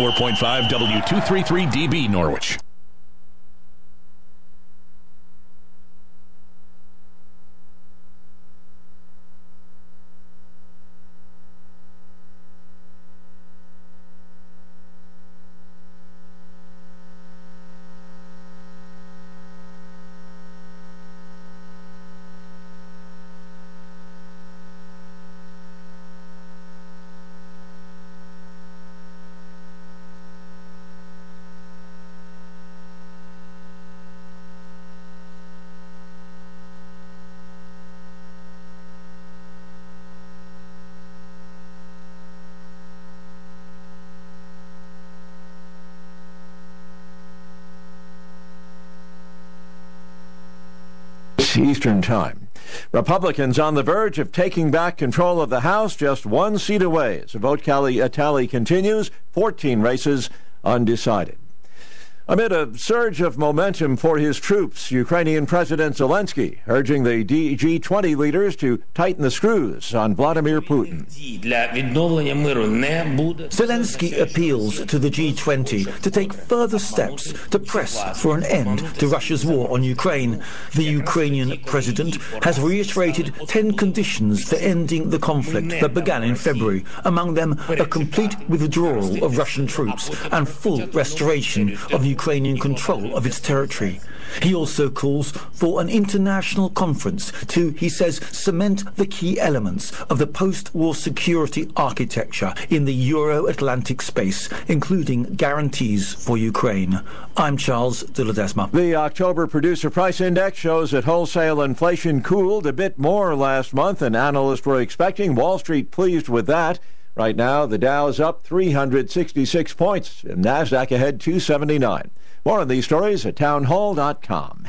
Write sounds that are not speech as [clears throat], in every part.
4.5 W233DB Norwich. Eastern Time. Republicans on the verge of taking back control of the House, just one seat away. As the vote uh, tally continues, 14 races undecided. Amid a surge of momentum for his troops, Ukrainian President Zelensky urging the G20 leaders to tighten the screws on Vladimir Putin. Zelensky appeals to the G20 to take further steps to press for an end to Russia's war on Ukraine. The Ukrainian president has reiterated 10 conditions for ending the conflict that began in February, among them a complete withdrawal of Russian troops and full restoration of Ukraine Ukrainian control of its territory. He also calls for an international conference to, he says, cement the key elements of the post-war security architecture in the Euro-Atlantic space, including guarantees for Ukraine. I'm Charles de Ledesma. The October Producer Price Index shows that wholesale inflation cooled a bit more last month than analysts were expecting. Wall Street pleased with that. Right now, the Dow is up 366 points, and NASDAQ ahead 279. More on these stories at townhall.com.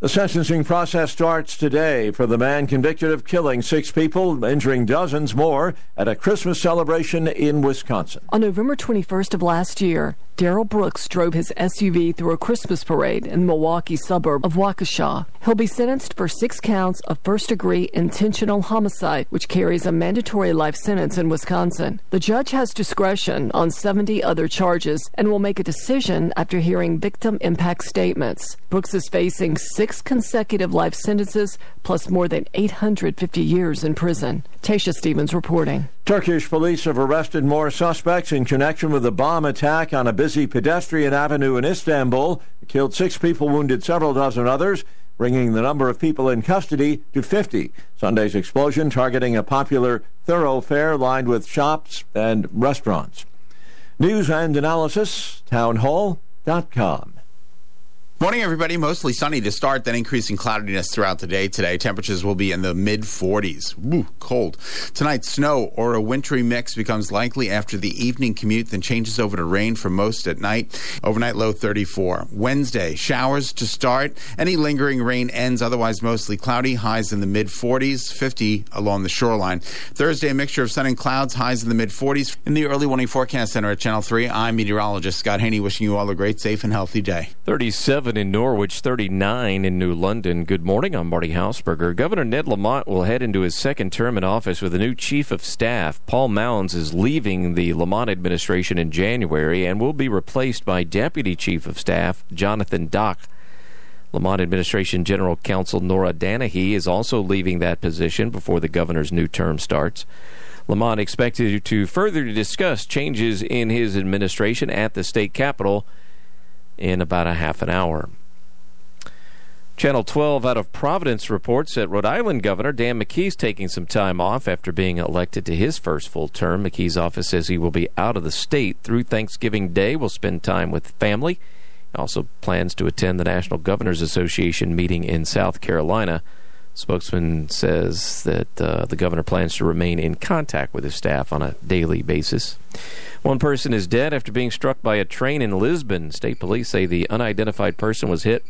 The sentencing process starts today for the man convicted of killing six people, injuring dozens more at a Christmas celebration in Wisconsin. On November 21st of last year, Darrell Brooks drove his SUV through a Christmas parade in the Milwaukee suburb of Waukesha. He'll be sentenced for six counts of first degree intentional homicide, which carries a mandatory life sentence in Wisconsin. The judge has discretion on 70 other charges and will make a decision after hearing victim impact statements. Brooks is facing six consecutive life sentences plus more than 850 years in prison. Tasha Stevens reporting. Turkish police have arrested more suspects in connection with a bomb attack on a busy pedestrian avenue in Istanbul. It killed six people, wounded several dozen others, bringing the number of people in custody to 50. Sunday's explosion targeting a popular thoroughfare lined with shops and restaurants. News and analysis, townhall.com. Morning, everybody. Mostly sunny to start, then increasing cloudiness throughout the day today. Temperatures will be in the mid 40s. Woo, cold. Tonight, snow or a wintry mix becomes likely after the evening commute, then changes over to rain for most at night. Overnight low 34. Wednesday, showers to start. Any lingering rain ends, otherwise mostly cloudy. Highs in the mid 40s, 50 along the shoreline. Thursday, a mixture of sun and clouds, highs in the mid 40s. In the early warning forecast center at Channel 3, I'm meteorologist Scott Haney, wishing you all a great, safe, and healthy day. 37 in Norwich, 39 in New London. Good morning. I'm Marty Hausberger. Governor Ned Lamont will head into his second term in office with a new chief of staff. Paul Mounds is leaving the Lamont administration in January and will be replaced by Deputy Chief of Staff Jonathan Dach. Lamont Administration General Counsel Nora Dannehy is also leaving that position before the governor's new term starts. Lamont expected to further discuss changes in his administration at the state capitol in about a half an hour. Channel 12 out of Providence reports that Rhode Island Governor Dan McKee is taking some time off after being elected to his first full term. McKee's office says he will be out of the state through Thanksgiving Day. Will spend time with family. He also plans to attend the National Governors Association meeting in South Carolina. Spokesman says that uh, the governor plans to remain in contact with his staff on a daily basis. One person is dead after being struck by a train in Lisbon. State police say the unidentified person was hit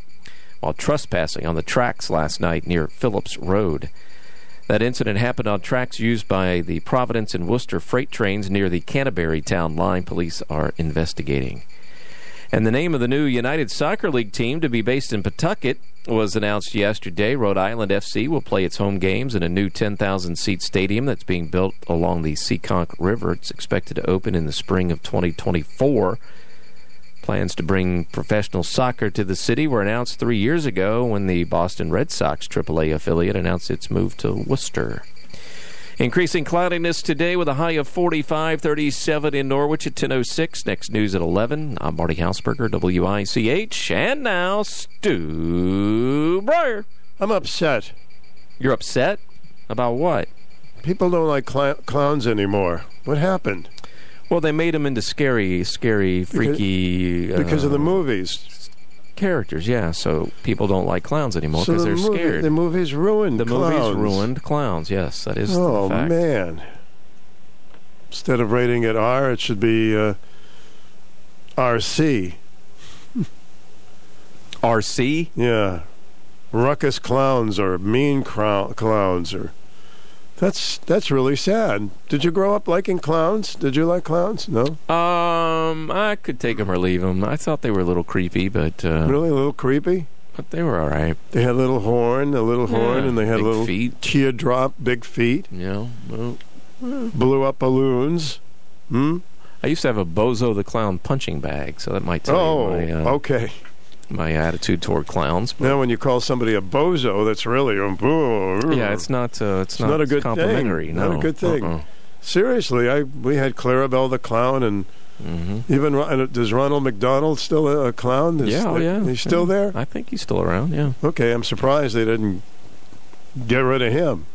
while trespassing on the tracks last night near Phillips Road. That incident happened on tracks used by the Providence and Worcester freight trains near the Canterbury town line. Police are investigating. And the name of the new United Soccer League team to be based in Pawtucket was announced yesterday. Rhode Island FC will play its home games in a new 10,000 seat stadium that's being built along the Seekonk River. It's expected to open in the spring of 2024. Plans to bring professional soccer to the city were announced three years ago when the Boston Red Sox AAA affiliate announced its move to Worcester. Increasing cloudiness today with a high of 45, 37 in Norwich at 10.06. Next news at 11. I'm Marty Hausberger, WICH. And now, Stu Bryer. I'm upset. You're upset? About what? People don't like cl- clowns anymore. What happened? Well, they made them into scary, scary, freaky. Because of the uh, movies. Characters, yeah. So people don't like clowns anymore So because the they're movie- scared. The movies ruined The clowns. movies ruined clowns. Yes, that is Oh the fact. man! Instead of rating it R, it should be uh, RC. [laughs] RC. Yeah, ruckus clowns or mean crow- clowns or. That's that's really sad. Did you grow up liking clowns? Did you like clowns? No, Um, I could take them or leave them. I thought they were a little creepy, but uh, really a little creepy. but they were all right. They had a little horn, a little horn, and they had little feet. teardrop, big feet, know, well, blew up balloons. Hmm. I used to have a Bozo the Clown punching bag, so that might tell Oh, you my, uh, okay. My attitude toward clowns. But Now, when you call somebody a bozo, that's really a boo. yeah, it's not. Uh, it's, It's not a good thing. complimentary. Not a good thing. Uh-uh. seriously. I we had Clarabelle the clown, and Mhm. even and does Ronald McDonald still a, a clown? Is, Yeah, oh, yeah. He's still yeah. there. I think he's still around. Yeah, Okay, I'm surprised they didn't get rid of him.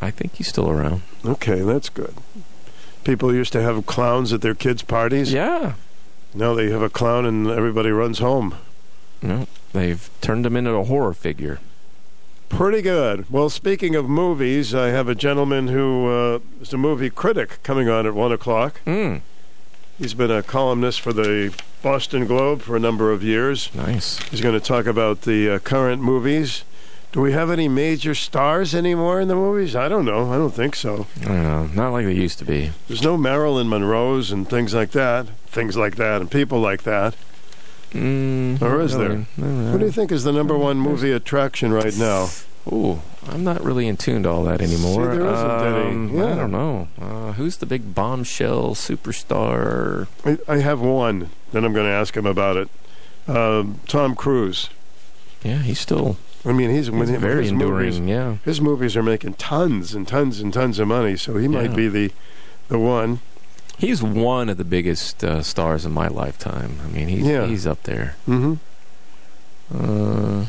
I think he's still around. Okay, that's good. People used to have clowns at their kids' parties. Yeah. Now they have a clown, and everybody runs home. No, they've turned him into a horror figure. Pretty good. Well, speaking of movies, I have a gentleman who uh, is a movie critic coming on at one o'clock. Mm, He's been a columnist for the Boston Globe for a number of years. nice. He's going to talk about the uh, current movies. Do we have any major stars anymore in the movies? I don't know. I don't think so. I don't know. Not like they used to be. There's no Marilyn Monroe's and things like that. Things like that and people like that. Mm, Or is not there? really. No, What do you think is the number one movie attraction right now? Ooh, I'm not really in tune to all that anymore. See, there isn't any. Um, Yeah. I don't know. Uh, who's the big bombshell superstar? I, I have one. Then I'm going to ask him about it. Um, Tom Cruise. Yeah, he's still I mean, he's, when he's he- very his enduring. Movies, yeah. his movies are making tons and tons and tons of money, so he might Yeah. be the the one. He's one of the biggest uh, stars in my lifetime. I mean, he's Yeah. he's up there. hmm Uh,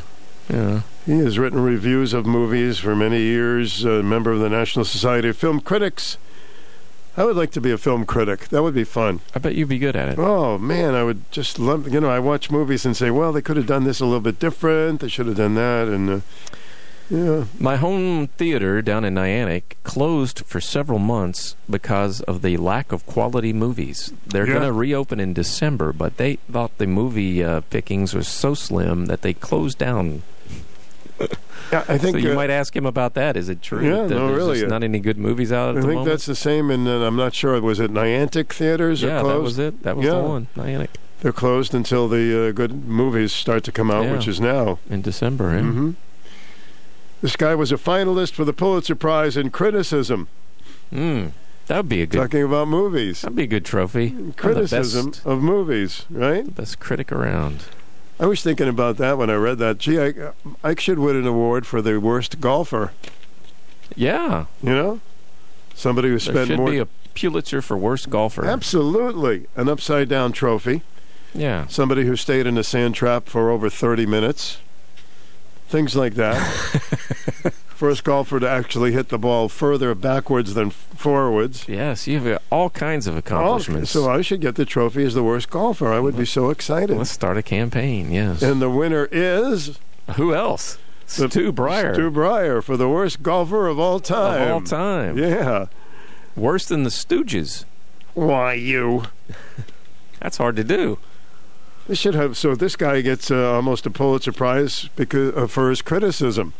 yeah. He has written reviews of movies for many years, a member of the National Society of Film Critics. I would like to be a film critic. That would be fun. I bet you'd be good at it. Oh, man, I would just love, you know, I watch movies and say, well, they could have done this a little bit different. They should have done that. And, uh, yeah. My home theater down in Niantic closed for several months because of the lack of quality movies. They're Yeah. going to reopen in December, but they thought the movie uh, pickings were so slim that they closed down. [laughs] yeah I think so you uh, might ask him about that. Is it true Yeah, that no, there's really, uh, not any good movies out at I think moment? that's the same, and uh, I'm not sure. Was it Niantic theaters? yeah, closed? that was it. That was Yeah. the one. Niantic They're closed until the uh, good movies start to come out, Yeah. which is now. in December. Yeah. hmm This guy was a finalist for the Pulitzer Prize in criticism. Mm, that would be a good. Talking about movies, That'd be a good trophy. Criticism best, of movies, right? best critic around. I was thinking about that when I read that. Gee, I, I should win an award for the worst golfer. Yeah, You know, Somebody who spent should more. be a Pulitzer for worst golfer. Absolutely, an upside down trophy. Yeah. Somebody who stayed in a sand trap for over 30 minutes. Things like that. [laughs] First golfer to actually hit the ball further backwards than forwards. Yes, you have all kinds of accomplishments. So I should get the trophy as the worst golfer. I would be so excited. Let's start a campaign. Yes. And the winner is Who else? Stu Bryer. Stu Bryer for the worst golfer of all time. Of all time. Yeah. Worse than the Stooges. Why you? That's hard to do. They should have. So this guy gets uh, almost a Pulitzer Prize because uh, for his criticism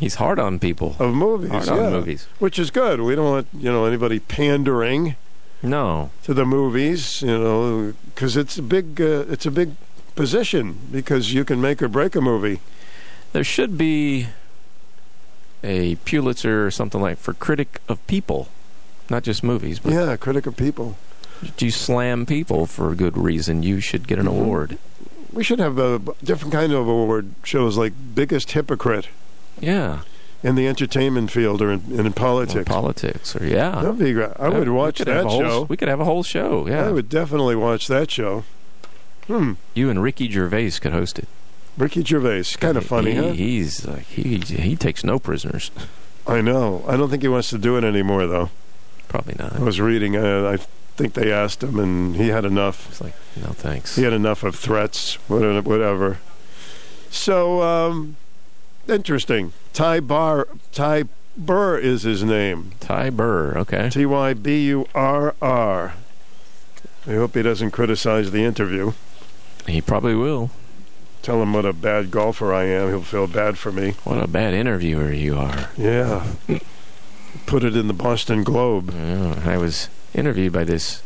He's hard on people. of movies. Hard on movies. which is good. We don't want you know anybody pandering No. to the movies. You know, because it's a big. Uh, it's a big position because you can make or break a movie. There should be a Pulitzer or something like for critic of people, not just movies. But Yeah, critic of people. You slam people for a good reason, you should get an Mhm. award. We should have a different kind of award shows like biggest hypocrite Yeah. in the entertainment field or in, in Or politics. politics or yeah. That'd be great. I would watch that a whole- show. We could have a whole show. Yeah. I would definitely watch that show. Hmm. You and Ricky Gervais could host it. Ricky Gervais, kind of funny, he, huh? He's like he he takes no prisoners. I know. I don't think he wants to do it anymore, though. Probably not. I was reading. Uh, I think they asked him, and he had enough. It's like no thanks. He had enough of threats, whatever. whatever. So, um, interesting. Ty Bar, Ty Burr is his name. Ty Burr. Okay. T Y B U R R. I hope he doesn't criticize the interview. He probably will. Tell him what a bad golfer I am. He'll feel bad for me. What a bad interviewer you are. Yeah. Put it in the Boston Globe. Yeah, I was interviewed by this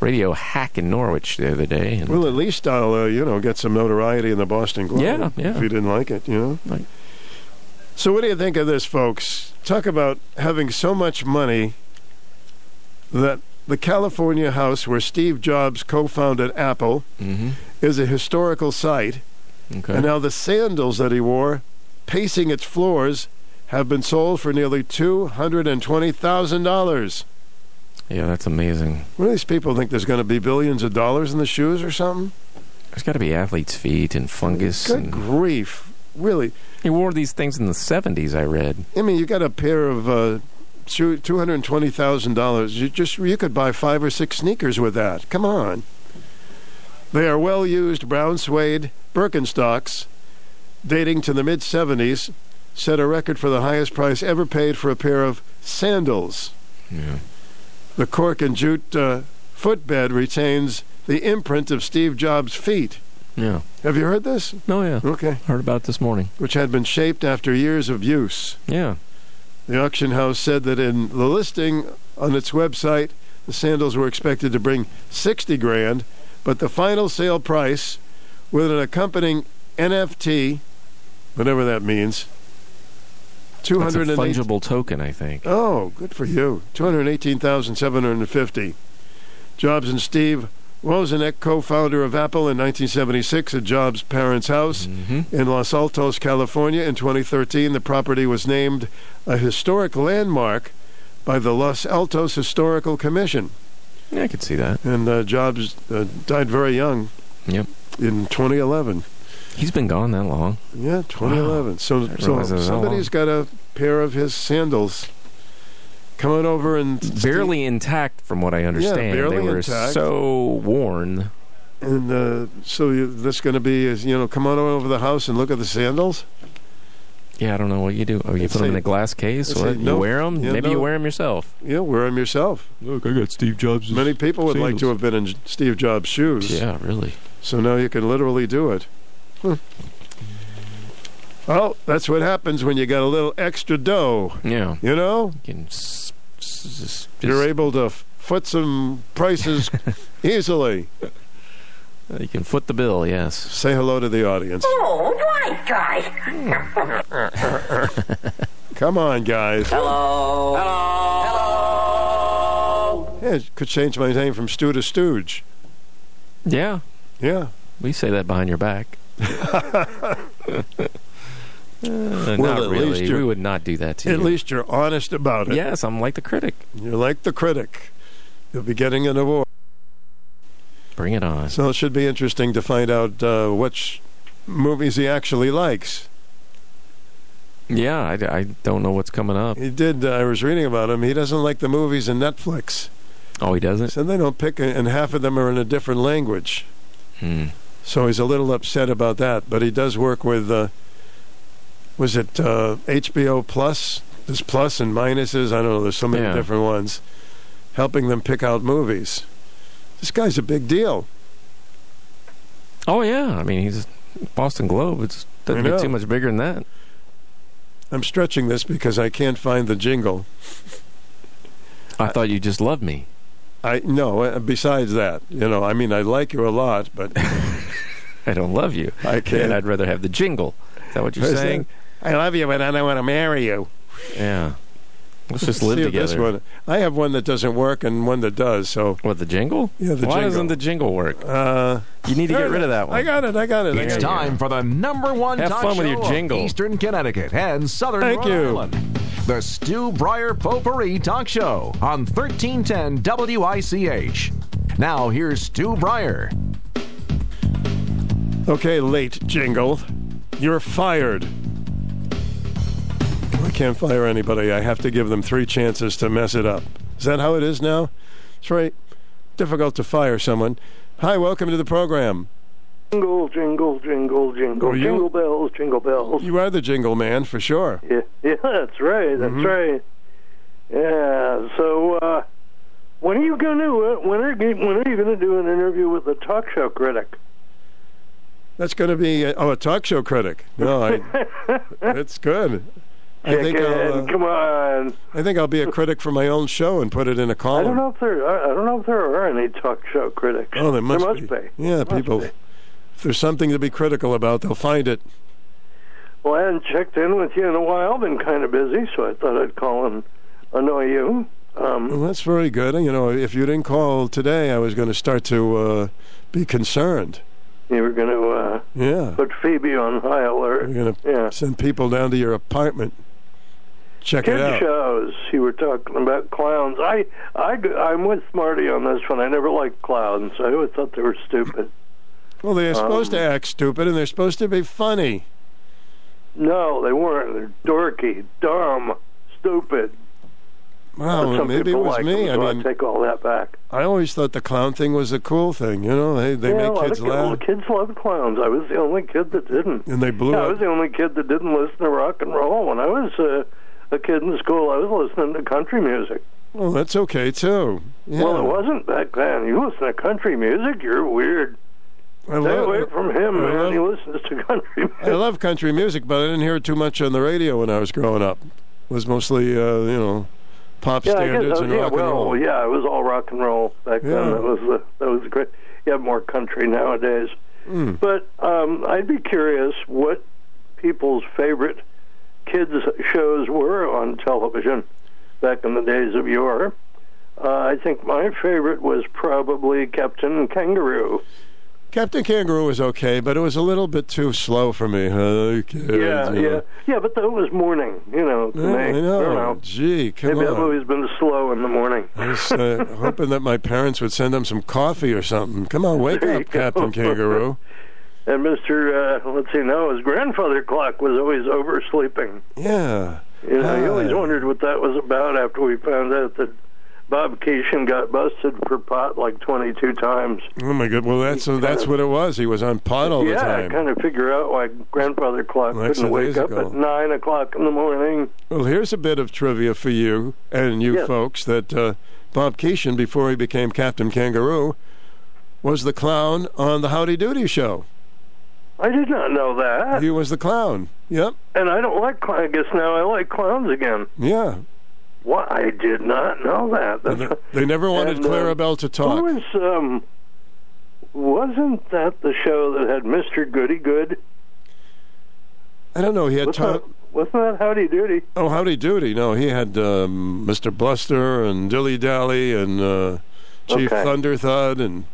radio hack in Norwich the other day. And Well, at least I'll, uh, you know, get some notoriety in the Boston Globe. Yeah, yeah. If you didn't like it, you know. Like- So, what do you think of this, folks? Talk about having so much money that the California house where Steve Jobs co-founded Apple Mhm. is a historical site, Okay. and now the sandals that he wore, pacing its floors, have been sold for nearly two hundred and twenty thousand dollars. Yeah, that's amazing. What do these people think? There's going to be billions of dollars in the shoes or something? There's got to be athletes' feet and fungus. Good And grief! Really? he wore these things in the 70s, I read. I mean, you got a pair of uh, two hundred and twenty thousand dollars. You just you could buy five or six sneakers with that. Come on. They are well used brown suede Birkenstocks, dating to the mid seventies. Set a record for the highest price ever paid for a pair of sandals. Yeah. The cork and jute uh, footbed retains the imprint of Steve Jobs' feet. Yeah. Have you heard this? Oh, yeah. Okay. Heard about it this morning. Which had been shaped after years of use. Yeah. The auction house said that in the listing on its website, the sandals were expected to bring 60 grand, but the final sale price with an accompanying NFT, whatever that means, That's a fungible token, I think. Oh, good for you. 218,750. Jobs and Steve Wozniak, co-founder of Apple in 1976 at Jobs' parents' house hmm in Los Altos, California. In 2013, the property was named a historic landmark by the Los Altos Historical Commission. Yeah, I could see that. And uh, Jobs uh, died very young Yep. in 2011. He's been gone that long. Yeah, 2011. So, so realize it was that somebody's got a pair of his sandals. coming over and Barely intact, from what I understand. Yeah, barely they were intact. so worn. And uh, so you, this going to be, is, you know, come on over to the house and look at the sandals. Yeah, I don't know what you do. Oh, you Let's put them in a glass case, or say you wear them? yeah, Maybe you wear them yourself. Yeah, wear them yourself. Look, I got Steve Jobs. Many people would like to have been in Steve Jobs' shoes. Yeah, really. So now you can literally do it. Hmm. Well, that's what happens when you got a little extra dough. Yeah. You know, You can s- s- s- You're able to f- foot some prices [laughs] easily. you can foot the bill. Yes. Say hello to the audience. Oh, right, guys. [laughs] Come on, guys. Hello. Hello. Yeah, it could change my name from Stu to Stooge. Yeah. Yeah. We say that behind your back. Uh, Well, not at really. least we would not do that to At you. least you're honest about it. Yes, I'm like the critic. You're like the critic. You'll be getting an award. Bring it on. So it should be interesting to find out uh, which movies he actually likes. Yeah, I, I don't know what's coming up. He did. Uh, I was reading about him. He doesn't like the movies in Netflix. Oh, he doesn't? So they don't pick, and half of them are in a different language. Hmm. So he's a little upset about that. But he does work with, uh, was it uh, HBO Plus? There's plus and minuses. I don't know. There's so many Yeah. different ones, helping them pick out movies. This guy's a big deal. Oh, yeah. I mean, he's Boston Globe. It doesn't get too much bigger than that. I'm stretching this because I can't find the jingle. I thought you just loved me. I no. uh, Besides that, you know, I mean, I like you a lot, but [laughs] I don't love you. I can't. And I'd rather have the jingle. Is that what you're Is saying? I love you, but I don't want to marry you. Yeah. Let's just [laughs] See live this together. one- I have one that doesn't work and one that does. So What, the jingle? Yeah, the Why jingle. doesn't the jingle work? uh, You need to get rid of that one. I got it. I got it. I It's got it. time for the number one Have talk fun with show your jingle. Eastern Connecticut and Southern Thank Rhode you. Island. The Stu Bryer Potpourri Talk Show on 1310 WICH. Now here's Stu Bryer. Okay, late jingle. You're fired. I can't fire anybody. I have to give them three chances to mess it up. Is that how it is now? It's right. Difficult to fire someone. Hi, welcome to the program. Jingle, jingle, jingle, jingle, you- jingle bells, jingle bells. You are the jingle man for sure. Yeah, [laughs] yeah, that's right, that's Mm-hmm. right. Yeah. So, uh, when are you gonna when are when are you gonna do an interview with the talk show critic? That's going to be oh a talk show critic. No, I, [laughs] that's good. I think Chicken, I'll, uh, come on. I think I'll be a critic for my own show and put it in a column. I don't know if there I I don't know if there are any talk show critics. Oh, there must, be. Yeah, Must people. be. If there's something to be critical about, they'll find it. Well, I hadn't checked in with you in a while. Been kind of busy, so I thought I'd call and annoy you. Um, Well, that's very good. You know, if you didn't call today, I was going to start to uh, be concerned. You were going to uh, Yeah, put Phoebe on high alert. we're going to Yeah. send people down to your apartment. Check it Kid out. shows. You were talking about clowns. I, I, I'm with Smarty on this one. I never liked clowns. I always thought they were stupid. Well, they're supposed Um, to act stupid and they're supposed to be funny. No, they weren't. They're dorky, dumb, stupid. Wow, Some maybe it was like me. I I mean, take all that back. I always thought the clown thing was a cool thing. You know, they they yeah, make kids of kids, laugh, kids love clowns. I was the only kid that didn't. and they blew Yeah, I was the only kid that didn't listen to rock and roll. When I was uh, a kid in school, I was listening to country music. Well, that's okay too. Yeah. Well, it wasn't back then. You listen to country music, you're weird. I Stay love- away from him, I man. love- He listens to country music. I love country music, but I didn't hear it too much on the radio when I was growing up. It was mostly, uh, you know, pop Yeah, I guess, standards uh, and yeah, rock well, and roll. yeah, it was all rock and roll back Yeah. then. That was uh, that was great. You have more country nowadays, Mm. but um, I'd be curious what people's favorite kids shows were on television back in the days of yore. Uh, I think my favorite was probably Captain Kangaroo. Captain Kangaroo was okay, but it was a little bit too slow for me. Huh? Yeah, yeah, know. yeah. But it was morning, you know. To Yeah, me. I know. know. Gee, come Maybe I've on. always been slow in the morning. I was uh, [laughs] hoping that my parents would send them some coffee or something. Come on, wake There up. Captain Kangaroo. [laughs] And Mr. Uh, let's see, no, his grandfather clock was always oversleeping. Yeah. You know, you always Ah. wondered what that was about after we found out that Bob Keeshan got busted for pot like 22 times. Oh my God. Well, that's that's what it was. He was on pot all the time. yeah, I kind of figure out why grandfather clock couldn't wake days up at 9 o'clock in the morning. Well, here's a bit of trivia for you and you Yes. folks that uh, Bob Keeshan, before he became Captain Kangaroo, was the clown on the Howdy Doody show. I did not know that. He was the clown. Yep. And I don't like cl- I guess now I like clowns again. Yeah. Why? I did not know that. And They never wanted And, uh, Clarabelle to talk. Was, um, wasn't that the show that had Mr. Goody Good? I don't know. He had Wasn't Tom. that, wasn't that Howdy Doody? Oh, Howdy Doody. No, he had um, Mr. Bluster and Dilly Dally and uh, Chief Okay. Thunder Thud and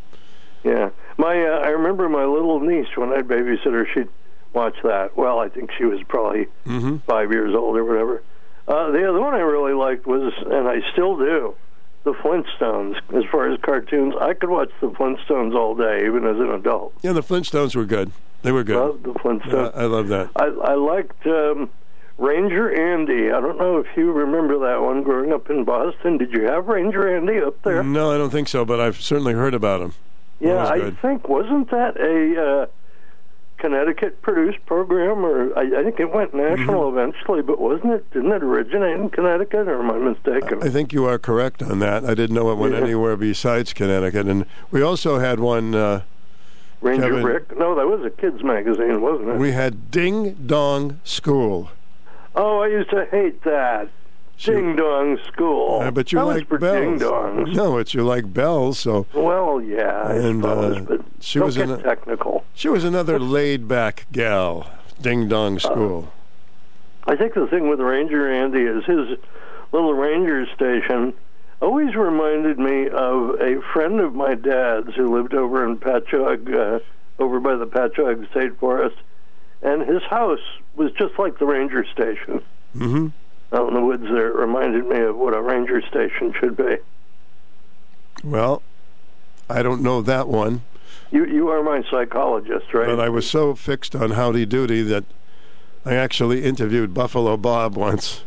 Yeah. My, uh, I remember my little niece when I'd babysit her. She'd watch that. Well, I think she was probably Mm-hmm. five years old or whatever. Uh, the other one I really liked was, and I still do, the Flintstones. As far as cartoons, I could watch the Flintstones all day, even as an adult. Yeah, the Flintstones were good. They were good. Love the Flintstones. I love that. I, I liked um, Ranger Andy. I don't know if you remember that one growing up in Boston. Did you have Ranger Andy up there? No, I don't think so, but I've certainly heard about him. yeah, I think wasn't that a uh, Connecticut produced program, or I, I think it went national Mm-hmm. eventually, but wasn't it? Didn't it originate in Connecticut, or am I mistaken? I think you are correct on that. I didn't know it went Yeah. anywhere besides Connecticut. And we also had one, uh, Ranger Kevin- Rick? No, that was a kids magazine, wasn't it? we had Ding Dong School. oh, I used to hate that. Ding Dong School. Uh, but you that like bells. ding dongs. No, it's you like bells, so Well, yeah, And, suppose, uh, but she was in technical. she was another [laughs] laid back gal. Ding Dong School. I think the thing with Ranger Andy is his little ranger station always reminded me of a friend of my dad's who lived over in Pachaug, uh, over by the Pachaug State Forest, and his house was just like the ranger station hmm out in the woods. There, it reminded me of what a ranger station should be. Well, I don't know that one, You, you are my psychologist, right? but I was so fixed on Howdy Doody that I actually interviewed Buffalo Bob once.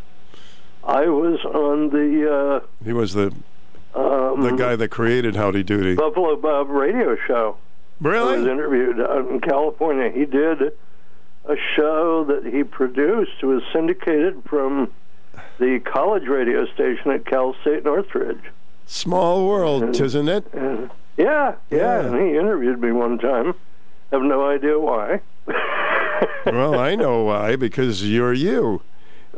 I was on the He was the uh, um, the guy that created Howdy Doody. Buffalo Bob radio show. Really? I was interviewed out in California. He did a show that he produced. It was syndicated from the college radio station at Cal State Northridge. Small world, isn't it? And yeah, yeah, Yeah. and he interviewed me one time. Have no idea why. [laughs] well, I know why because you're you.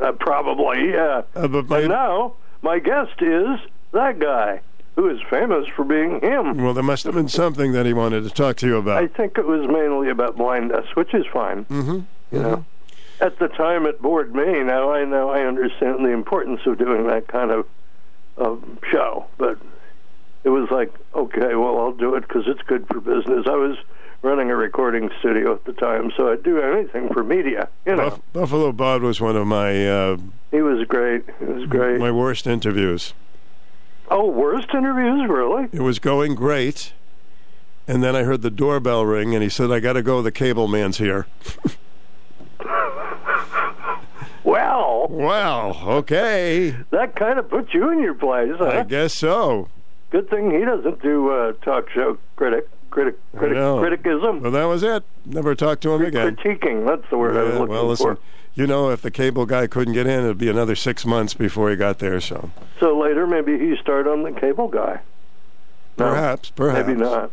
uh, probably, yeah. Uh, but my, And now my guest is that guy who is famous for being him. well, there must have been something that he wanted to talk to you about. I think it was mainly about blindness, which is fine. Mm-hmm. You know, at the time it bored me. Now I know I understand the importance of doing that kind of of show, but it was like, okay, well, I'll do it because it's good for business. I was running a recording studio at the time, so I'd do anything for media. You know, Buff- Buffalo Bob was one of my uh, he was great. He was great. my worst interviews. oh, worst interviews, really? It was going great, and then I heard the doorbell ring, and he said, "I got to go. The cable man's here." [laughs] Well, Wow. Okay. that kind of puts you in your place. I guess so. Good thing he doesn't do uh, talk show critic, critic, critic, criticism. Well, that was it. Never talked to him again. Critiquing, that's the word I was looking well, listen. for. You know, if the cable guy couldn't get in, it'd be another six months before he got there. So So later, maybe he started on the cable guy. No, perhaps, perhaps, maybe not.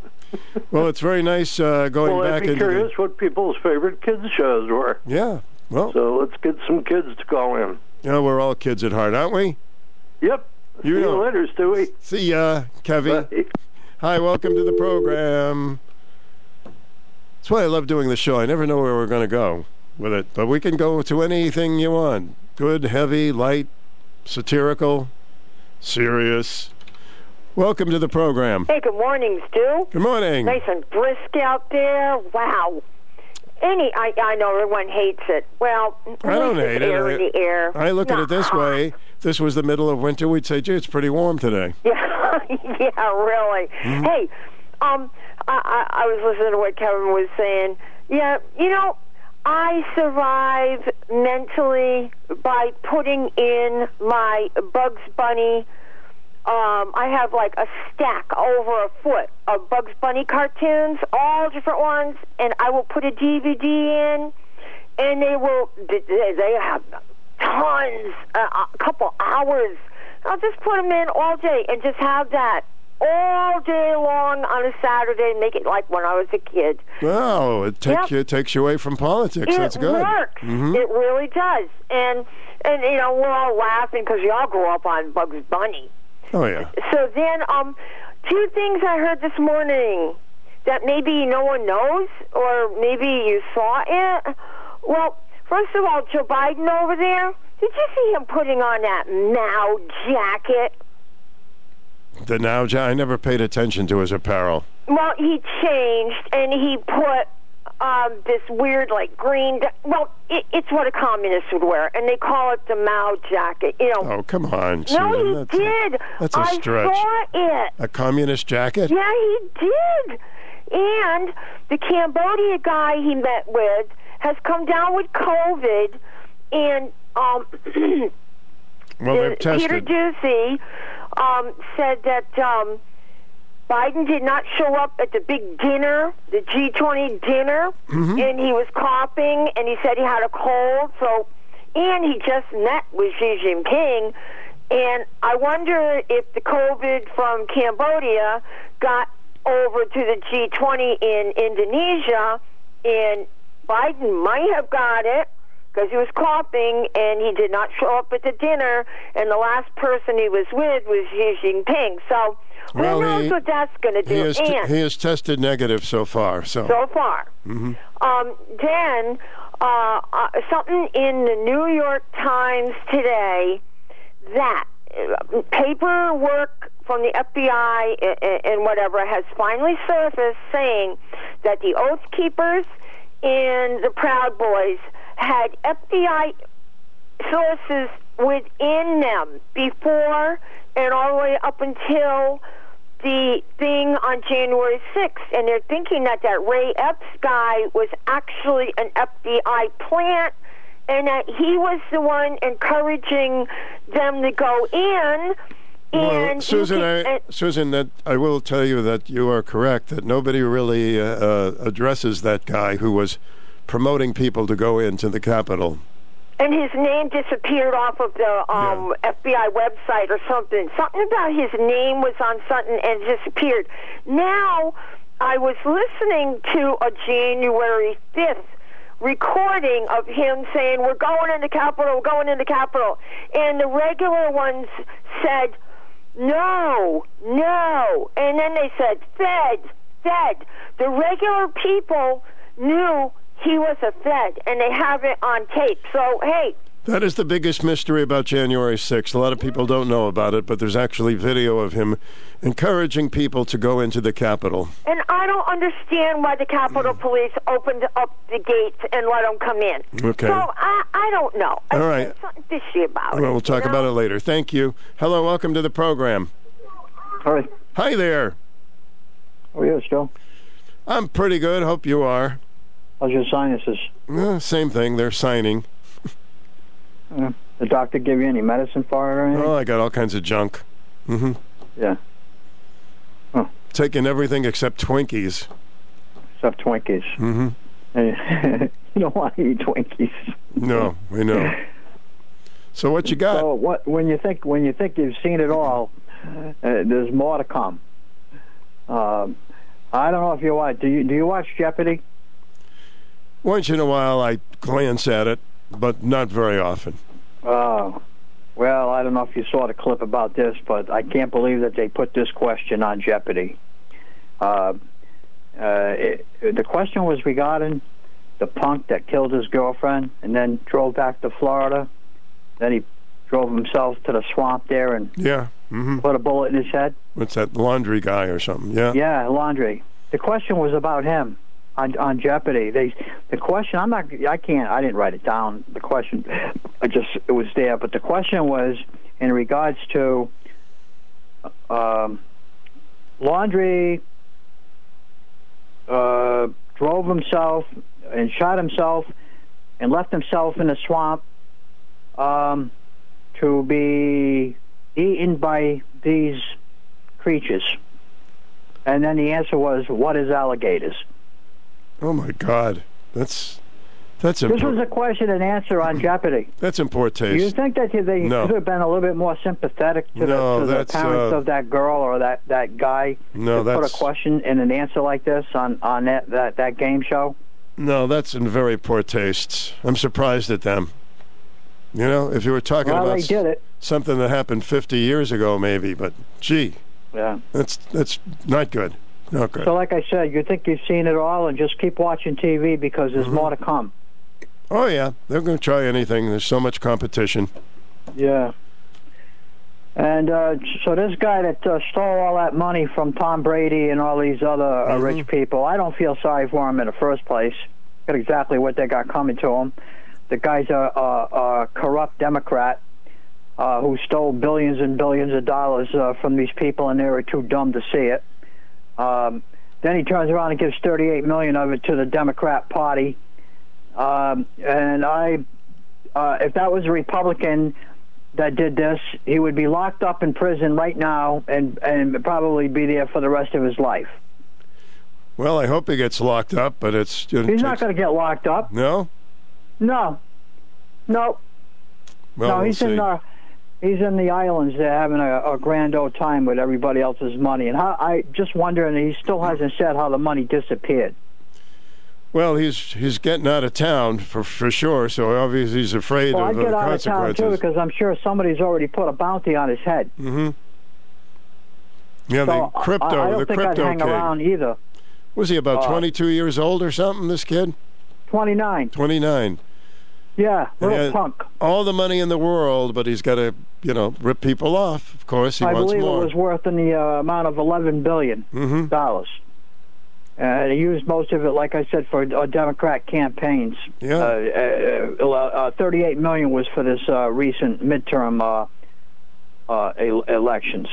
Well, it's very nice uh, going well, back I'd be into. the- curious what people's favorite kids shows were. Yeah. Well, So let's get some kids to call in. you know, we're all kids at heart, aren't we? Yep. You See know. you later, Stewie. See ya, Kevin. Bye. Hi, welcome to the program. That's why I love doing the show. I never know where we're going to go with it, but we can go to anything you want good, heavy, light, satirical, serious. Welcome to the program. Hey, good morning, Stu. Good morning. Nice and brisk out there. Wow. Any, I, I know everyone hates it. Well, I don't hate it. the air. I look at it this way. This was the middle of winter, we'd say, gee, it's pretty warm today. [laughs] Yeah, yeah, really. Mm-hmm. Hey, um, I, I, I was listening to what Kevin was saying. Yeah, you know, I survive mentally by putting in my Bugs Bunny. Um, I have like a stack over a foot of Bugs Bunny cartoons, all different ones, and I will put a DVD in, and they will. They have tons, uh, a couple hours. I'll just put them in all day and just have that all day long on a Saturday and make it like when I was a kid. Wow, it takes Yep. you it takes you away from politics. It That's good. works. Mhm. It really does. And and you know we're all laughing because we all grew up on Bugs Bunny. Oh yeah. So then, um, two things I heard this morning that maybe no one knows, or maybe you saw it. Well, first of all, Joe Biden over there. Did you see him putting on that now jacket? The now, jacket. I never paid attention to his apparel. Well, he changed and he put um, this weird, like green. Well, it, it's what a communist would wear, and they call it the Mao jacket. You know. Oh, come on, no, Susan. he that's did. that's a I stretch. saw it. A, a communist jacket? Yeah, he did. And the Cambodia guy he met with has come down with COVID, and um, [clears throat] Well, they've tested. Peter Doocy um, said that um, Biden did not show up at the big dinner, the G20 dinner, Mm-hmm. and he was coughing, and he said he had a cold. So, and he just met with Xi Jinping, and I wonder if the COVID from Cambodia got over to the G20 in Indonesia, and Biden might have got it because he was coughing and he did not show up at the dinner, and the last person he was with was Xi Jinping. So who Well, knows he- what that's going to do? He has, t- and he has tested negative so far. So, so far. Mhm. Um, then uh, uh, something in the New York Times today that uh, paperwork from the FBI and, and whatever has finally surfaced saying that the Oath Keepers and the Proud Boys had FBI sources within them before and all the way up until the thing on January 6th, and they're thinking that that Ray Epps guy was actually an FBI plant, and that he was the one encouraging them to go in. well, And Susan, you I, can- Susan, that I will tell you that you are correct. That nobody really uh, uh, addresses that guy who was promoting people to go into the Capitol. and his name disappeared off of the um, FBI website or something. Something about his name was on something and disappeared. Now, I was listening to a January 5th recording of him saying, We're going in the Capitol, we're going in the Capitol. And the regular ones said, No, no. And then they said, Fed, Fed. The regular people knew he was a Fed, and they have it on tape. So, hey, That is the biggest mystery about January 6th. A lot of people don't know about it, but there's actually video of him encouraging people to go into the Capitol. and I don't understand why the Capitol mm. Police opened up the gates and let them come in. Okay. So, I, I don't know. All right. There's something fishy about it. Well, we'll talk you about it later. Thank you. Hello, welcome to the program. Hi. Hi there. Oh, How are you, Joe? I'm pretty good. Hope you are. How's your sinuses? Uh, same thing. They're signing. Uh, the doctor give you any medicine for it or anything? Oh, I got all kinds of junk. Mm-hmm. Yeah. Taking everything except Twinkies. Except Twinkies. Mm-hmm. [laughs] you don't want to eat Twinkies. No, we know. So what you got? So what? When you think when you think you've seen it all, uh, there's more to come. Um, I don't know if you watch. Do you do you watch Jeopardy? Once in a while, I glance at it, but not very often. Oh, well, I don't know if you saw the clip about this, but I can't believe that they put this question on Jeopardy. Uh, uh, it, the question was regarding the punk that killed his girlfriend and then drove back to Florida. Then he drove himself to the swamp there and Yeah. hmm put a bullet in his head. What's that Laundrie guy or something? Yeah. Yeah, Laundrie. The question was about him on on Jeopardy. They the question I'm not I can't I didn't write it down. The question I just it was there, but the question was in regards to um, Laundrie uh, drove himself and shot himself and left himself in a swamp um, to be eaten by these creatures. And then the answer was, "What is alligators?" Oh my God, that's that's This poor, was a question and answer on [clears throat] Jeopardy. that's in poor Do you think that they No. could have been a little bit more sympathetic to, No, the, to the parents uh, of that girl or that, that guy No, to put a question and an answer like this on on that that, that game show? no, that's in very poor taste. I'm surprised at them. You know, if you were talking Well, about s- did it. something that happened 50 years ago, maybe, but gee, Yeah. that's that's not good. Good. So, like I said, you think you've seen it all, and just keep watching TV because Mm-hmm. there's more to come. Oh yeah, they're going to try anything. There's so much competition. Yeah. And uh, so this guy that uh, stole all that money from Tom Brady and all these other uh, Mm-hmm. rich people, I don't feel sorry for him in the first place. Got exactly what they got coming to him. The guy's a, a, a corrupt Democrat uh, who stole billions and billions of dollars uh, from these people, and they were too dumb to see it. Um, then he turns around and gives 38 million of it to the Democrat Party. Um, and I, uh, if that was a Republican that did this, he would be locked up in prison right now and and probably be there for the rest of his life. Well, I hope he gets locked up, but it's He's not going to get locked up. No, No, no, well, no. we'll he's see. in uh, he's in the islands there having a, a grand old time with everybody else's money. And how, I just wondering, he still hasn't said how the money disappeared. Well, he's he's getting out of town for for sure. So obviously he's afraid Well, of I'd the get out of town consequences. too because I'm sure somebody's already put a bounty on his head. Mm-hmm. Yeah, so the crypto, I, I don't the think crypto I'd hang around either. Was he about Uh, 22 years old or something? This kid, Twenty nine. 29. Yeah, little punk. All the money in the world, but he's got to, you know, rip people off. Of course, he I wants believe it was worth in the uh, amount of eleven billion Mm-hmm. dollars. And he used most of it, like I said, for uh, Democrat campaigns. Yeah. Uh, uh, uh, Thirty-eight million was for this uh, recent midterm uh, uh, el- elections.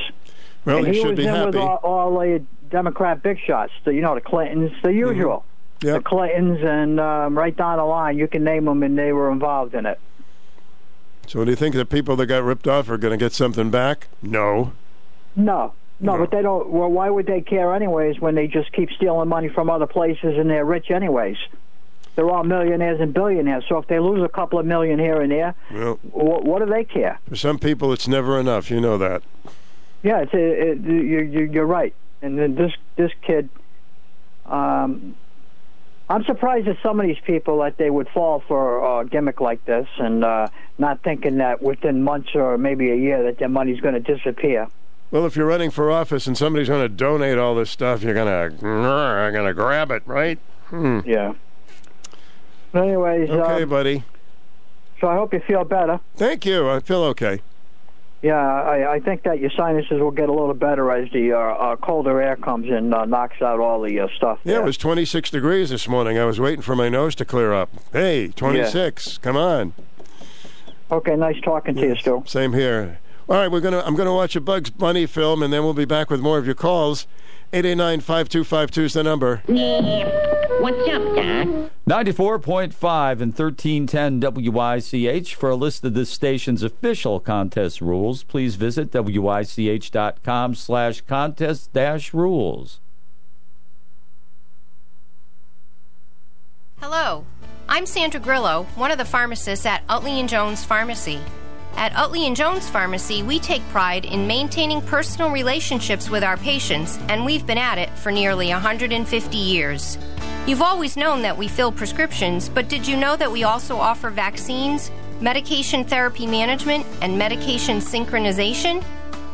Well, and he should was be in with all, all the Democrat big shots. The, you know, the Clintons, the Mm-hmm. Usual. The Clintons, and um, right down the line, you can name them, and they were involved in it. So, do you think the people that got ripped off are going to get something back? No. No, no, but they don't. Well, why would they care anyways when they just keep stealing money from other places and they're rich anyways? They're all millionaires and billionaires. So if they lose a couple of million here and there, Well, what, what do they care? for some people, it's never enough. You know that. Yeah, it's a, it, you, you, you're right. And then this this kid, um, I'm surprised at some of these people that they would fall for a gimmick like this and uh, not thinking that within months or maybe a year that their money's going to disappear. Well, if you're running for office and somebody's going to donate all this stuff, you're going to going to grab it, right? Hmm. Yeah. Anyways, Okay, um, buddy. so I hope you feel better. Thank you. I feel okay. Yeah, I, I think that your sinuses will get a little better as the uh, uh, colder air comes and uh, knocks out all the uh, stuff. Yeah, it was 26 degrees this morning. I was waiting for my nose to clear up. Hey, 26. Come on. Okay, nice talking to you, Stu. Same here. All right, we're gonna. I'm gonna watch a Bugs Bunny film, and then we'll be back with more of your calls. 889-5252 is the number. What's up, Doc? 94.5 and 1310 WICH. For a list of this station's official contest rules, please visit WICH.com slash contest dash rules. Hello, I'm Sandra Grillo, one of the pharmacists at Utley and Jones Pharmacy. At Utley and Jones Pharmacy, we take pride in maintaining personal relationships with our patients, and we've been at it for nearly 150 years. You've always known that we fill prescriptions, but did you know that we also offer vaccines, medication therapy management, and medication synchronization?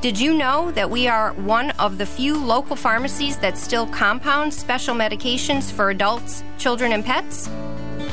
Did you know that we are one of the few local pharmacies that still compound special medications for adults, children, and pets?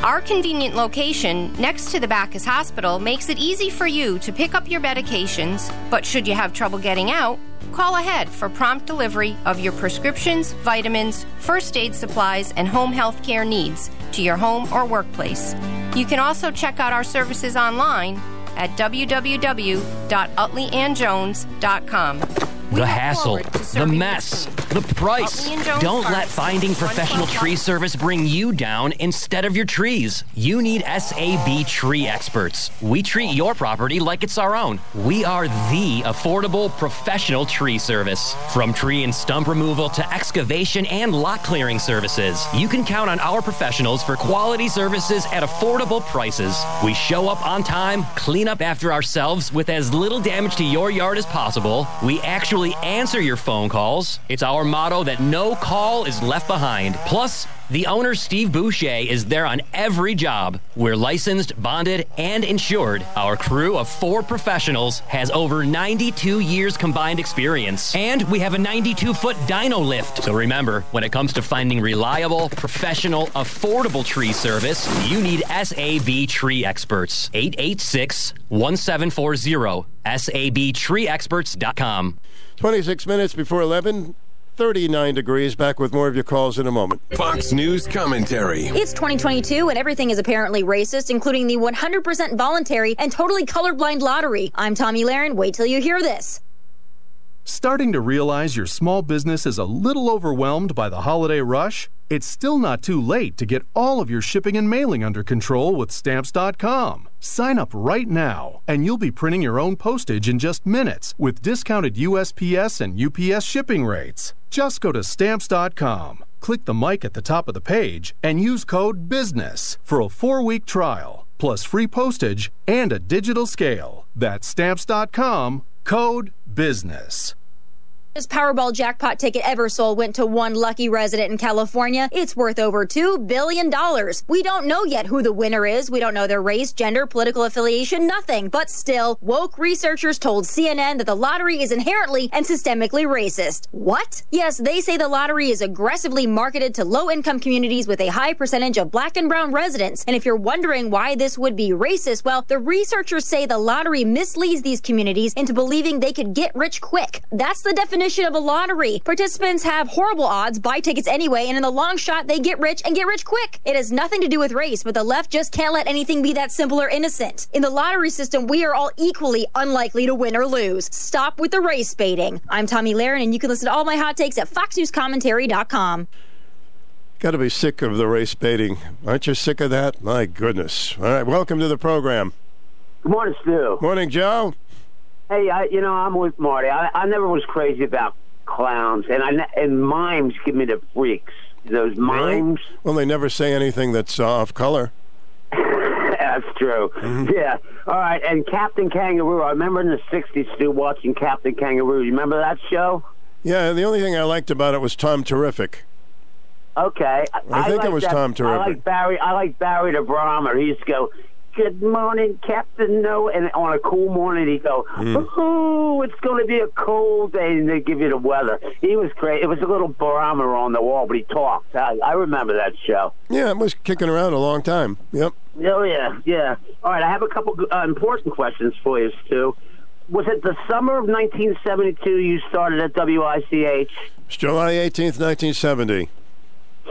Our convenient location next to the Backus Hospital makes it easy for you to pick up your medications, but should you have trouble getting out, call ahead for prompt delivery of your prescriptions, vitamins, first aid supplies, and home health care needs to your home or workplace. You can also check out our services online at www.utleyandjones.com. The hassle, the mess, the price. Don't let finding professional tree service bring you down instead of your trees. You need SAB tree experts. We treat your property like it's our own. We are the affordable professional tree service. From tree and stump removal to excavation and lot clearing services, you can count on our professionals for quality services at affordable prices. We show up on time, clean up after ourselves with as little damage to your yard as possible. We actually answer your phone calls. It's our motto that no call is left behind. Plus, The owner, Steve Boucher, is there on every job. We're licensed, bonded, and insured. Our crew of four professionals has over 92 years combined experience. And we have a 92 foot dyno lift. So remember, when it comes to finding reliable, professional, affordable tree service, you need SAB Tree Experts. 886 1740. SABTreeExperts.com. 26 minutes before 11. 39 degrees. Back with more of your calls in a moment. Fox News commentary. It's 2022 and everything is apparently racist, including the 100% voluntary and totally colorblind lottery. I'm Tomi Lahren. Wait till you hear this. Starting to realize your small business is a little overwhelmed by the holiday rush? It's still not too late to get all of your shipping and mailing under control with Stamps.com. Sign up right now, and you'll be printing your own postage in just minutes with discounted USPS and UPS shipping rates. Just go to Stamps.com, click the mic at the top of the page, and use code BUSINESS for a four week trial, plus free postage and a digital scale. That's Stamps.com, code BUSINESS. This Powerball jackpot ticket ever sold went to one lucky resident in California. It's worth over $2 billion. We don't know yet who the winner is. We don't know their race, gender, political affiliation, nothing. But still, woke researchers told CNN that the lottery is inherently and systemically racist. What? Yes, they say the lottery is aggressively marketed to low income communities with a high percentage of black and brown residents. And if you're wondering why this would be racist, well, the researchers say the lottery misleads these communities into believing they could get rich quick. That's the definition definition of a lottery. Participants have horrible odds, buy tickets anyway, and in the long shot, they get rich and get rich quick. It has nothing to do with race, but the left just can't let anything be that simple or innocent. In the lottery system, we are all equally unlikely to win or lose. Stop with the race baiting. I'm Tomi Lahren, and you can listen to all my hot takes at foxnewscommentary.com. Got to be sick of the race baiting. Aren't you sick of that? My goodness. All right, welcome to the program. Good morning, Stu. Morning, Joe. Hey, I, you know, I'm with Marty. I, I never was crazy about clowns, and I and mimes give me the freaks. Those mimes. Really? Well, they never say anything that's uh, off color. [laughs] that's true. Mm-hmm. Yeah. All right. And Captain Kangaroo. I remember in the '60s, Stu, watching Captain Kangaroo. You remember that show? Yeah. The only thing I liked about it was Tom Terrific. Okay. I, I think like it was that. Tom Terrific. I like Barry. I like Barry the Brahmer. He used to go, good morning, Captain No. And on a cool morning, he'd go, Mm. oh, it's going to be a cold day, and they give you the weather. He was great. It was a little barometer on the wall, but he talked. I, I remember that show. Yeah, it was kicking around a long time. Yep. Oh, yeah, yeah. All right, I have a couple uh, important questions for you, Stu. Was it the summer of 1972 you started at WICH? It's July 18th, 1970.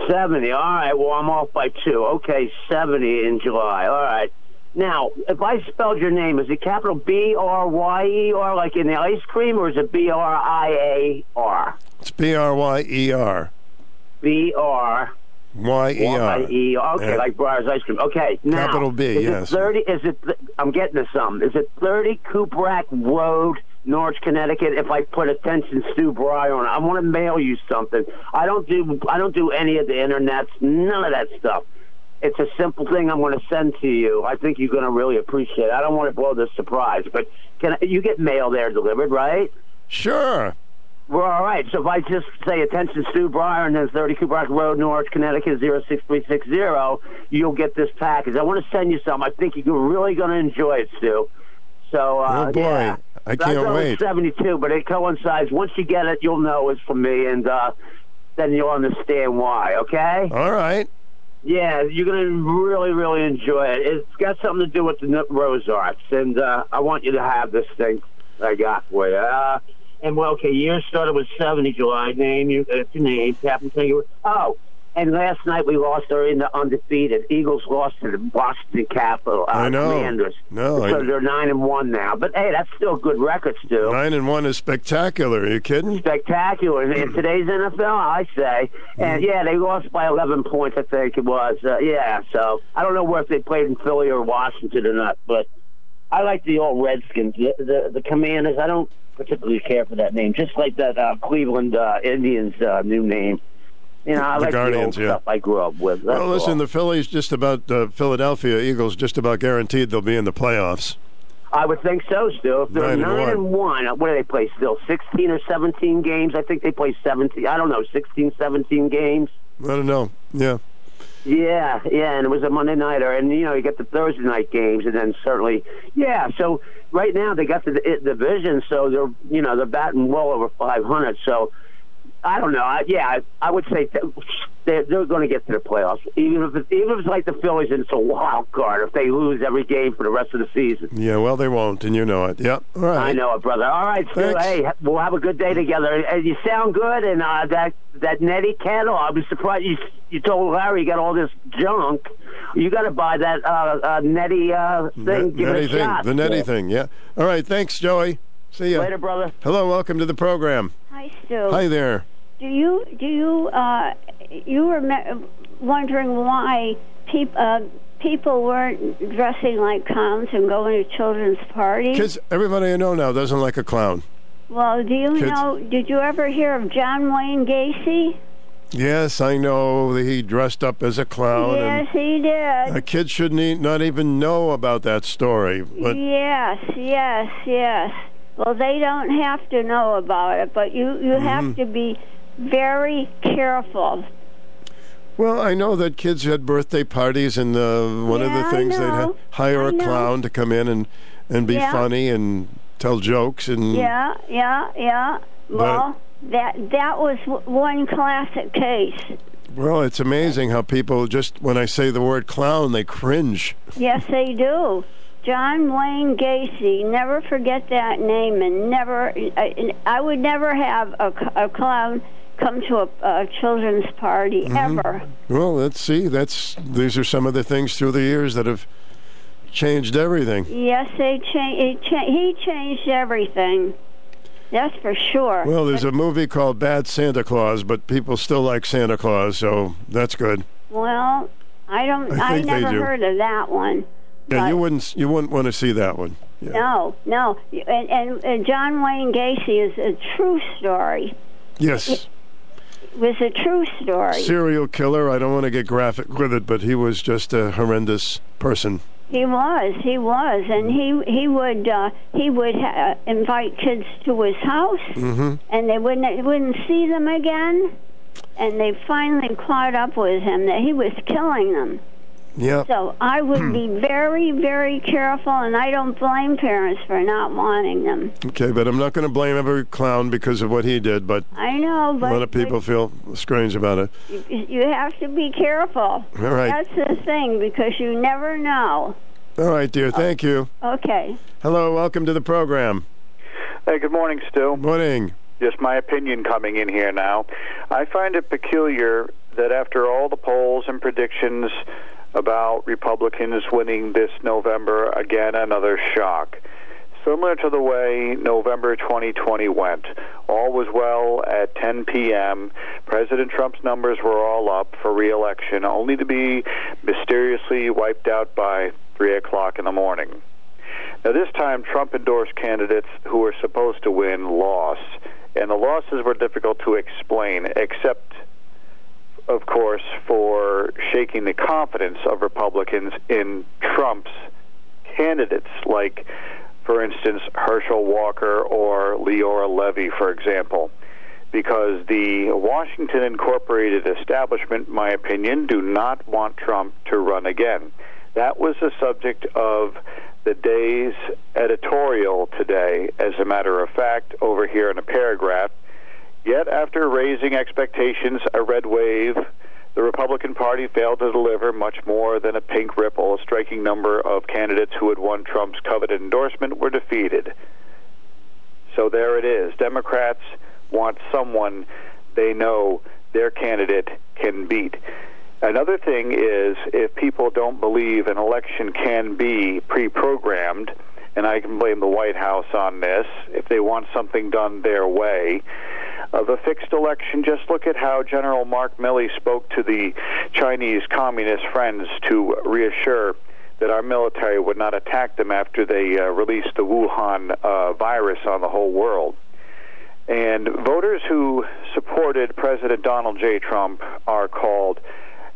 70. All right, well, I'm off by two. Okay, 70 in July. All right. Now, if I spelled your name, is it capital B R Y E R like in the ice cream, or is it B R I A R? It's B R Y E R. B R Y E R. Y E R. Okay, Yeah. like Briar's ice cream. Okay, now Capital B, is yes. It Thirty? Is it? I'm getting to something. Is it thirty Cooprack Road, Norwich, Connecticut? If I put attention Stu Bryer on it, I want to mail you something. I don't do. I don't do any of the internets. None of that stuff. It's a simple thing I'm going to send to you. I think you're going to really appreciate it. I don't want to blow this surprise, but can I, you get mail there delivered, right? Sure. We're all right. So if I just say attention, Stu Bryer, and then 30 Cooper Road, Norwich, Connecticut, 06360, you'll get this package. I want to send you some. I think you're really going to enjoy it, Stu. So, uh, Oh, boy. yeah. I That's can't only wait. 72, but it coincides. Once you get it, you'll know it's from me, and uh, then you'll understand why, okay? All right. Yeah, you're going to really, really enjoy it. It's got something to do with the Rose Arts, and uh, I want you to have this thing I got for you. Uh, and, well, okay, year started with 70 July. Name, you, uh, your name, Captain Kangaroo. Oh, and last night we lost our in the undefeated. Eagles lost to the Boston Capital uh, I know. Commanders. No, so I- they're 9 and 1 now. But, hey, that's still good record, Stu Nine and one is spectacular. Are you kidding? spectacular in today's NFL, I say. And yeah, they lost by 11 points, I think it was. Uh, yeah, so I don't know where if they played in Philly or Washington or not, but I like the old Redskins, the the, the Commanders. I don't particularly care for that name, just like that uh, Cleveland uh, Indians uh, new name. You know, I The like Guardians, the old yeah. stuff I grew up with. That's Well, listen, all. the Phillies just about uh, Philadelphia Eagles just about guaranteed they'll be in the playoffs. I would think so, Stu. If they're Nine and one. and one, what do they play still? 16 or 17 games? I think they play 17. I don't know, 16, 17 games. I don't know. Yeah. Yeah, yeah, and it was a Monday nighter, and you know you get the Thursday night games, and then certainly, yeah. So right now they got the, the division, so they're you know they're batting well over 500. So I don't know. I, yeah, I, I would say th- they're, they're going to get to the playoffs, even if it's, even if it's like the Phillies and it's a wild card. If they lose every game for the rest of the season, Yeah, well, they won't, and you know it. Yep. All right. I know it, brother. All right, Stu. Thanks. Hey, we'll have a good day together. And you sound good, and uh, that that Nettie Kettle. I was surprised you you told Larry you got all this junk. You got to buy that uh, uh, Nettie uh, thing. Net- Give a thing. shot. The netty Yeah. thing, yeah. All right, thanks, Joey. See ya. Later, brother. Hello, welcome to the program. Hi, Stu. Hi there. Do you do you uh, you were me- wondering why peop- uh, people weren't dressing like clowns and going to children's parties? Kids, everybody I know now doesn't like a clown. Well, do you Kids- know? Did you ever hear of John Wayne Gacy? Yes, I know that he dressed up as a clown. yes, he did. a kid shouldn't e- not even know about that story. But yes, yes, yes. Well, they don't have to know about it, but you you have Mhm. to be very careful. well, I know that kids had birthday parties, and uh, one of the things they'd ha- hire I a know. clown to come in and and be Yeah. funny and tell jokes and Yeah, yeah, yeah. Well, that that was w- one classic case. Well, it's amazing how people just when I say the word clown, they cringe. Yes, they do. John Wayne Gacy. Never forget that name, and never. I, I would never have a, a clown come to a, a children's party Mhm. ever. Well, let's see. That's these are some of the things through the years that have changed everything. Yes, they cha- he, cha- he changed everything. That's for sure. Well, there's a movie called Bad Santa Claus, but people still like Santa Claus, so that's good. Well, I don't. I I, never heard of that one. Yeah, you wouldn't you wouldn't want to see that one. No, no. And, and, and John Wayne Gacy is a true story. Yes, It was a true story. serial killer. I don't want to get graphic with it, but he was just a horrendous person. He was, he was, and he he would uh, he would ha- invite kids to his house, Mm-hmm. and they wouldn't wouldn't see them again. And they finally caught up with him that he was killing them. Yeah. So I would be hmm. very, very careful, and I don't blame parents for not wanting them. Okay, but I'm not going to blame every clown because of what he did, but I know, a lot of people feel strange about it. you, you have to be careful. All right. That's the thing because you never know. All right, dear. Oh, thank you. Okay. Hello, welcome to the program. Hey, good morning, Stu. Morning. Just my opinion coming in here now. I find it peculiar that after all the polls and predictions about Republicans winning this November, again, another shock. Similar to the way November 2020 went. All was well at 10 p.m. President Trump's numbers were all up for reelection, only to be mysteriously wiped out by 3 o'clock in the morning. Now, this time, Trump endorsed candidates who were supposed to win lost, and the losses were difficult to explain, except, of course, for shaking the confidence of Republicans in Trump's candidates, like, for instance, Herschel Walker or Leora Levy, for example. Because the Washington Incorporated establishment, in my opinion, do not want Trump to run again. That was the subject of the day's editorial today, as a matter of fact, over here in a paragraph. Yet, after raising expectations, a red wave, the Republican Party failed to deliver much more than a pink ripple. A striking number of candidates who had won Trump's coveted endorsement were defeated. So there it is. Democrats want someone they know their candidate can beat. Another thing is if people don't believe an election can be pre programmed, and I can blame the White House on this, if they want something done their way, of a fixed election, just look at how General Mark Milley spoke to the Chinese communist friends to reassure that our military would not attack them after they uh, released the Wuhan uh, virus on the whole world. And voters who supported President Donald J. Trump are called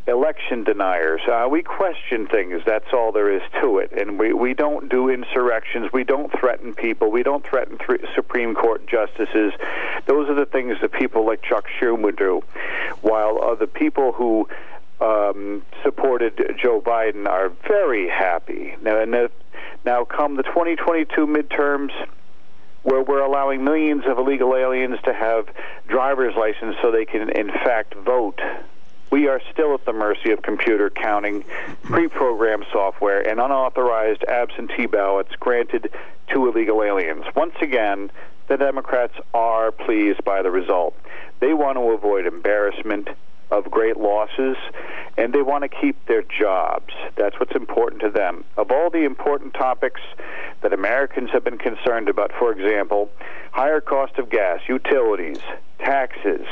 election deniers. Uh, we question things. That's all there is to it. And we, we don't do insurrections. We don't threaten people. We don't threaten th- Supreme Court justices. Those are the things that people like Chuck Schumer do. While uh, the people who um, supported Joe Biden are very happy. Now, and the, now come the 2022 midterms, where we're allowing millions of illegal aliens to have driver's license so they can, in fact, vote. We are still at the mercy of computer counting, pre programmed software, and unauthorized absentee ballots granted to illegal aliens. Once again, the Democrats are pleased by the result. They want to avoid embarrassment of great losses, and they want to keep their jobs. That's what's important to them. Of all the important topics that Americans have been concerned about, for example, higher cost of gas, utilities, taxes,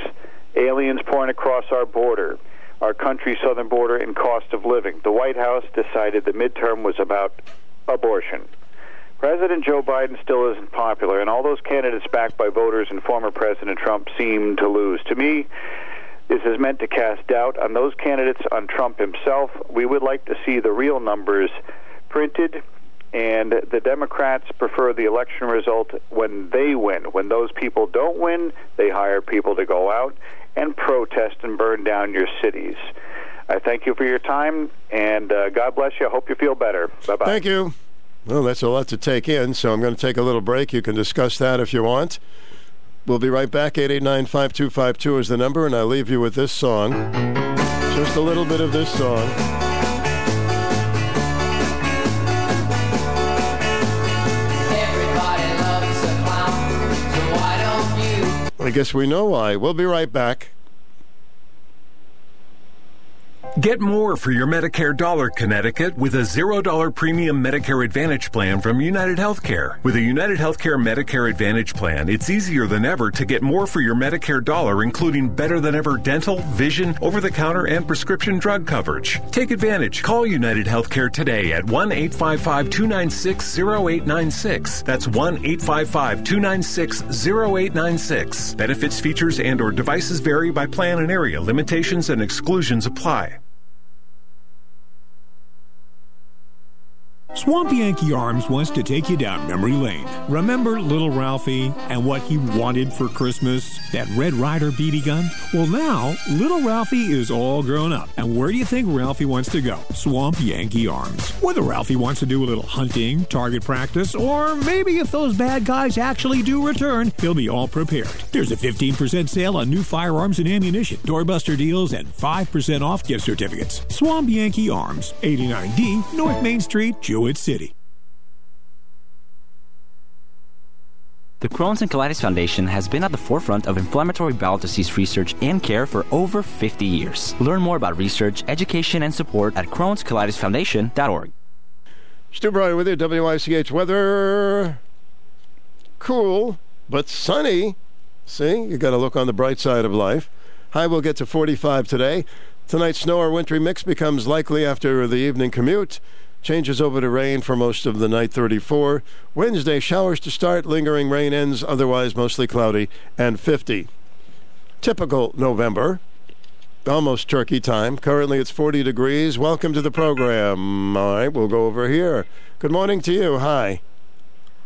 aliens pouring across our border, our country's southern border, and cost of living, the White House decided the midterm was about abortion. President Joe Biden still isn't popular, and all those candidates backed by voters and former President Trump seem to lose. To me, this is meant to cast doubt on those candidates, on Trump himself. We would like to see the real numbers printed, and the Democrats prefer the election result when they win. When those people don't win, they hire people to go out and protest and burn down your cities. I thank you for your time, and uh, God bless you. I hope you feel better. Bye bye. Thank you. Well, that's a lot to take in, so I'm going to take a little break. You can discuss that if you want. We'll be right back. 889 5252 is the number, and I'll leave you with this song. Just a little bit of this song. I guess we know why. We'll be right back. Get more for your Medicare dollar, Connecticut, with a $0 premium Medicare Advantage plan from United Healthcare. With a United Healthcare Medicare Advantage plan, it's easier than ever to get more for your Medicare dollar, including better than ever dental, vision, over the counter, and prescription drug coverage. Take advantage. Call United Healthcare today at 1 855 296 0896. That's 1 855 296 0896. Benefits, features, and or devices vary by plan and area. Limitations and exclusions apply. Swamp Yankee Arms wants to take you down memory lane. Remember little Ralphie and what he wanted for Christmas? That Red Ryder BB gun? Well, now, little Ralphie is all grown up. And where do you think Ralphie wants to go? Swamp Yankee Arms. Whether Ralphie wants to do a little hunting, target practice, or maybe if those bad guys actually do return, he'll be all prepared. There's a 15% sale on new firearms and ammunition, doorbuster deals, and 5% off gift certificates. Swamp Yankee Arms, 89D, North Main Street, Jewett City. The Crohn's and Colitis Foundation has been at the forefront of inflammatory bowel disease research and care for over 50 years. Learn more about research, education, and support at Crohn'sColitisFoundation.org. Stu Bryer with you, WICH weather. Cool, but sunny. See, you got to look on the bright side of life. High will get to 45 today. Tonight, snow or wintry mix becomes likely after the evening commute. Changes over to rain for most of the night 34. Wednesday, showers to start, lingering rain ends, otherwise mostly cloudy, and 50. Typical November. Almost turkey time. Currently it's 40 degrees. Welcome to the program. All right, we'll go over here. Good morning to you. Hi.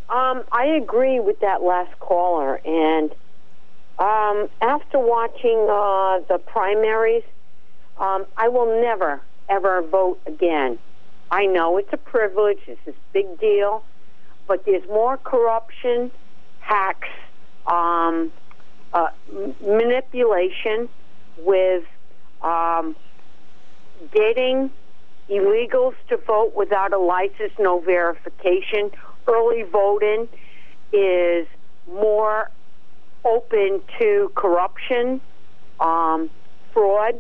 Um, I agree with that last caller, and um, after watching uh, the primaries, um, I will never ever vote again. I know it's a privilege, it's this big deal, but there's more corruption, hacks, um, uh, manipulation with um, getting illegals to vote without a license, no verification. Early voting is more open to corruption, um, fraud.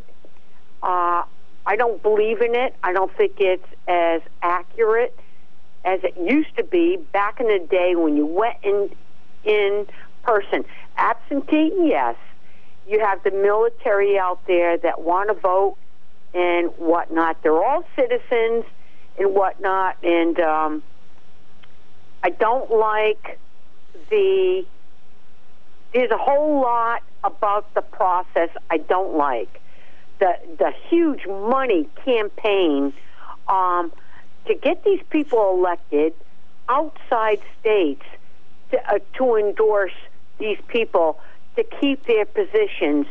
Uh, I don't believe in it. I don't think it's as accurate as it used to be back in the day when you went in in person. Absentee, yes. You have the military out there that want to vote and whatnot. They're all citizens and whatnot, and um, I don't like the. There's a whole lot about the process I don't like the the huge money campaign um, to get these people elected outside states to, uh, to endorse these people to keep their positions.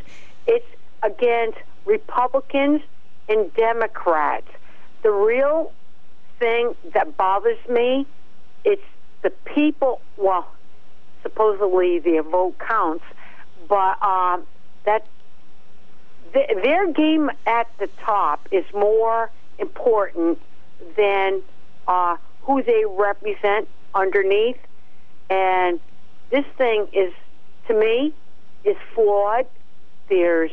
It's against Republicans and Democrats. The real thing that bothers me it's the people. Well, supposedly their vote counts, but um, that th- their game at the top is more important than uh, who they represent underneath. And this thing is, to me, is flawed. There's,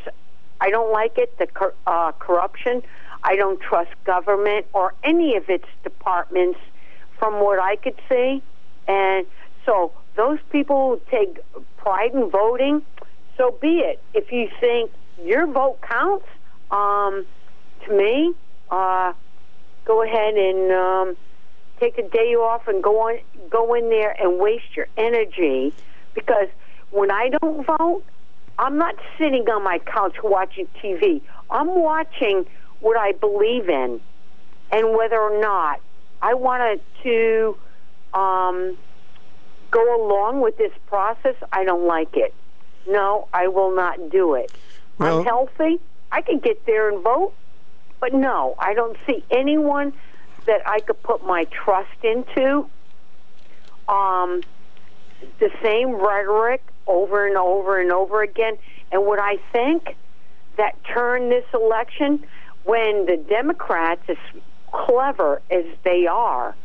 I don't like it. The cor- uh, corruption. I don't trust government or any of its departments, from what I could see. And so those people who take pride in voting, so be it. If you think your vote counts, um, to me, uh, go ahead and um, take a day off and go on, go in there and waste your energy because when I don't vote, I'm not sitting on my couch watching TV. I'm watching what I believe in and whether or not I want to um, go along with this process. I don't like it. No, I will not do it. Well, I'm healthy. I can get there and vote. But no, I don't see anyone that I could put my trust into. Um, the same rhetoric over and over and over again. And what I think that turned this election, when the Democrats, as clever as they are,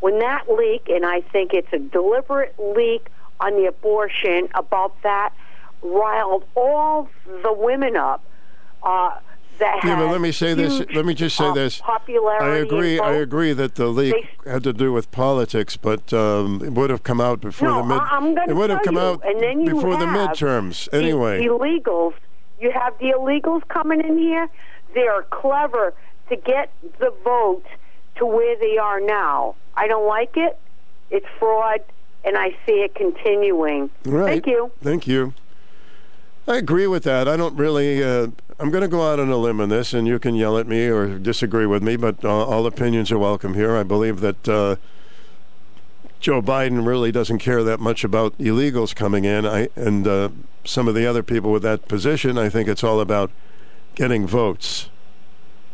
when that leak, and I think it's a deliberate leak on the abortion about that, riled all the women up. Uh, that Yeah, but let me say this. Let me just say uh, this. Popularity I agree. I agree that the leak had to do with politics, but um, it would have come out before No, the mid. I'm it would have come you, out and then you before the midterms. the Anyway, illegals. You have the illegals coming in here. They are clever to get the vote to where they are now. I don't like it. It's fraud, and I see it continuing. right. Thank you. Thank you. I agree with that. I don't really. Uh, I'm going to go out on a limb on this, and you can yell at me or disagree with me, but uh, all opinions are welcome here. I believe that uh, Joe Biden really doesn't care that much about illegals coming in, I, and uh, some of the other people with that position. I think it's all about getting votes.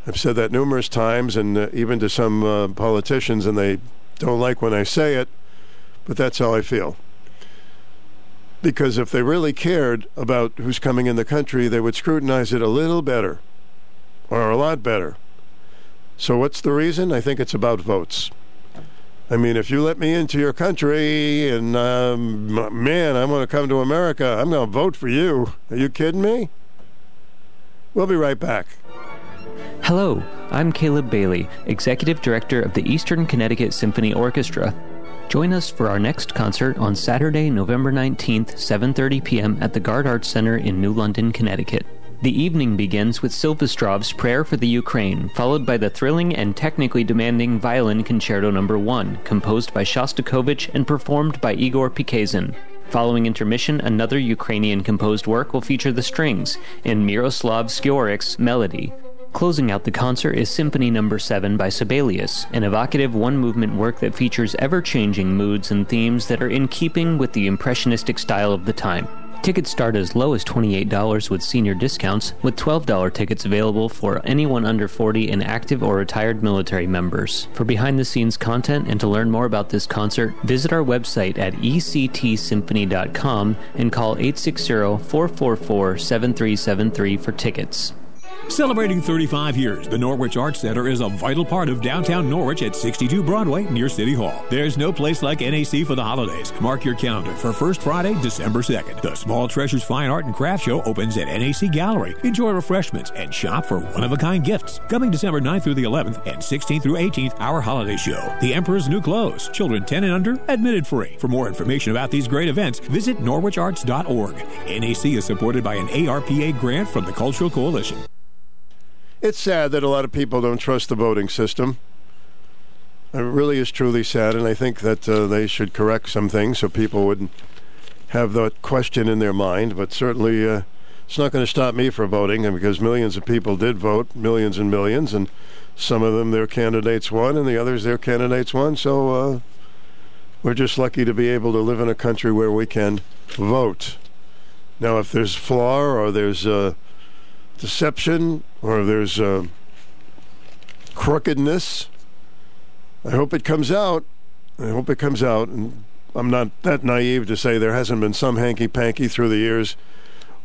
I've said that numerous times, and uh, even to some uh, politicians, and they don't like when I say it, but that's how I feel. Because if they really cared about who's coming in the country, they would scrutinize it a little better, or a lot better. So, what's the reason? I think it's about votes. I mean, if you let me into your country and, um, man, I'm going to come to America, I'm going to vote for you. Are you kidding me? We'll be right back. Hello, I'm Caleb Bailey, Executive Director of the Eastern Connecticut Symphony Orchestra. Join us for our next concert on Saturday, November 19th, 7:30 p.m. at the Garde Arts Center in New London, Connecticut. The evening begins with Silvestrov's Prayer for the Ukraine, followed by the thrilling and technically demanding Violin Concerto No. 1, composed by Shostakovich and performed by Igor Pikayzen. Following intermission, another Ukrainian composed work will feature the strings in Myroslav Skoryk's Melody. Closing out the concert is Symphony No. 7 by Sibelius, an evocative one movement work that features ever changing moods and themes that are in keeping with the impressionistic style of the time. Tickets start as low as $28 with senior discounts, with $12 tickets available for anyone under 40 and active or retired military members. For behind the scenes content and to learn more about this concert, visit our website at ectsymphony.com and call 860 444 7373 for tickets. Celebrating 35 years, the Norwich Arts Center is a vital part of downtown Norwich at 62 Broadway near City Hall. There's no place like NAC for the holidays. Mark your calendar for First Friday, December 2nd. The Small Treasures Fine Art and Craft Show opens at NAC Gallery. Enjoy refreshments and shop for one-of-a-kind gifts. Coming December 9th through the 11th and 16th through 18th, our holiday show. The Emperor's New Clothes. Children 10 and under, admitted free. For more information about these great events, visit norwicharts.org. NAC is supported by an ARPA grant from the Cultural Coalition. It's sad that a lot of people don't trust the voting system. It really is truly sad, and I think that uh, they should correct some things so people wouldn't have that question in their mind. But certainly, uh, it's not going to stop me from voting, and because millions of people did vote, millions and millions, and some of them their candidates won, and the others their candidates won. So uh, we're just lucky to be able to live in a country where we can vote. Now, if there's flaw or there's uh, deception or there's uh, crookedness. I hope it comes out. I hope it comes out. And I'm not that naive to say there hasn't been some hanky panky through the years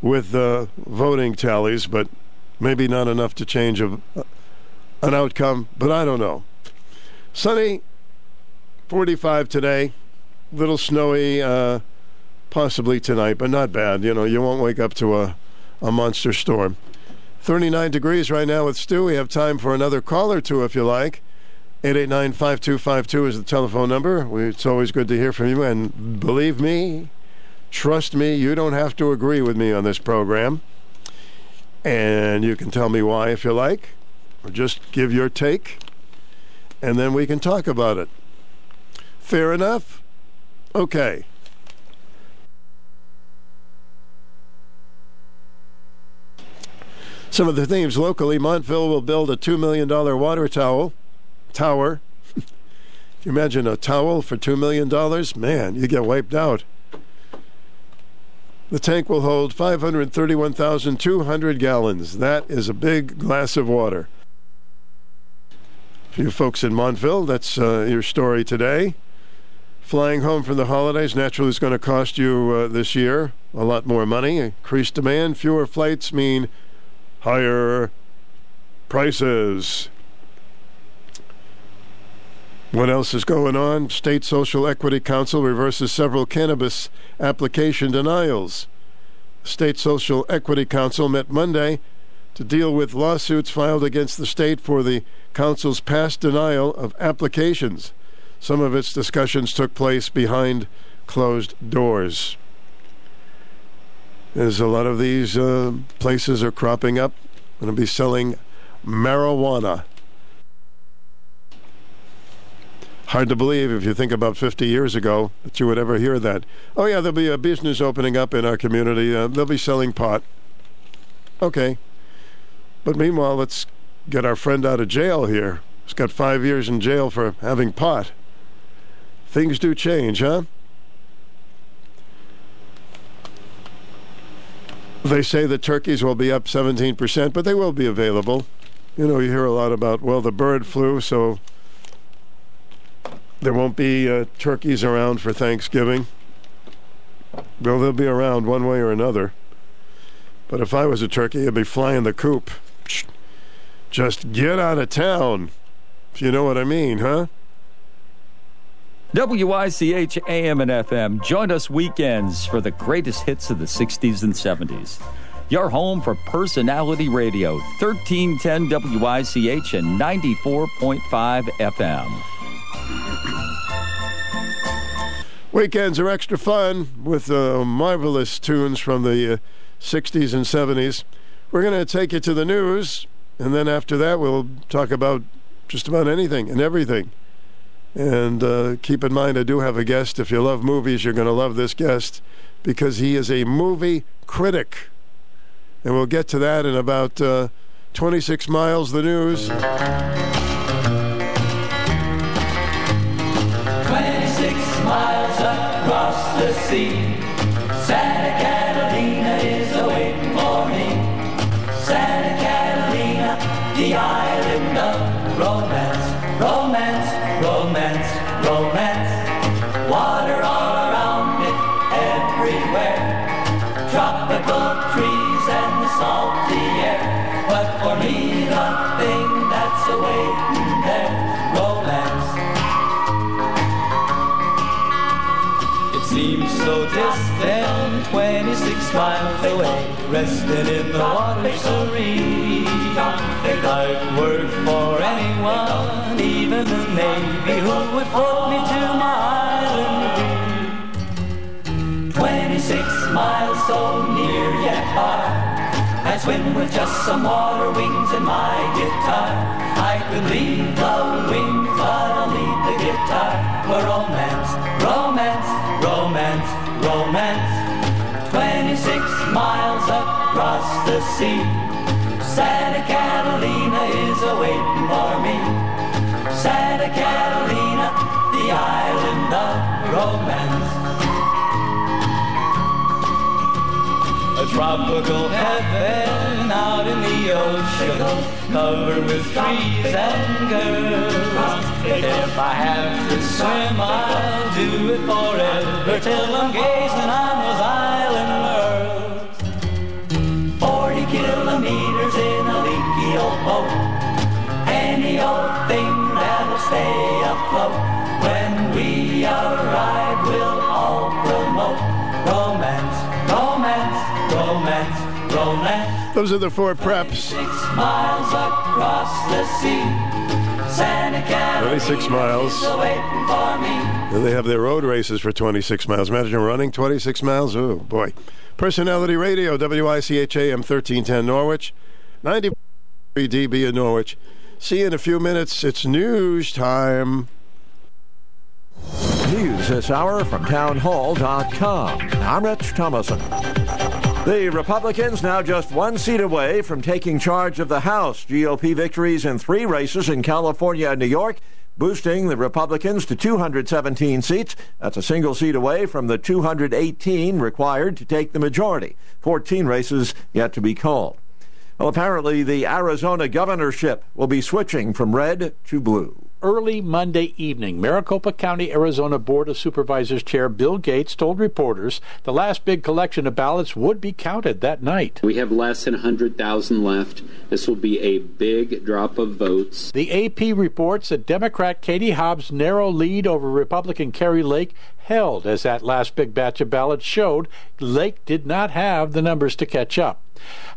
with uh, voting tallies, but maybe not enough to change a, an outcome. But I don't know. Sunny, 45 today. Little snowy, uh, possibly tonight, but not bad. You know, you won't wake up to a, a monster storm. 39 degrees right now with Stu. We have time for another call or two if you like. 889 5252 is the telephone number. It's always good to hear from you. And believe me, trust me, you don't have to agree with me on this program. And you can tell me why if you like, or just give your take, and then we can talk about it. Fair enough? Okay. Some of the themes locally Montville will build a $2 million water towel tower. [laughs] you imagine a towel for $2 million? Man, you get wiped out. The tank will hold 531,200 gallons. That is a big glass of water. For you folks in Montville, that's uh, your story today. Flying home from the holidays naturally is going to cost you uh, this year a lot more money. Increased demand, fewer flights mean higher prices. What else is going on? State Social Equity Council reverses several cannabis application denials. State Social Equity Council met Monday to deal with lawsuits filed against the state for the council's past denial of applications. Some of its discussions took place behind closed doors. As a lot of these uh, places are cropping up, going to be selling marijuana Hard to believe if you think about 50 years ago that you would ever hear that. Oh, yeah, there'll be a business opening up in our community. Uh, they'll be selling pot. Okay. But meanwhile, let's get our friend out of jail here. He's got five years in jail for having pot. Things do change, huh? They say the turkeys will be up 17%, but they will be available. You know, you hear a lot about, well, the bird flu, so there won't be uh, turkeys around for Thanksgiving. Well, they'll be around one way or another. But if I was a turkey, I'd be flying the coop. Just get out of town, if you know what I mean, huh? WICH AM and FM. Join us weekends for the greatest hits of the 60s and 70s. Your home for personality radio, 1310 WICH and 94.5 FM. Weekends are extra fun with uh, marvelous tunes from the uh, 60s and 70s. We're going to take you to the news, and then after that, we'll talk about just about anything and everything. And uh, keep in mind, I do have a guest. If you love movies, you're going to love this guest because he is a movie critic. And we'll get to that in about uh, 26 miles, the news. 26 miles across the sea. Miles away, resting in the water serene. I'd work for anyone, even the Navy, who would float me to my island. 26 miles so near yet far. I swim with just some water wings and my guitar. I could leave the wings, but I'll leave the guitar for romance, romance, romance, romance. 26 miles across the sea. Santa Catalina is awaiting for me. Santa Catalina, the island of romance. A tropical heaven out in the ocean, covered with trees and girls. If I have to swim, I'll do it forever till I'm gazing on those island romance, romance, romance, romance. Those are the Four Preps. Six miles across the sea. Santa Catalina 26 miles. And they have their road races for 26 miles. Imagine running 26 miles. Oh, boy. Personality Radio, WICH AM 1310 Norwich, 93 dB in Norwich. See you in a few minutes. It's news time. News this hour from townhall.com. I'm Rich Thomason. The Republicans now just one seat away from taking charge of the House. GOP victories in three races in California and New York, boosting the Republicans to 217 seats. That's a single seat away from the 218 required to take the majority. 14 races yet to be called. Well, apparently the Arizona governorship will be switching from red to blue early Monday evening, Maricopa County, Arizona Board of Supervisors Chair Bill Gates told reporters the last big collection of ballots would be counted that night. We have less than 100,000 left. This will be a big drop of votes. The AP reports that Democrat Katie Hobbs' narrow lead over Republican Kari Lake held as that last big batch of ballots showed Lake did not have the numbers to catch up.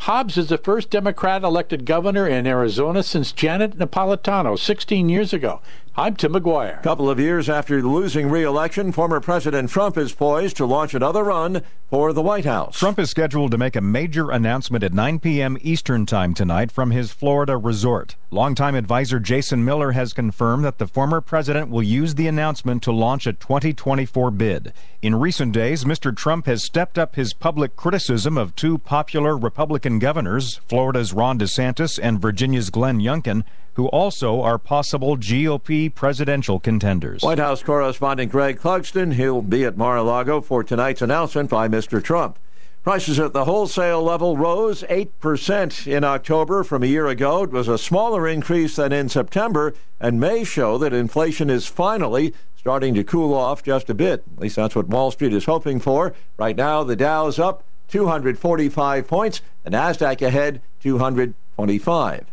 Hobbs is the first Democrat elected governor in Arizona since Janet Napolitano 16 years ago. I'm Tim McGuire. A couple of years after losing re-election, former President Trump is poised to launch another run for the White House. Trump is scheduled to make a major announcement at 9 p.m. Eastern Time tonight from his Florida resort. Longtime advisor Jason Miller has confirmed that the former president will use the announcement to launch a 2024 bid. In recent days, Mr. Trump has stepped up his public criticism of two popular Republican governors, Florida's Ron DeSantis and Virginia's Glenn Youngkin, who also are possible GOP presidential contenders. White House correspondent Greg Clugston, he'll be at Mar-a-Lago for tonight's announcement by Mr. Trump. Prices at the wholesale level rose 8% in October from a year ago. It was a smaller increase than in September and may show that inflation is finally starting to cool off just a bit. At least that's what Wall Street is hoping for. Right now, the Dow's up 245 points, the Nasdaq ahead 225.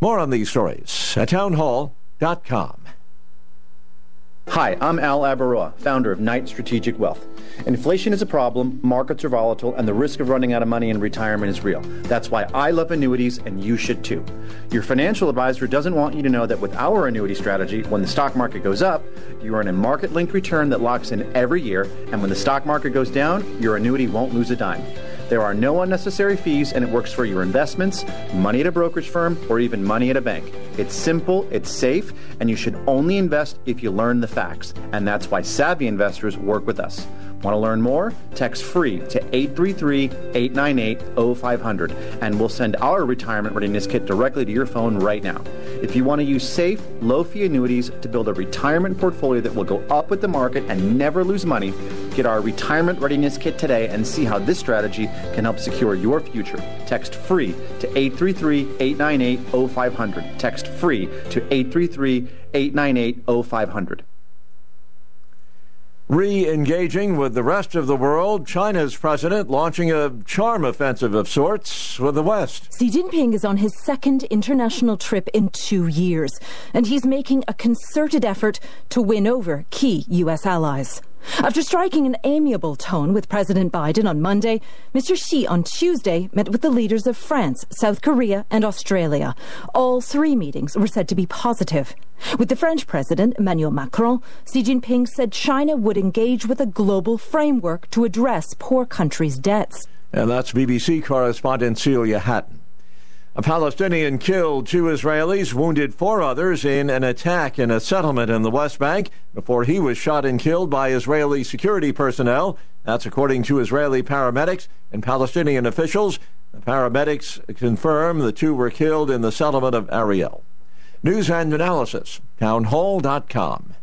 More on these stories at townhall.com. Hi, I'm Al Abaroa, founder of Knight Strategic Wealth. Inflation is a problem, markets are volatile, and the risk of running out of money in retirement is real. That's why I love annuities, and you should too. Your financial advisor doesn't want you to know that with our annuity strategy, when the stock market goes up, you earn a market linked return that locks in every year, and when the stock market goes down, your annuity won't lose a dime. There are no unnecessary fees, and it works for your investments, money at a brokerage firm, or even money at a bank. It's simple, it's safe, and you should only invest if you learn the facts. And that's why savvy investors work with us. Want to learn more? Text free to 833 898 0500 and we'll send our retirement readiness kit directly to your phone right now. If you want to use safe, low fee annuities to build a retirement portfolio that will go up with the market and never lose money, get our retirement readiness kit today and see how this strategy can help secure your future. Text free to 833 898 0500. Text free to 833 898 0500. Re engaging with the rest of the world, China's president launching a charm offensive of sorts with the West. Xi Jinping is on his second international trip in two years, and he's making a concerted effort to win over key U.S. allies. After striking an amiable tone with President Biden on Monday, Mr. Xi on Tuesday met with the leaders of France, South Korea, and Australia. All three meetings were said to be positive. With the French President, Emmanuel Macron, Xi Jinping said China would engage with a global framework to address poor countries' debts. And that's BBC correspondent Celia Hatton. A Palestinian killed two Israelis, wounded four others in an attack in a settlement in the West Bank before he was shot and killed by Israeli security personnel. That's according to Israeli paramedics and Palestinian officials. The paramedics confirm the two were killed in the settlement of Ariel. News and analysis, townhall.com.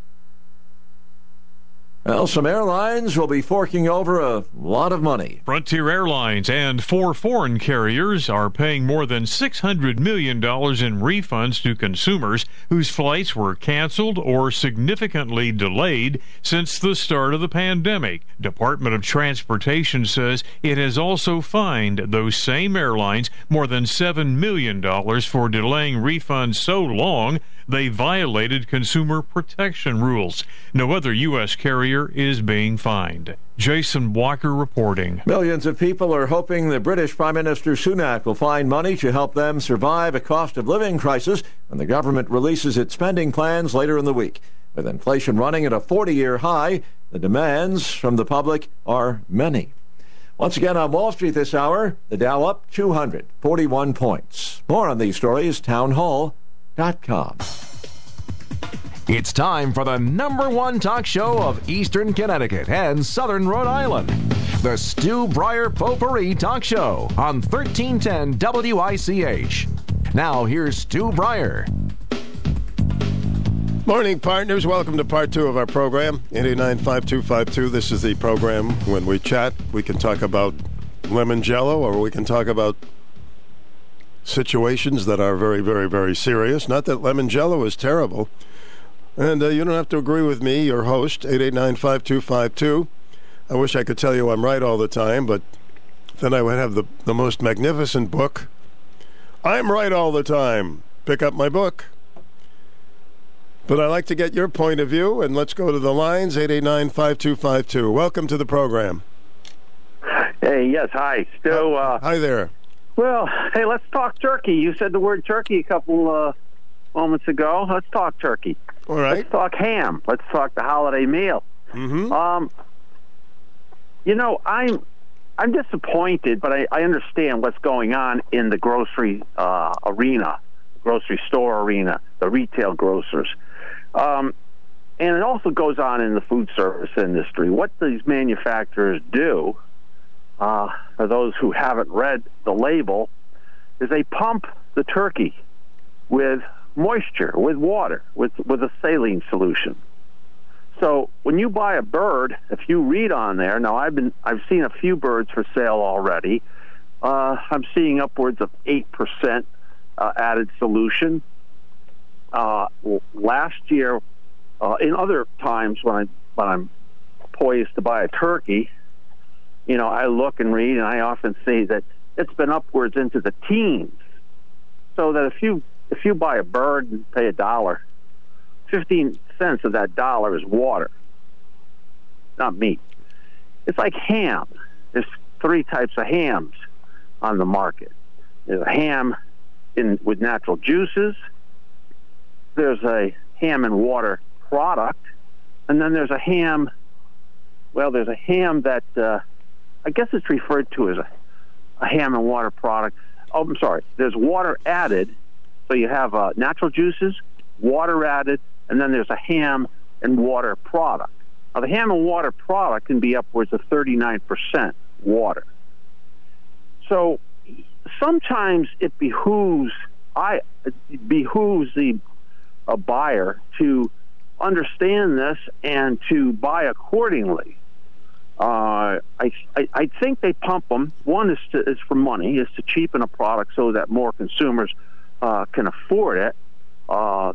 Well, some airlines will be forking over a lot of money. Frontier Airlines and four foreign carriers are paying more than $600 million in refunds to consumers whose flights were canceled or significantly delayed since the start of the pandemic. Department of Transportation says it has also fined those same airlines more than $7 million for delaying refunds so long they violated consumer protection rules. No other U.S. carrier is being fined. Jason Walker reporting. Millions of people are hoping the British Prime Minister Sunak will find money to help them survive a cost of living crisis when the government releases its spending plans later in the week. With inflation running at a 40 year high, the demands from the public are many. Once again on Wall Street this hour, the Dow up 241 points. More on these stories, townhall.com. It's time for the number one talk show of Eastern Connecticut and Southern Rhode Island. The Stu Bryer Potpourri Talk Show on 1310 WICH. Now, here's Stu Bryer. Morning, partners. Welcome to part two of our program, 889-5252. This is the program when we chat. We can talk about lemon jello or we can talk about situations that are very, very, very serious. Not that lemon jello is terrible. And uh, you don't have to agree with me, your host, 889-5252. I wish I could tell you I'm right all the time, but then I would have the, the most magnificent book. I'm right all the time. Pick up my book. But I like to get your point of view, and let's go to the lines, 889-5252. Welcome to the program. Hey, yes, hi, Stu. Uh, hi there. Well, [laughs] hey, let's talk turkey. You said the word turkey a couple uh, moments ago. Let's talk turkey. All right. Let's talk ham. Let's talk the holiday meal. Mm-hmm. Um, you know, I'm I'm disappointed, but I, I understand what's going on in the grocery uh, arena, grocery store arena, the retail grocers. Um, and it also goes on in the food service industry. What these manufacturers do, uh, for those who haven't read the label, is they pump the turkey with moisture, with water, with, with a saline solution. So when you buy a bird, if you read on there, now I've been I've seen a few birds for sale already. Uh, I'm seeing upwards of eight percent uh, added solution. Uh, last year, uh, in other times when I when I'm poised to buy a turkey, you know, I look and read, and I often see that it's been upwards into the teens. So that if you if you buy a bird and pay a dollar, fifteen cents of that dollar is water, not meat. It's like ham. There's three types of hams on the market. There's a ham in with natural juices there's a ham and water product, and then there's a ham. Well, there's a ham that uh, I guess it's referred to as a, a ham and water product. Oh, I'm sorry. There's water added, so you have uh, natural juices, water added, and then there's a ham and water product. Now, the ham and water product can be upwards of 39% water. So sometimes it behooves I behooves the a buyer to understand this and to buy accordingly. Uh, I, I, I think they pump them. One is to, is for money, is to cheapen a product so that more consumers uh, can afford it. Uh,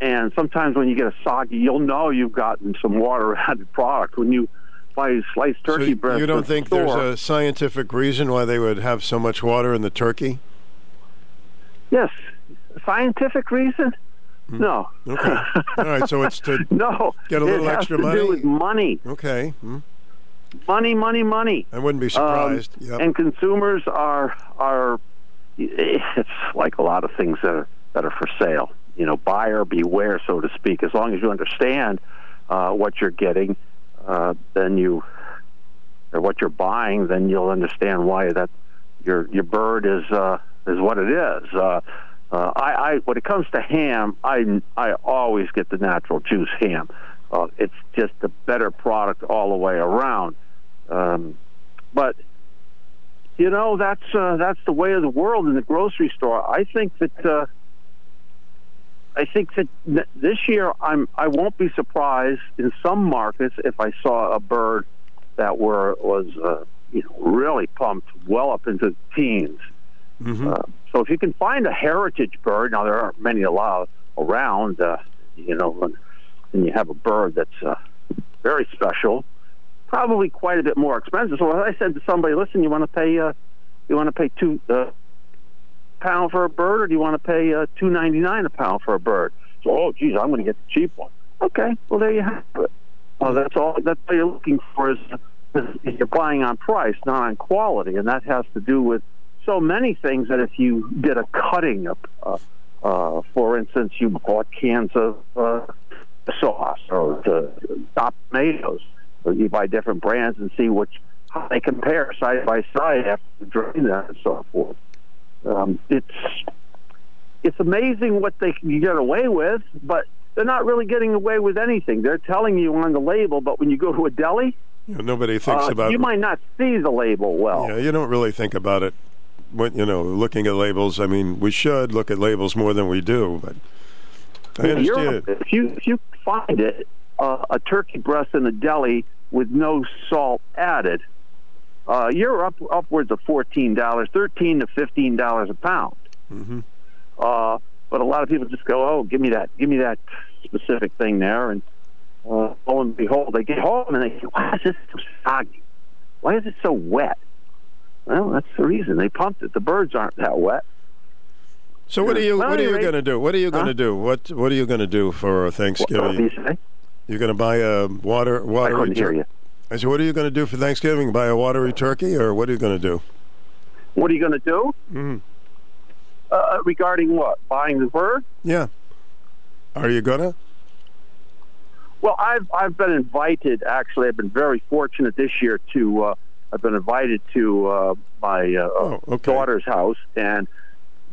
and sometimes when you get a soggy, you'll know you've gotten some water-added [laughs] product when you buy sliced turkey so breast. You don't think the there's a scientific reason why they would have so much water in the turkey? Yes, scientific reason. No. Okay. [laughs] All right. So it's to no get a little it has extra to money. Do with money. Okay. Hmm. Money, money, money. I wouldn't be surprised. Um, yep. And consumers are are. It's like a lot of things that are that are for sale. You know, buyer beware, so to speak. As long as you understand uh, what you're getting, uh, then you or what you're buying, then you'll understand why that your your bird is uh, is what it is. Uh, uh, I, I when it comes to ham, I I always get the natural juice ham. Uh, it's just a better product all the way around. Um, but you know that's uh, that's the way of the world in the grocery store. I think that uh, I think that this year I'm I won't be surprised in some markets if I saw a bird that were was uh, you know really pumped well up into the teens. Mm-hmm. Uh, so if you can find a heritage bird, now there aren't many allowed around, uh, you know, and, and you have a bird that's uh, very special, probably quite a bit more expensive. So I said to somebody, listen, you want to pay uh, you want to pay two uh, pound for a bird, or do you want to pay uh, two ninety nine a pound for a bird? So oh, geez, I'm going to get the cheap one. Okay, well there you have it. Uh, that's all. That's all you're looking for is, is, you're buying on price, not on quality, and that has to do with so many things that if you did a cutting of, uh, uh, for instance, you bought cans of uh, sauce or the top tomatoes, you buy different brands and see which how they compare side by side after you drain that and so forth. Um, it's it's amazing what they can get away with, but they're not really getting away with anything. They're telling you on the label, but when you go to a deli, You know, nobody thinks uh, about you might not see the label well. Yeah, you don't really think about it. When you know, looking at labels. I mean, we should look at labels more than we do, but I understand. Europe, if you if you find it uh, a turkey breast in a deli with no salt added, uh, you're up upwards of fourteen dollars, thirteen to fifteen dollars a pound. Mm-hmm. Uh, but a lot of people just go, "Oh, give me that, give me that specific thing there," and uh, lo and behold, they get home and they say, "Why is this so soggy? Why is it so wet?" Well, that's the reason they pumped it. The birds aren't that wet. So what are you Well, what are you going to do? What are you going to Huh? do? What what are you going to do for What Thanksgiving? say? You're going to buy a water watery turkey. I couldn't hear you. I said, what are you going to do for Thanksgiving? Buy a watery turkey, or what are you going to do? What are you going to do? Mm-hmm. Uh, regarding what? Buying the bird? Yeah. Are you gonna? Well, I've I've been invited. Actually, I've been very fortunate this year to. Uh, I've been invited to uh, my uh, daughter's house, and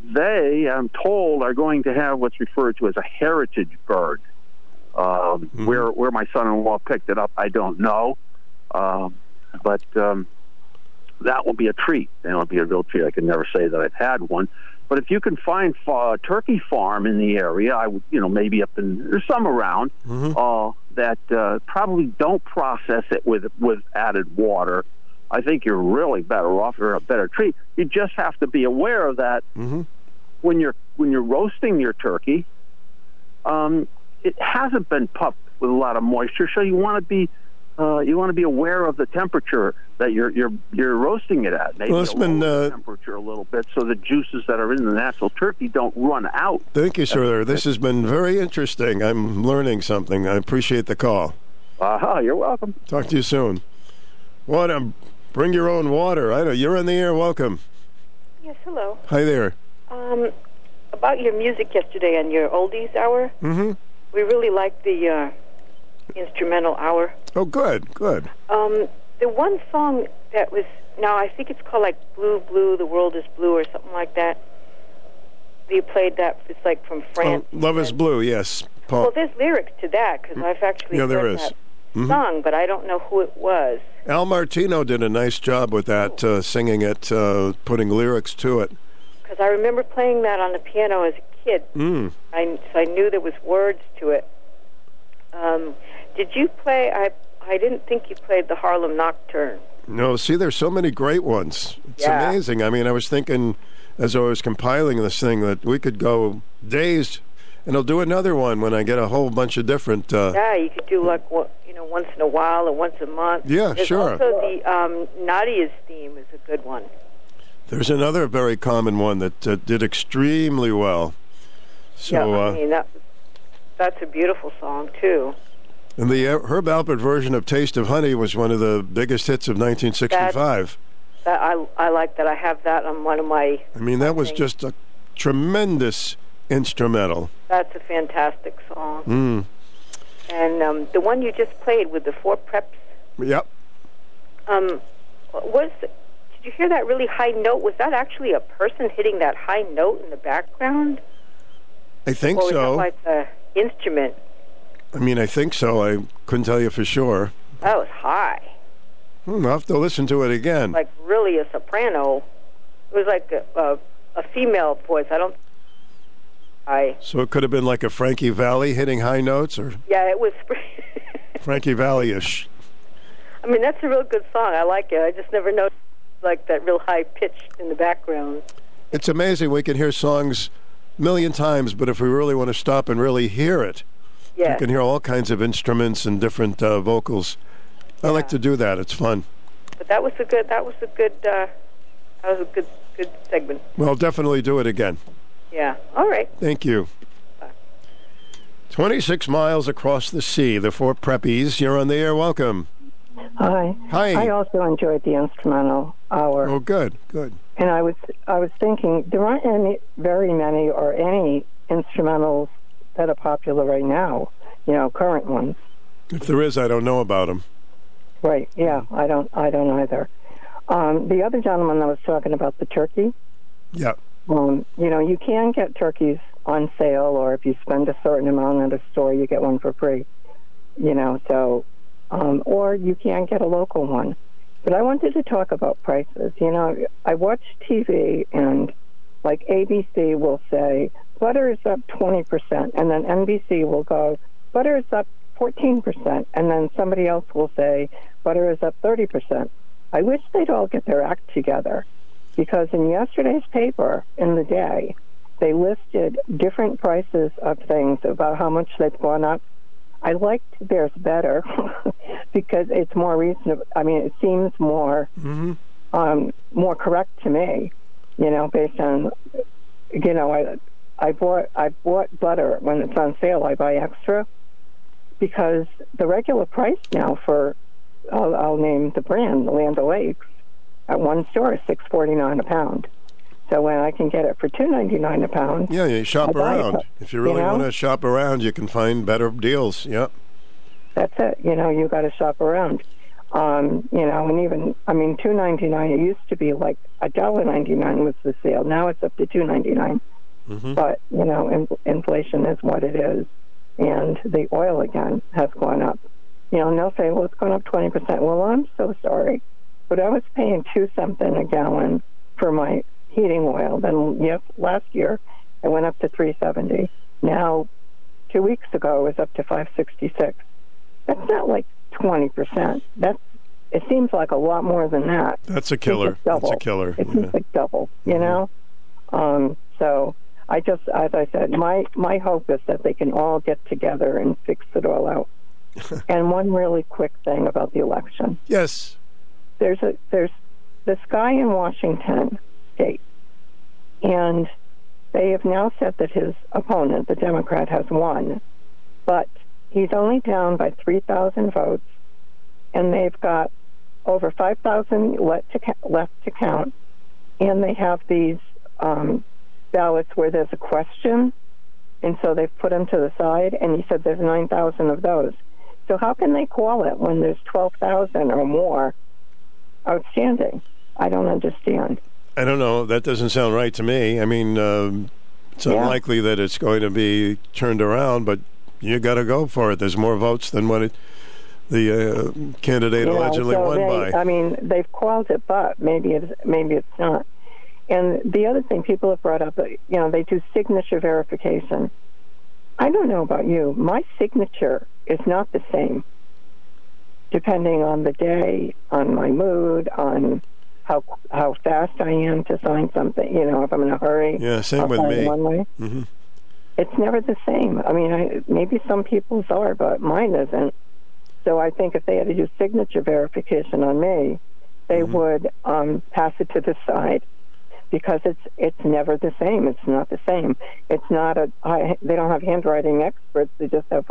they, I'm told, are going to have what's referred to as a heritage bird. Um, Where where my son-in-law picked it up, I don't know, um, but um, that will be a treat. That'll be a real treat. I can never say that I've had one, but if you can find a turkey farm in the area, I would, you know, maybe up in there's some around uh, that uh, probably don't process it with with added water. I think you're really better off or a better treat. You just have to be aware of that when you're when you're roasting your turkey. Um, it hasn't been pumped with a lot of moisture, so you want to be uh, you want to be aware of the temperature that you're you're you're roasting it at. Maybe Well, it's a been, lower uh, temperature a little bit, so the juices that are in the natural turkey don't run out. Thank you, sir. This has been very interesting. I'm learning something. I appreciate the call. Aha, you're welcome. Talk to you soon. What? Um, bring your own water. I know you're in the air. Welcome. Yes, hello. Hi there. Um, about your music yesterday on your oldies hour, Mm-hmm. We really liked the uh, instrumental hour. Oh, good, good. Um, the one song that was now I think it's called like Blue Blue, the world is blue or something like that. You played that. It's like from France. Oh, Love is blue. Yes, Paul. Well, there's lyrics to that because I've actually Yeah, there heard is. that Mhm. song, but I don't know who it was. Al Martino did a nice job with that, uh, singing it, uh, putting lyrics to it. Because I remember playing that on the piano as a kid. Mm. I so I knew there was words to it. Um, did you play? I I didn't think you played the Harlem Nocturne. No, see, there's so many great ones. It's Yeah. amazing. I mean, I was thinking as I was compiling this thing that we could go days, and I'll do another one when I get a whole bunch of different. Uh, yeah, you could do like what you know once in a while or once a month. Yeah, There's sure. Also, the um, Nadia's theme is a good one. There's another very common one that uh, did extremely well. So, yeah, I uh, mean that that's a beautiful song too. and the uh, Herb Alpert version of "Taste of Honey" was one of the biggest hits of 1965. That I I like that. I have that on one of my. I mean, that was just a tremendous instrumental. That's a fantastic song. Mm. And um, the one you just played with the Four Preps. Yep. Um, was did you hear that really high note? Was that actually a person hitting that high note in the background, I think so. like the instrument? I mean, I think so. I couldn't tell you for sure. That was high, Hmm, I'll have to listen to it again. like really a soprano. It was like a, a, a female voice. I don't. high. So it could have been like a Frankie Valli hitting high notes, or Yeah, it was. [laughs] Frankie Valli-ish. I mean, that's a real good song. I like it. I just never noticed like that real high pitch in the background. It's amazing we can hear songs million times, but if we really want to stop and really hear it, Yeah. you can hear all kinds of instruments and different uh, vocals. I like to do that. It's fun. But that was a good. That was a good. Uh, that was a good. Good segment. Well, definitely do it again. Yeah. All right. Thank you. 26 miles across the sea, the four preppies. You're on the air. Welcome. Hi. Hi. I also enjoyed the instrumental hour. Oh, good, good. And I was I was thinking there aren't any very many or any instrumentals that are popular right now. You know, current ones. If there is, I don't know about them. Right. Yeah. I don't. I don't either. Um, the other gentleman that was talking about the turkey. Yeah. Um, you know, you can get turkeys on sale, or if you spend a certain amount at a store, you get one for free. You know, so, um, or you can get a local one. But I wanted to talk about prices. You know, I watch TV, and like ABC will say butter is up twenty percent, and then NBC will go butter is up fourteen percent, and then somebody else will say butter is up thirty percent. I wish they'd all get their act together because in yesterday's paper in the day, they listed different prices of things about how much they've gone up. I liked theirs better [laughs] because it's more reasonable. I mean, it seems more um, more correct to me. You know, based on you know, I I bought I bought butter when it's on sale. I buy extra because the regular price now for I'll, I'll name the brand Land O'Lakes at one store is six forty nine a pound. So when I can get it for two ninety nine a pound, Yeah, you shop I buy it, around. If you really you know? want to shop around, you can find better deals. Yep. that's it. You know, you got to shop around. Um, you know, and even I mean, two ninety nine. It used to be like a dollar ninety nine was the sale. Now it's up to two ninety nine. But you know, in, inflation is what it is, and the oil again has gone up. You know, and they'll say, "Well, it's gone up twenty percent." Well, I'm so sorry, but I was paying two something a gallon for my heating oil. Then, yes, last year it went up to three seventy. Now, two weeks ago, it was up to five sixty six. That's not like twenty percent. That's it seems like a lot more than that. That's a killer. That's a killer. It Yeah. seems like double, you know. Um, so I just, as I said, my my hope is that they can all get together and fix it all out. [laughs] and one really quick thing about the election. Yes. There's a there's this guy in Washington State, and they have now said that his opponent, the Democrat, has won, but he's only down by three thousand votes, and they've got over five thousand left to left to count, and they have these um, ballots where there's a question, and so they've put them to the side. And he said there's nine thousand of those. So how can they call it when there's twelve thousand or more outstanding? I don't understand. I don't know. That doesn't sound right to me. I mean, um, it's Yeah. unlikely that it's going to be turned around, but you got to go for it. There's more votes than what it, the uh, candidate know, allegedly so won they, by. I mean, they've called it, but maybe it's maybe it's not. And the other thing people have brought up, uh, you know, they do signature verification. I don't know about you. My signature is not the same, depending on the day, on my mood, on how how fast I am to sign something. You know, if I'm in a hurry. yeah, same I'll with me. One way. hmm It's never the same. I mean, I, maybe some people's are, but mine isn't. So I think if they had to do signature verification on me, they Mm-hmm. would um, pass it to the side because it's it's never the same. It's not the same. It's not a. I, they don't have handwriting experts. They just have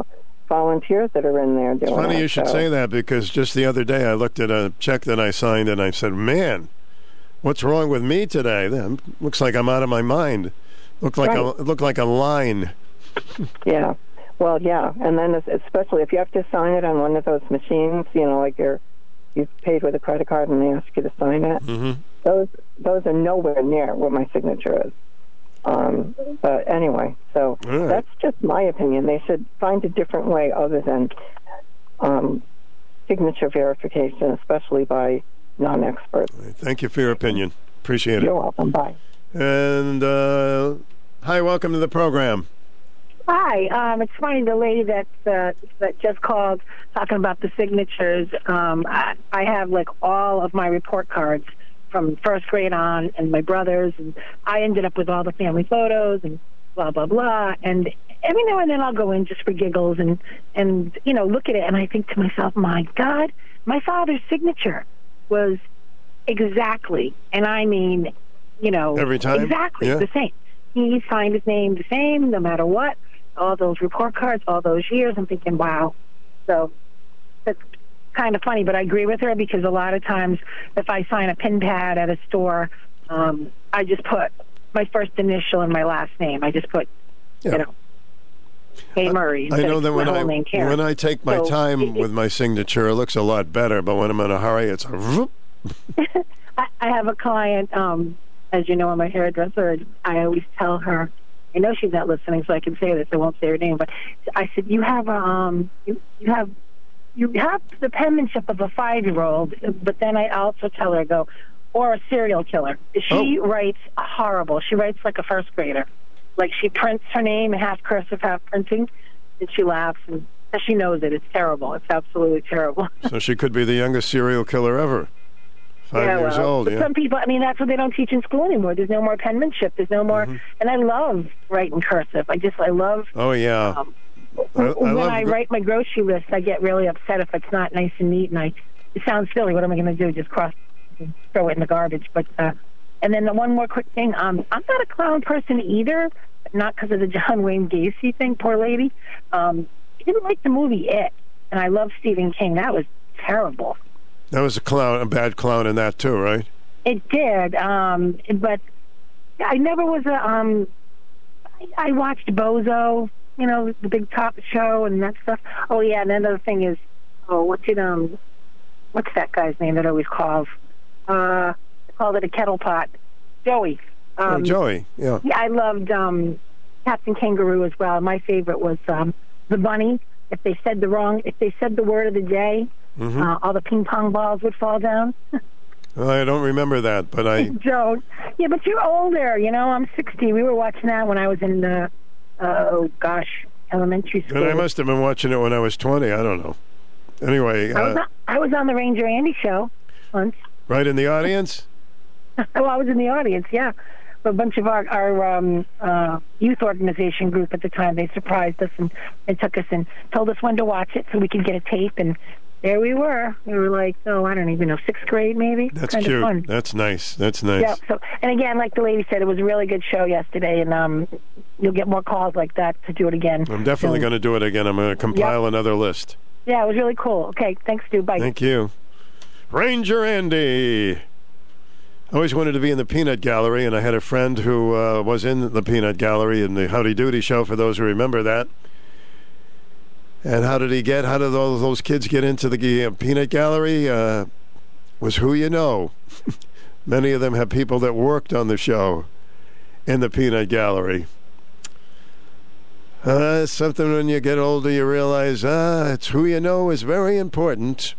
volunteers that are in there doing It's funny it. you should So- say that because just the other day I looked at a check that I signed and I said, "Man, what's wrong with me today? That looks like I'm out of my mind. Looked like a Right. it looked like a line." [laughs] Yeah. Well, yeah, and then especially if you have to sign it on one of those machines, you know, like you're you've paid with a credit card and they ask you to sign it. Mm-hmm. Those those are nowhere near what my signature is. Um, but anyway, so All right. that's just my opinion. They should find a different way other than um, signature verification, especially by non-experts. Thank you for your opinion. Appreciate it. You're welcome. Bye. And uh, Hi, welcome to the program. Hi, um, it's funny the lady that uh, that just called talking about the signatures. Um, I, I have like all of my report cards from first grade on, and my brothers, and I ended up with all the family photos and blah blah blah. And every now and then I'll go in just for giggles and and you know look at it, and I think to myself, my God, my father's signature was exactly, and I mean, you know, Every time? exactly Yeah. the same. He signed his name the same, no matter what. All those report cards, all those years. I'm thinking, wow. So that's kind of funny, but I agree with her because a lot of times, if I sign a pin pad at a store, um, I just put my first initial and my last name. I just put, you know, Hey Murray. I know that when I when I take my So, time with my signature, it looks a lot better. But when I'm in a hurry, it's a. [laughs] I, I have a client, um, as you know, I'm a hairdresser. And I always tell her, I know she's not listening, so I can say this. I won't say her name, but I said, you have a, um, you, you have, you have the penmanship of a five year old. But then I also tell her, I go, or a serial killer. She writes horrible. She writes like a first grader. Like she prints her name half cursive, half printing, and she laughs and she knows it. It's terrible. It's absolutely terrible. [laughs] So she could be the youngest serial killer ever. Five yeah, years well, old. Yeah. some people, I mean, that's what they don't teach in school anymore. There's no more penmanship. There's no more, Mm-hmm. and I love writing cursive. I just, I love. Oh yeah. Um, I, I when I write my grocery list, I get really upset if it's not nice and neat, and I. It sounds silly. What am I going to do? Just cross, throw it in the garbage? But, uh, and then the one more quick thing. Um, I'm not a clown person either. Not because of the [laughs] John Wayne Gacy thing. Poor lady. Um, I didn't like the movie It, and I love Stephen King. That was terrible. That was a clown, a bad clown in that too, right? It did, um, but I never was a. Um, I, I watched Bozo, you know, the Big Top Show and that stuff. Oh yeah, and another thing is, oh, what's it? Um, what's that guy's name that always calls? Uh, called it a kettle pot. Joey. oh, Um, Joey. Yeah. Yeah, I loved um, Captain Kangaroo as well. My favorite was um, the bunny. If they said the wrong, if they said the word of the day, Mhm. uh, all the ping pong balls would fall down. [laughs] Well, I don't remember that, but I. [laughs] don't. Yeah, but you're older. You know, I'm 60. We were watching that when I was in, uh, oh gosh, elementary school. And I must have been watching it when I was 20. I don't know. Anyway, I was, uh, on, I was on the Ranger Andy show once. right in the audience. [laughs] well, I was in the audience. Yeah, a bunch of our our um, uh, youth organization group at the time. They surprised us and, and took us and told us when to watch it so we could get a tape. And there we were. We were like, oh, I don't even know, sixth grade maybe. That's kind cute. That's nice. That's nice. Yeah. So, and again, like the lady said, it was a really good show yesterday, and um, you'll get more calls like that to do it again. I'm definitely going to do it again. I'm going to compile another list. Yeah, it was really cool. Okay, thanks, Stu. Bye. Thank you. Ranger Andy. I always wanted to be in the Peanut Gallery, and I had a friend who uh, was in the Peanut Gallery in the Howdy Doody show, for those who remember that. And how did he get? How did all those kids get into the Peanut Gallery? Uh, was who you know. [laughs] Many of them have people that worked on the show in the Peanut Gallery. Uh, something when you get older, you realize, ah, it's who you know is very important.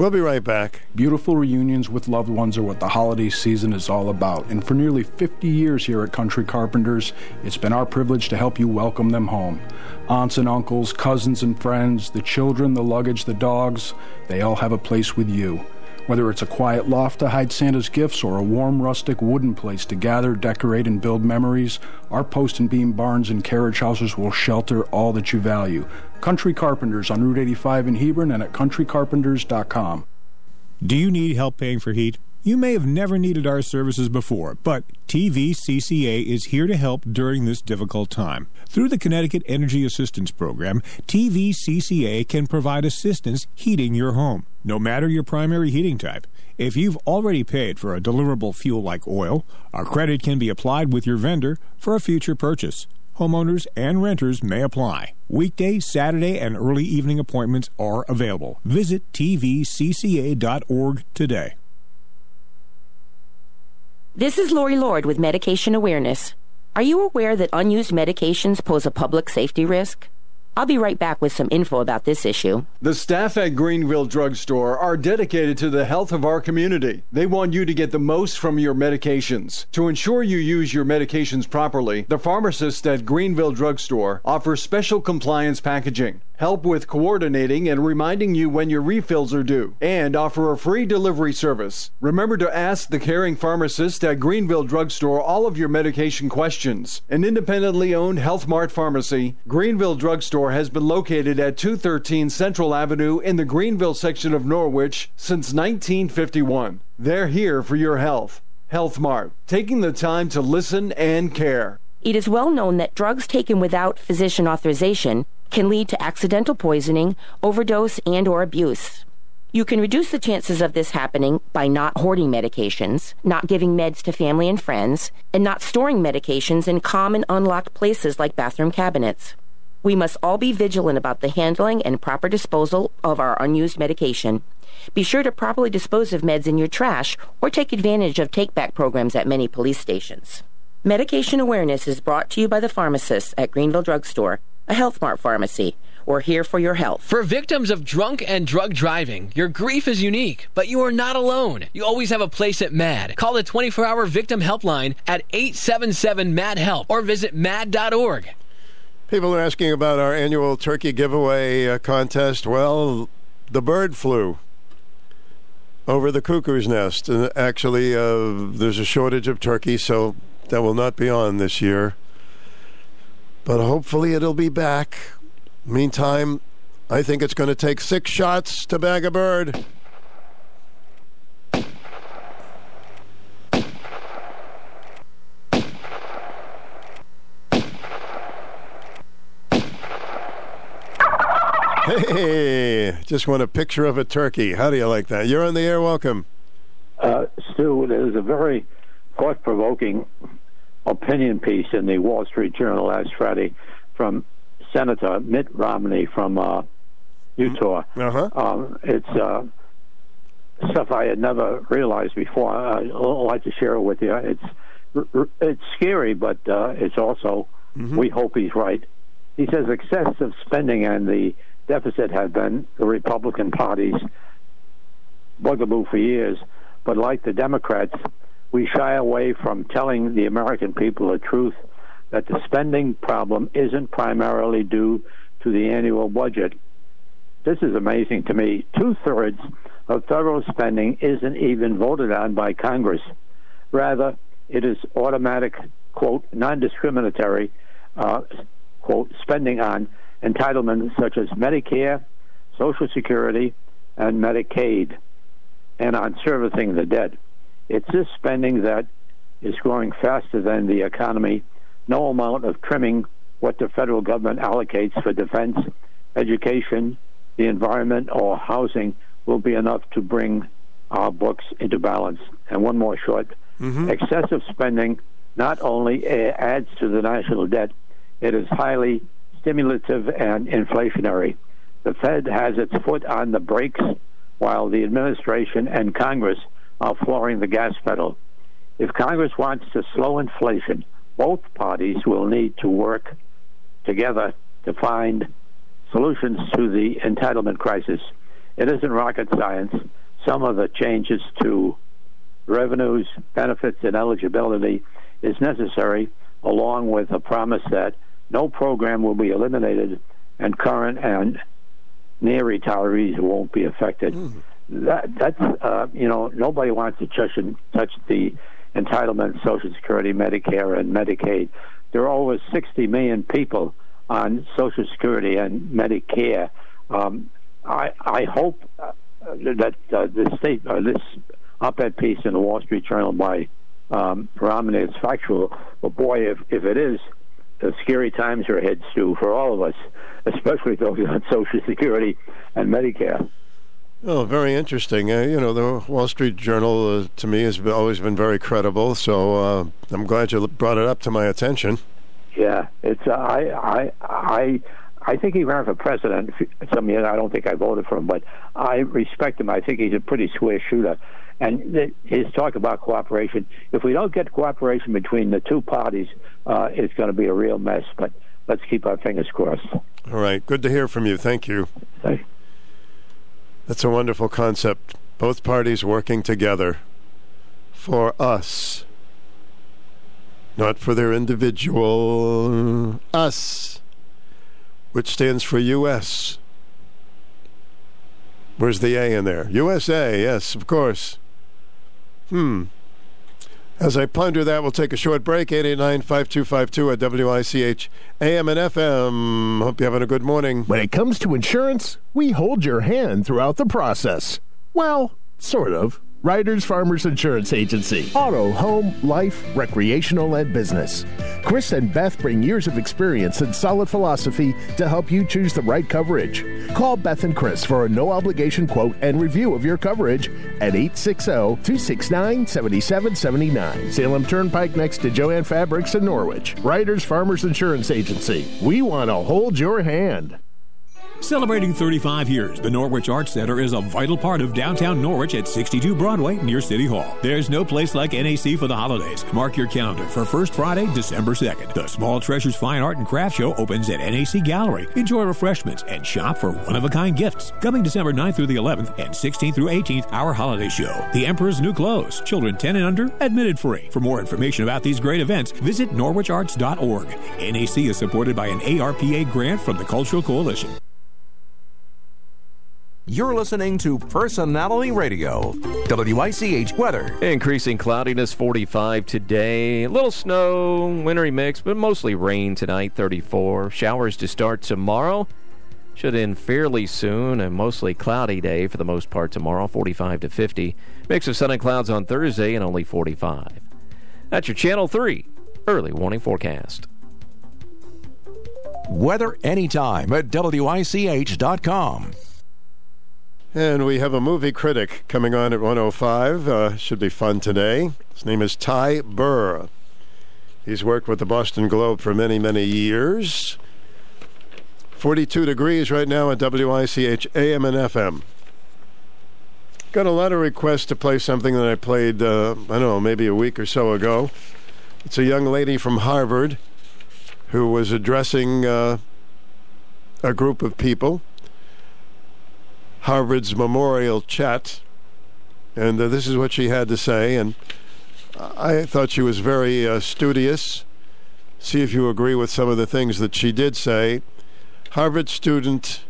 We'll be right back. Beautiful reunions with loved ones are what the holiday season is all about. And for nearly 50 years here at Country Carpenters, it's been our privilege to help you welcome them home. Aunts and uncles, cousins and friends, the children, the luggage, the dogs, they all have a place with you. Whether it's a quiet loft to hide Santa's gifts or a warm rustic wooden place to gather, decorate, and build memories, our post and beam barns and carriage houses will shelter all that you value. Country Carpenters on Route 85 in Hebron and at countrycarpenters.com. Do you need help paying for heat? You may have never needed our services before, but TVCCA is here to help during this difficult time. Through the Connecticut Energy Assistance Program, TVCCA can provide assistance heating your home, no matter your primary heating type. If you've already paid for a deliverable fuel like oil, a credit can be applied with your vendor for a future purchase. Homeowners and renters may apply. Weekday, Saturday, and early evening appointments are available. Visit tvcca.org today. This is Lori Lord with Medication Awareness. Are you aware that unused medications pose a public safety risk? I'll be right back with some info about this issue. The staff at Greenville Drugstore are dedicated to the health of our community. They want you to get the most from your medications. To ensure you use your medications properly, the pharmacists at Greenville Drugstore offer special compliance packaging help with coordinating and reminding you when your refills are due, and offer a free delivery service. Remember to ask the caring pharmacist at Greenville Drugstore all of your medication questions. An independently owned Health Mart pharmacy, Greenville Drugstore has been located at 213 Central Avenue in the Greenville section of Norwich since 1951. They're here for your health. Health Mart, taking the time to listen and care. It is well known that drugs taken without physician authorization can lead to accidental poisoning, overdose, and or abuse. You can reduce the chances of this happening by not hoarding medications, not giving meds to family and friends, and not storing medications in common unlocked places like bathroom cabinets. We must all be vigilant about the handling and proper disposal of our unused medication. Be sure to properly dispose of meds in your trash or take advantage of take back programs at many police stations. Medication awareness is brought to you by the pharmacists at Greenville Drugstore a Health Mart pharmacy. We're here for your health. For victims of drunk and drug driving, your grief is unique, but you are not alone. You always have a place at MADD. Call the 24 hour victim helpline at 877 MADD HELP or visit MADD.org. People are asking about our annual turkey giveaway uh, contest. Well, the bird flu over the cuckoo's nest. And actually, uh, there's a shortage of turkey, so that will not be on this year but hopefully it'll be back. Meantime, I think it's going to take six shots to bag a bird. Hey, just want a picture of a turkey. How do you like that? You're on the air. Welcome. Uh, Stu, there's a very thought provoking opinion piece in the Wall Street Journal last Friday from Senator Mitt Romney from uh, Utah. Uh-huh. Um, it's uh, stuff I had never realized before. I'd like to share it with you. It's it's scary, but uh, it's also mm-hmm. we hope he's right. He says excessive spending and the deficit have been the Republican Party's bugaboo for years. But like the Democrats, we shy away from telling the American people the truth that the spending problem isn't primarily due to the annual budget. This is amazing to me. Two thirds of federal spending isn't even voted on by Congress. Rather, it is automatic, quote, non discriminatory, uh, quote, spending on entitlements such as Medicare, Social Security, and Medicaid, and on servicing the debt. It's this spending that is growing faster than the economy. No amount of trimming what the federal government allocates for defense, education, the environment, or housing will be enough to bring our books into balance. And one more short mm-hmm. excessive spending not only adds to the national debt, it is highly stimulative and inflationary. The Fed has its foot on the brakes while the administration and Congress flooring the gas pedal. If Congress wants to slow inflation, both parties will need to work together to find solutions to the entitlement crisis. It isn't rocket science. Some of the changes to revenues, benefits, and eligibility is necessary, along with a promise that no program will be eliminated and current and near retirees won't be affected. Mm that that's uh, you know nobody wants to touch touch the entitlement, Social Security, Medicare, and Medicaid. There are over 60 million people on Social Security and Medicare. Um, I I hope uh, that uh, the state uh, this op-ed piece in the Wall Street Journal by um, Romney is factual. But boy, if if it is, the scary times are ahead, Stu, for all of us, [laughs] especially those on Social Security and Medicare. Oh, very interesting. Uh, you know, the Wall Street Journal uh, to me has always been very credible. So uh, I'm glad you brought it up to my attention. Yeah, it's uh, I I I I think he ran for president. Some years I don't think I voted for him, but I respect him. I think he's a pretty square shooter. And his talk about cooperation. If we don't get cooperation between the two parties, uh, it's going to be a real mess. But let's keep our fingers crossed. All right. Good to hear from you. Thank you. Thank That's a wonderful concept. Both parties working together for us, not for their individual us, which stands for U.S. Where's the A in there? USA, yes, of course. Hmm. As I ponder that, we'll take a short break. 889 5252 at WICH AM and FM. Hope you're having a good morning. When it comes to insurance, we hold your hand throughout the process. Well, sort of. Riders Farmers Insurance Agency. Auto, home, life, recreational, and business. Chris and Beth bring years of experience and solid philosophy to help you choose the right coverage. Call Beth and Chris for a no obligation quote and review of your coverage at 860 269 7779. Salem Turnpike next to Jo-Ann Fabrics in Norwich. Riders Farmers Insurance Agency. We want to hold your hand. Celebrating 35 years, the Norwich Arts Center is a vital part of downtown Norwich at 62 Broadway near City Hall. There's no place like NAC for the holidays. Mark your calendar for First Friday, December 2nd. The Small Treasures Fine Art and Craft Show opens at NAC Gallery. Enjoy refreshments and shop for one-of-a-kind gifts. Coming December 9th through the 11th and 16th through 18th, our holiday show. The Emperor's New Clothes. Children 10 and under, admitted free. For more information about these great events, visit norwicharts.org. NAC is supported by an ARPA grant from the Cultural Coalition. You're listening to Personality Radio. WICH weather. Increasing cloudiness 45 today. A little snow, wintry mix, but mostly rain tonight 34. Showers to start tomorrow. Should end fairly soon. A mostly cloudy day for the most part tomorrow, 45 to 50. Mix of sun and clouds on Thursday and only 45. That's your Channel 3 early warning forecast. Weather anytime at WICH.com. And we have a movie critic coming on at 105. Uh, should be fun today. His name is Ty Burr. He's worked with the Boston Globe for many, many years. 42 degrees right now at WICH AM and FM. Got a lot of requests to play something that I played, uh, I don't know, maybe a week or so ago. It's a young lady from Harvard who was addressing uh, a group of people Harvard's memorial chat, and uh, this is what she had to say. And I thought she was very uh, studious. See if you agree with some of the things that she did say. Harvard student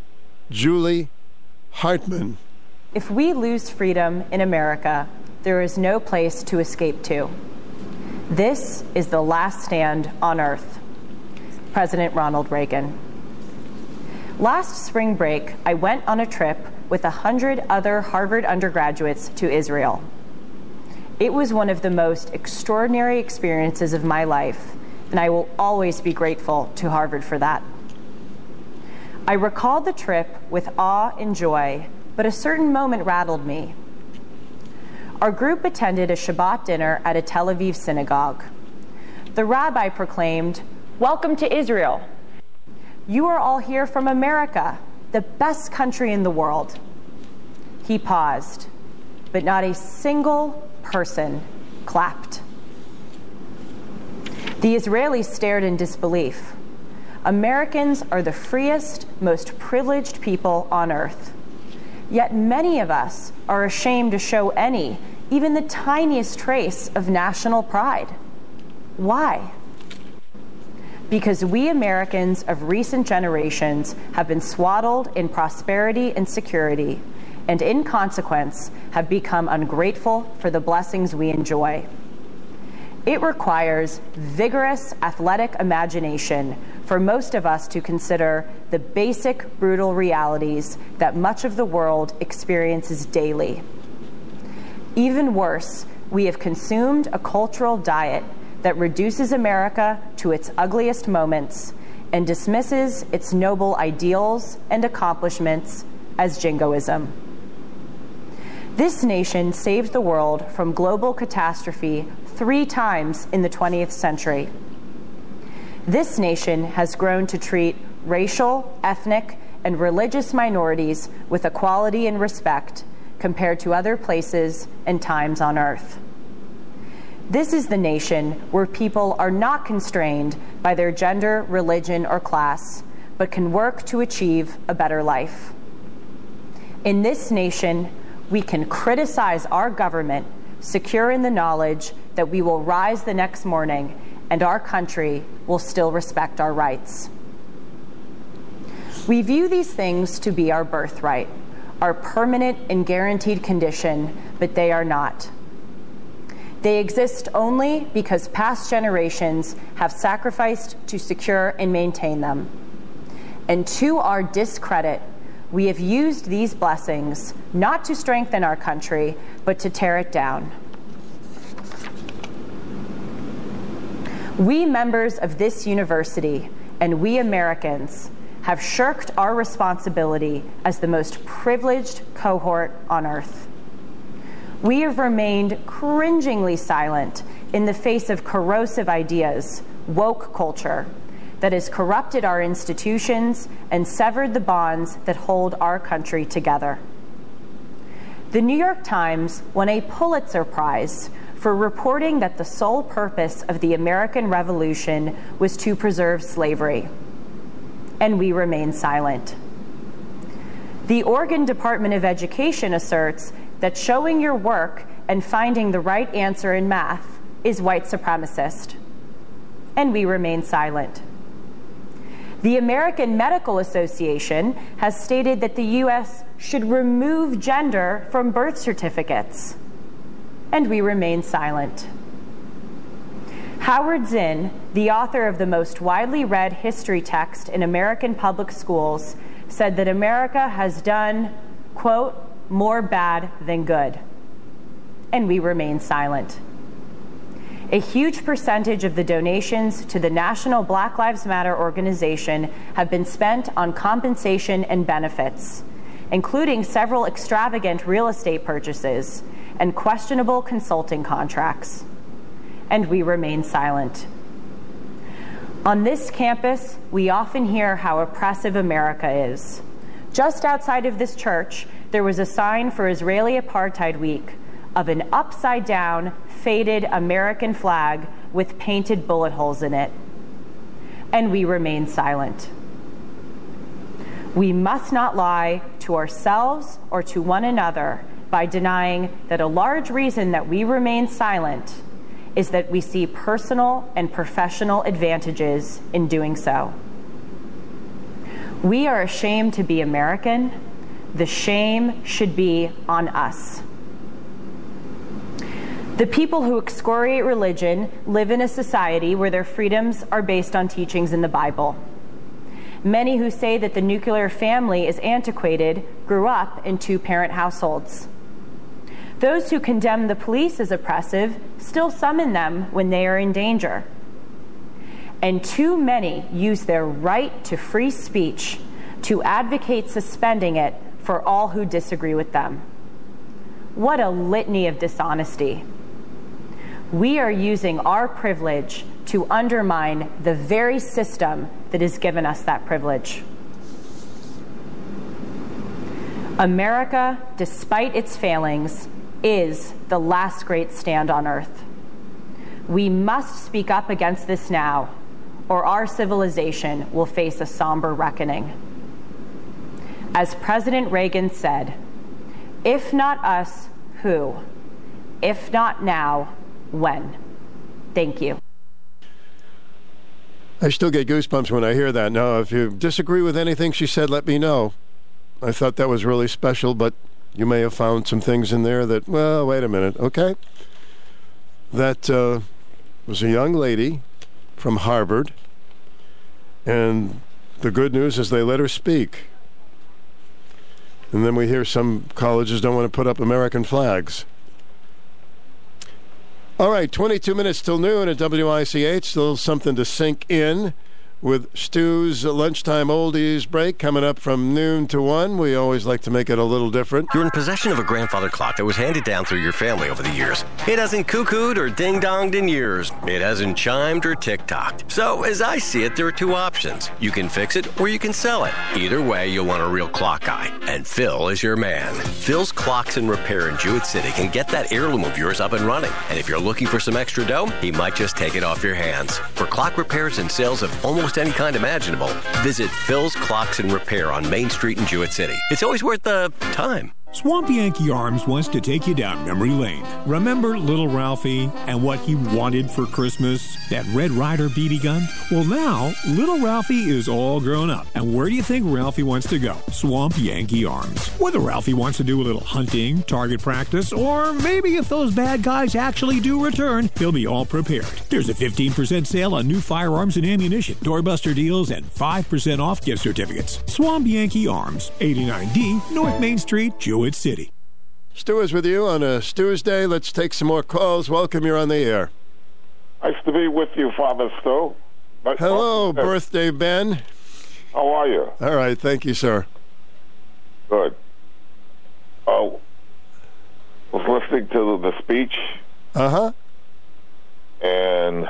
Julie Hartman. If we lose freedom in America, there is no place to escape to. This is the last stand on earth. President Ronald Reagan. Last spring break, I went on a trip with a hundred other Harvard undergraduates to Israel. It was one of the most extraordinary experiences of my life, and I will always be grateful to Harvard for that. I recalled the trip with awe and joy, but a certain moment rattled me. Our group attended a Shabbat dinner at a Tel Aviv synagogue. The rabbi proclaimed, Welcome to Israel. You are all here from America, the best country in the world. He paused, but not a single person clapped. The Israelis stared in disbelief. Americans are the freest, most privileged people on earth. Yet many of us are ashamed to show any, even the tiniest trace of national pride. Why? Because we Americans of recent generations have been swaddled in prosperity and security, and in consequence have become ungrateful for the blessings we enjoy. It requires vigorous athletic imagination for most of us to consider the basic brutal realities that much of the world experiences daily. Even worse, we have consumed a cultural diet that reduces America to its ugliest moments and dismisses its noble ideals and accomplishments as jingoism. This nation saved the world from global catastrophe three times in the 20th century. This nation has grown to treat racial, ethnic, and religious minorities with equality and respect compared to other places and times on earth. This is the nation where people are not constrained by their gender, religion, or class, but can work to achieve a better life. In this nation, we can criticize our government, secure in the knowledge that we will rise the next morning and our country will still respect our rights. We view these things to be our birthright, our permanent and guaranteed condition, but they are not. They exist only because past generations have sacrificed to secure and maintain them. And to our discredit, we have used these blessings not to strengthen our country, but to tear it down. We members of this university and we Americans have shirked our responsibility as the most privileged cohort on earth. We have remained cringingly silent in the face of corrosive ideas, woke culture, that has corrupted our institutions and severed the bonds that hold our country together. The New York Times won a Pulitzer Prize for reporting that the sole purpose of the American Revolution was to preserve slavery. And we remain silent. The Oregon Department of Education asserts that showing your work and finding the right answer in math is white supremacist. And we remain silent. The American Medical Association has stated that the U.S. should remove gender from birth certificates, and we remain silent. Howard Zinn, the author of the most widely read history text in American public schools, said that America has done, quote, more bad than good. And we remain silent. A huge percentage of the donations to the National Black Lives Matter organization have been spent on compensation and benefits, including several extravagant real estate purchases and questionable consulting contracts. And we remain silent. On this campus, we often hear how oppressive America is. Just outside of this church, there was a sign for Israeli Apartheid Week of an upside down, faded American flag with painted bullet holes in it. And we remain silent. We must not lie to ourselves or to one another by denying that a large reason that we remain silent is that we see personal and professional advantages in doing so. We are ashamed to be American. The shame should be on us. The people who excoriate religion live in a society where their freedoms are based on teachings in the Bible. Many who say that the nuclear family is antiquated grew up in two parent households. Those who condemn the police as oppressive still summon them when they are in danger. And too many use their right to free speech to advocate suspending it for all who disagree with them. What a litany of dishonesty we are using our privilege to undermine the very system that has given us that privilege. America, despite its failings, is the last great stand on earth. We must speak up against this now, or our civilization will face a somber reckoning. As President Reagan said, if not us, who? If not now, when. Thank you. I still get goosebumps when I hear that. Now, if you disagree with anything she said, let me know. I thought that was really special, but you may have found some things in there that, well, wait a minute, okay? That uh, was a young lady from Harvard, and the good news is they let her speak. And then we hear some colleges don't want to put up American flags. All right, 22 minutes till noon at WICH. Still something to sink in. With Stu's lunchtime oldies break coming up from noon to 1. We always like to make it a little different. You're in possession of a grandfather clock that was handed down through your family over the years. It hasn't cuckooed or ding donged in years. It hasn't chimed or tick tocked. So, as I see it, there are two options. You can fix it or you can sell it. Either way, you'll want a real clock guy. And Phil is your man. Phil's Clocks and Repair in Jewett City can get that heirloom of yours up and running. And if you're looking for some extra dough, he might just take it off your hands. For clock repairs and sales of almost any kind imaginable, visit Phil's Clocks and Repair on Main Street in Jewett City. It's always worth the time. Swamp Yankee Arms wants to take you down memory lane. Remember little Ralphie and what he wanted for Christmas? That Red Ryder BB gun? Well, now, little Ralphie is all grown up. And where do you think Ralphie wants to go? Swamp Yankee Arms. Whether Ralphie wants to do a little hunting, target practice, or maybe if those bad guys actually do return, he'll be all prepared. There's a 15% sale on new firearms and ammunition, doorbuster deals, and 5% off gift certificates. Swamp Yankee Arms, 89D, North Main Street, Jewett City. Stu is with you on a Tuesday. Let's take some more calls. Welcome, you're on the air. Nice to be with you, Father Stu. Nice Hello, talking to you. birthday Ben. How are you? All right, thank you, sir. Good. Oh, was listening to the speech, Uh huh. and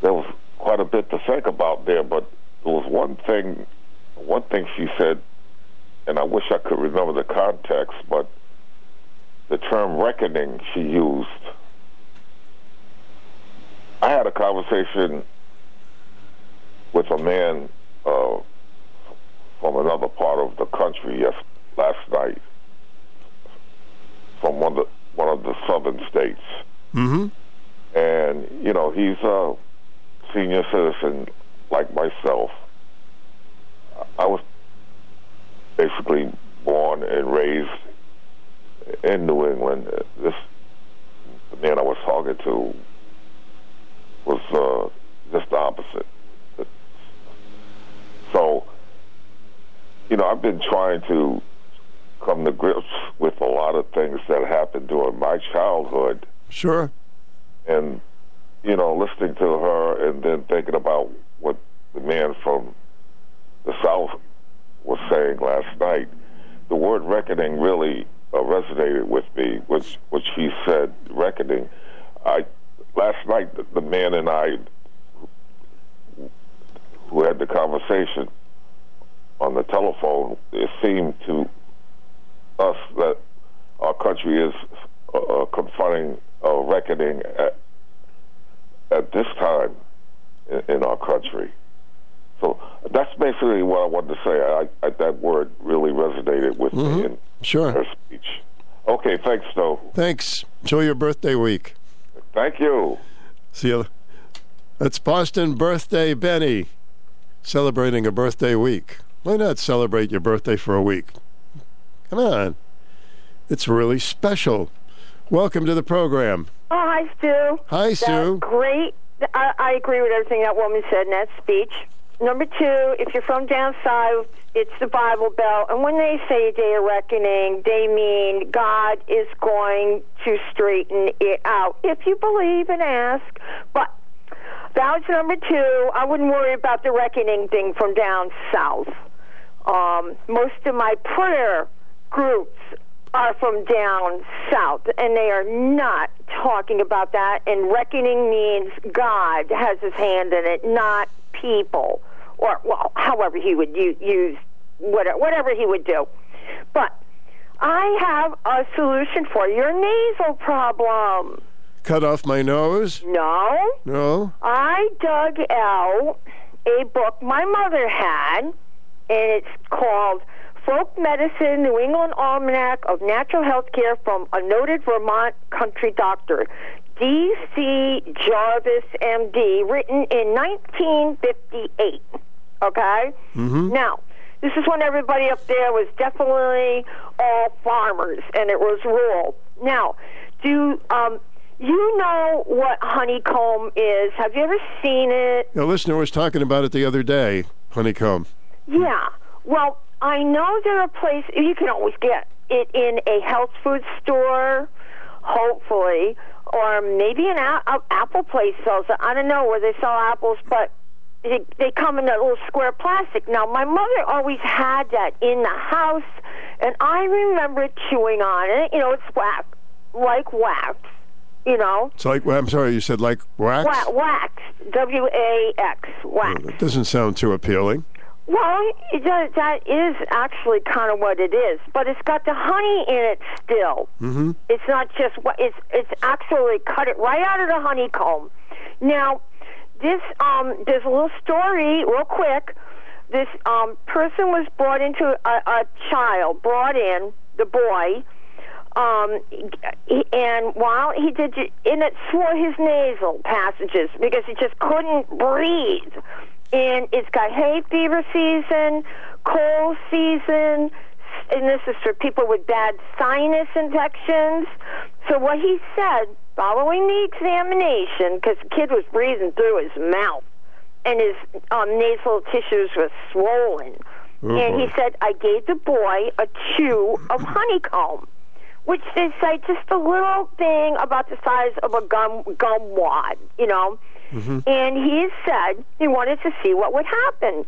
there was quite a bit to think about there. But there was one thing, one thing she said, and I wish I could remember the context, but the term reckoning she used. I had a conversation with a man uh, from another part of the country yes, last night, from one of the, one of the southern states. Mm-hmm. And, you know, he's a senior citizen like myself. I was basically born and raised in New England. This the man I was talking to was uh, just the opposite. So, you know, I've been trying to come to grips with a lot of things that happened during my childhood. Sure. And, you know, listening to her and then thinking about what the man from the South was saying last night, the word reckoning really uh, resonated with me, which, which he said, reckoning. I Last night, the, the man and I who had the conversation on the telephone, it seemed to us that our country is uh, confronting a reckoning at, at this time in, in our country. So that's basically what I wanted to say. I, I, that word really resonated with Mm-hmm. me in Sure. her speech. Okay, thanks, Snow. Thanks. Enjoy your birthday week. Thank you. See you. That's Boston birthday Benny celebrating a birthday week. Why not celebrate your birthday for a week? Come on. It's really special. Welcome to the program. Oh, hi, Stu. Hi, That's great. I, I agree with everything that woman said in that speech. Number two, if you're from down south, it's the Bible Belt. And when they say a day of reckoning, they mean God is going to straighten it out. If you believe and ask. But that was number two. I wouldn't worry about the reckoning thing from down south. Um, most of my prayer groups are from down south, and they are not talking about that. And reckoning means God has his hand in it, not people, or well, however he would use whatever, whatever he would do. But I have a solution for your nasal problem. Cut off my nose? No, No? I dug out a book my mother had, and it's called Folk Medicine New England Almanac of Natural Health Care from a noted Vermont country doctor, D.C. Jarvis, M.D., written in 1958. Okay? Mhm. Now, this is when everybody up there was definitely all farmers and it was rural. Now, do um, you know what honeycomb is? Have you ever seen it? A listener was talking about it the other day, honeycomb. Yeah. Well, I know there are places you can always get it in a health food store, hopefully, or maybe an a- apple place sells it. I don't know where they sell apples, but they, they come in a little square plastic. Now, my mother always had that in the house, and I remember chewing on it. You know, it's wax, like wax. You know, It's like, well, I'm sorry, you said like wax? Wa- wax, W A X, wax. That doesn't sound too appealing. Well, it does, that is actually kind of what it is, but it's got the honey in it still. Mm-hmm. It's not just what it's it's actually cut it right out of the honeycomb. Now, this um, there's a little story, real quick. This um, person was brought into a, a child, brought in the boy, um, he, and while he did, and it swore his nasal passages because he just couldn't breathe. And it's got hay fever season, cold season, and this is for people with bad sinus infections. So what he said, following the examination, because the kid was breathing through his mouth, and his um, nasal tissues were swollen. Oh, and he said, I gave the boy a chew of honeycomb, which they say just a little thing about the size of a gum gum wad, you know. And he said he wanted to see what would happen.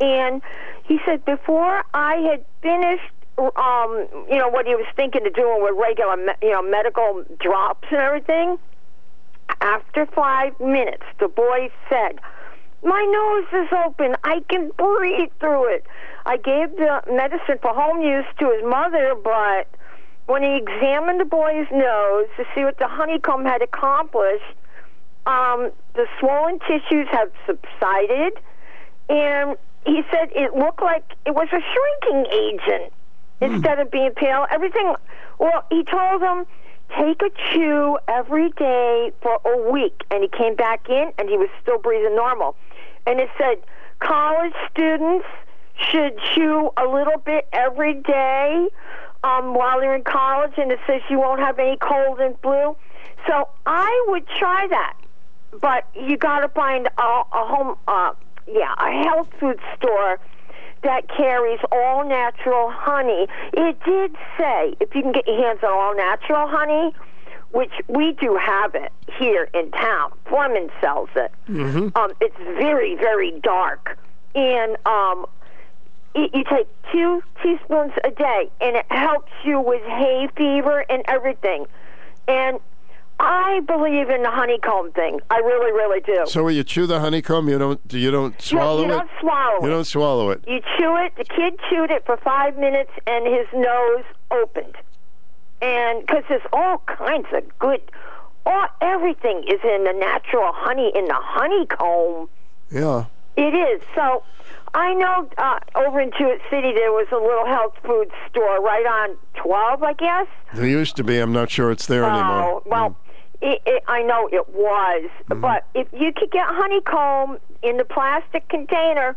And he said before I had finished, um, you know, what he was thinking of doing with regular, me- you know, medical drops and everything. After five minutes, the boy said, "My nose is open. I can breathe through it." I gave the medicine for home use to his mother, but when he examined the boy's nose to see what the honeycomb had accomplished, um, the swollen tissues have subsided, and he said it looked like it was a shrinking agent instead of being pale. Everything. Well, he told him take a chew every day for a week, and he came back in, and he was still breathing normal. And it said college students should chew a little bit every day um, while they're in college, and it says you won't have any cold and flu. So I would try that, but you got to find a, a home, uh, yeah, a health food store that carries all natural honey. It did say if you can get your hands on all natural honey, which we do have it here in town. Fleming sells it. Mm-hmm. Um, it's very, very dark, and um, you, you take two teaspoons a day, and it helps you with hay fever and everything. And I believe in the honeycomb thing. I really, really do. So when you chew the honeycomb, you don't you don't swallow you it. don't swallow You it. don't swallow it. You chew it. The kid chewed it for five minutes, and his nose opened. And because there's all kinds of good, all everything is in the natural honey in the honeycomb. Yeah. It is. So I know uh, over in Jewett City there was a little health food store right on 12, I guess. There used to be. I'm not sure it's there anymore. Oh, well, it, it, I know it was. Mm-hmm. But if you could get honeycomb in the plastic container,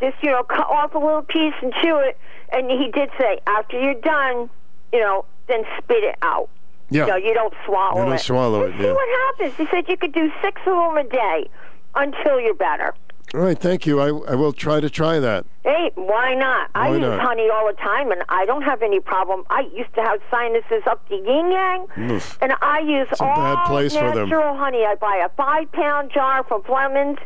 just, you know, cut off a little piece and chew it. And he did say, after you're done, you know, then spit it out. Yeah. You know, you don't swallow You don't it. swallow it, See yeah. what happens. He said you could do six of them a day until you're better. All right, thank you. I, I will try to try that. Hey, why not? I Why use not? honey all the time, and I don't have any problem. I used to have sinuses up the yin yang, Oof. and I use It's a all bad place for them. natural honey. I buy a five pound jar from Fleming's,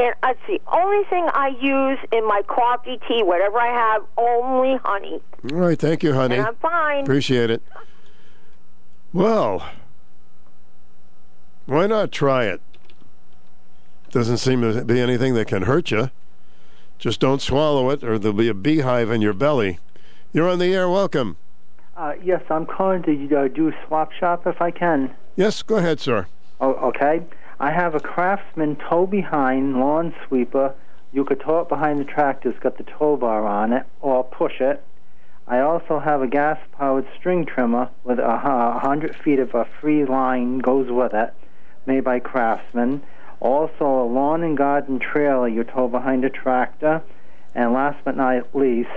and that's the only thing I use in my coffee, tea, whatever I have. Only honey, All right, thank you, honey. and I'm fine. Appreciate it. Well, why not try it? Doesn't seem to be anything that can hurt you. Just don't swallow it, or there'll be a beehive in your belly. You're on the air. Welcome. Uh, yes, I'm calling to uh, do a swap shop if I can. Yes, go ahead, sir. Oh, okay. I have a Craftsman tow behind lawn sweeper. You could tow it behind the tractor. It's got the tow bar on it, or push it. I also have a gas-powered string trimmer with a uh, hundred feet of a free line goes with it, made by Craftsman. Also, a lawn and garden trailer you tow behind a tractor. And last but not least,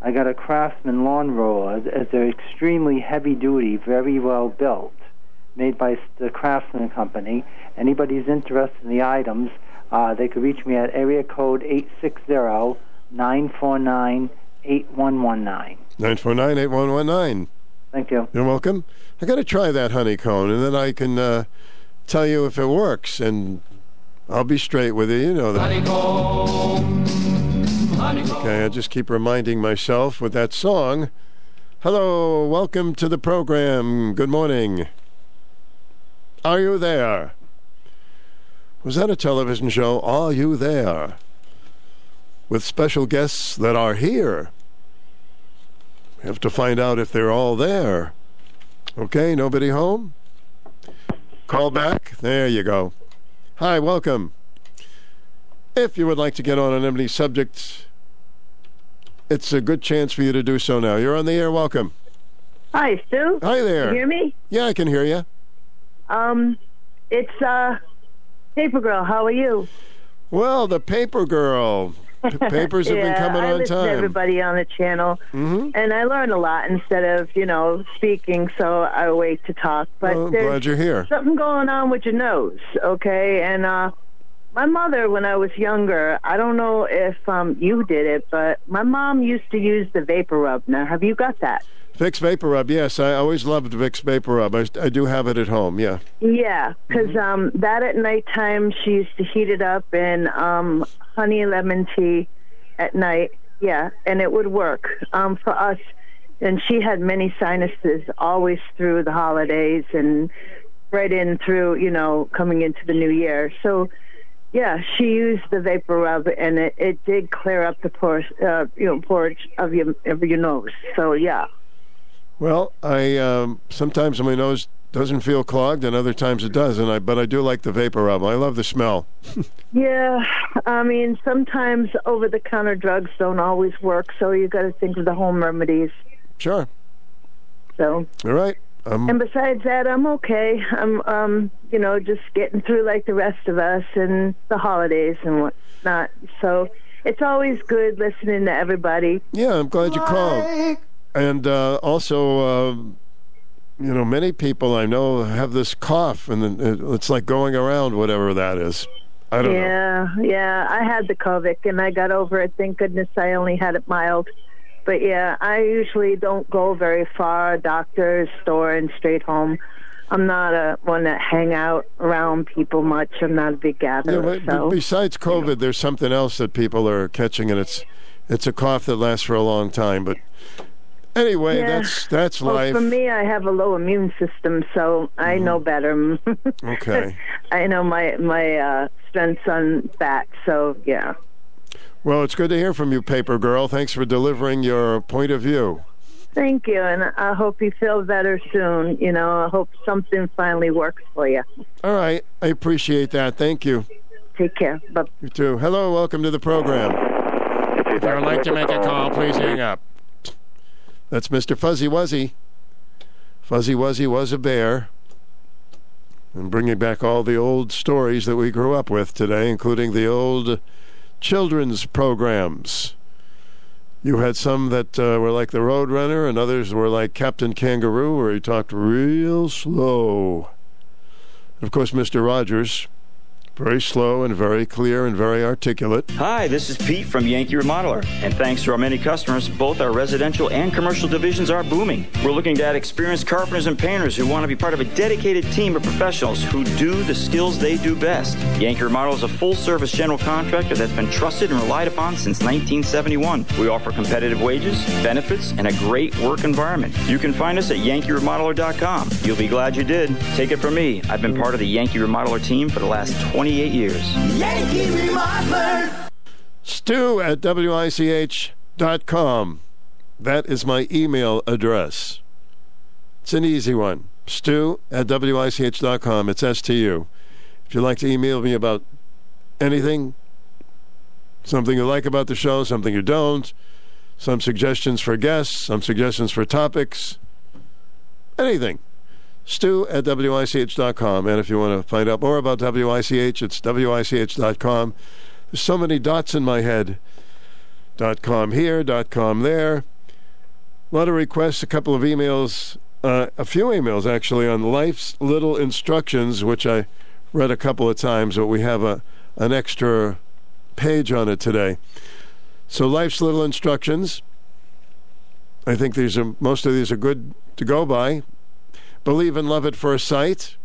I got a Craftsman lawn roller. It's they're extremely heavy duty, very well built, made by the Craftsman Company. Anybody's interested in the items, uh, they could reach me at area code 860 949 8119. 949 8119. Thank you. You're welcome. I got to try that honeycomb, and then I can uh, tell you if it works. And I'll be straight with you. You know that. Okay, I just keep reminding myself with that song. Hello, welcome to the program. Good morning. Are you there? Was that a television show? Are you there? With special guests that are here. We have to find out if they're all there. Okay, nobody home? Call back. There you go. Hi, welcome. If you would like to get on an any subject, it's a good chance for you to do so now. You're on the air. Welcome. Hi, Stu. Hi there. Can You hear me? Yeah, I can hear you. Um, it's uh, Paper Girl. How are you? Well, the Paper Girl. The papers have yeah, been coming I on time. everybody on the channel, Mhm. and I learn a lot instead of you know speaking. So I wait to talk. But Well, glad you're here. Something going on with your nose, okay? And uh, my mother, when I was younger, I don't know if um you did it, but my mom used to use the vapor rub. Now, have you got that? Vicks Vapor Rub. Yes, I always loved Vicks Vapor Rub. I, I do have it at home. Yeah. Yeah, because um, that at nighttime she used to heat it up in um, honey lemon tea at night. Yeah, and it would work um, for us. And she had many sinuses always through the holidays and right in through, you know, coming into the new year. So, yeah, she used the vapor rub, and it, it did clear up the pores, uh, you know, pores of your of your nose. So, yeah. Well, I um, sometimes my nose doesn't feel clogged, and other times it does. And I but I do like the Vapor Rub. I love the smell. [laughs] Yeah, I mean, sometimes over the counter drugs don't always work, so you got to think of the home remedies. Sure. So, All right. Um, and besides that, I'm okay. I'm, um, you know, just getting through like the rest of us and the holidays and whatnot. So, it's always good listening to everybody. Yeah, I'm glad you called. And uh, also, uh, you know, many people I know have this cough, and it's like going around, whatever that is. I don't know. yeah, yeah. I had the COVID and I got over it. Thank goodness I only had it mild. But yeah, I usually don't go very far, doctor, store, and straight home. I'm not a one that hang out around people much. I'm not a big Yeah, gatherer. but so besides COVID, there's something else that people are catching, and it's it's a cough that lasts for a long time. But anyway, Yeah. that's that's well, life. for me, I have a low immune system, so I know better. [laughs] Okay. I know my my uh, strength's on fat, so yeah. Well, it's good to hear from you, Paper Girl. Thanks for delivering your point of view. Thank you, and I hope you feel better soon. You know, I hope something finally works for you. All right, I appreciate that. Thank you. Take care. Bye. You too. Hello, welcome to the program. If you would like to make a call, please hang up. That's Mr. Fuzzy Wuzzy. Fuzzy Wuzzy was a bear. And bringing back all the old stories that we grew up with today, including the old children's programs. You had some that uh, were like the Roadrunner, and others were like Captain Kangaroo, where he talked real slow. Of course, Mr. Rogers, very slow and very clear and very articulate. Hi, this is Pete from Yankee Remodeler, and thanks to our many customers, both our residential and commercial divisions are booming. We're looking to add experienced carpenters and painters who want to be part of a dedicated team of professionals who do the skills they do best. Yankee Remodel is a full-service general contractor that's been trusted and relied upon since 1971. We offer competitive wages, benefits, and a great work environment. You can find us at yankeeremodeler.com. You'll be glad you did. Take it from me. I've been part of the Yankee Remodeler team for the last 28 years. Yankee Remodeler. Stu at WICH.com. That is my email address. It's an easy one. Stu at WICH.com. It's S T U. If you'd like to email me about anything, something you like about the show, something you don't, some suggestions for guests, some suggestions for topics, anything. Stu at WICH.com. And if you want to find out more about WICH, it's WICH.com. There's so many dots in my head. Dot com here, dot com there. A lot of requests, a couple of emails, uh, a few emails actually on Life's Little Instructions, which I read a couple of times, but we have a an extra page on it today. So Life's Little Instructions. I think these are most of these are good to go by. Believe in love at first sight.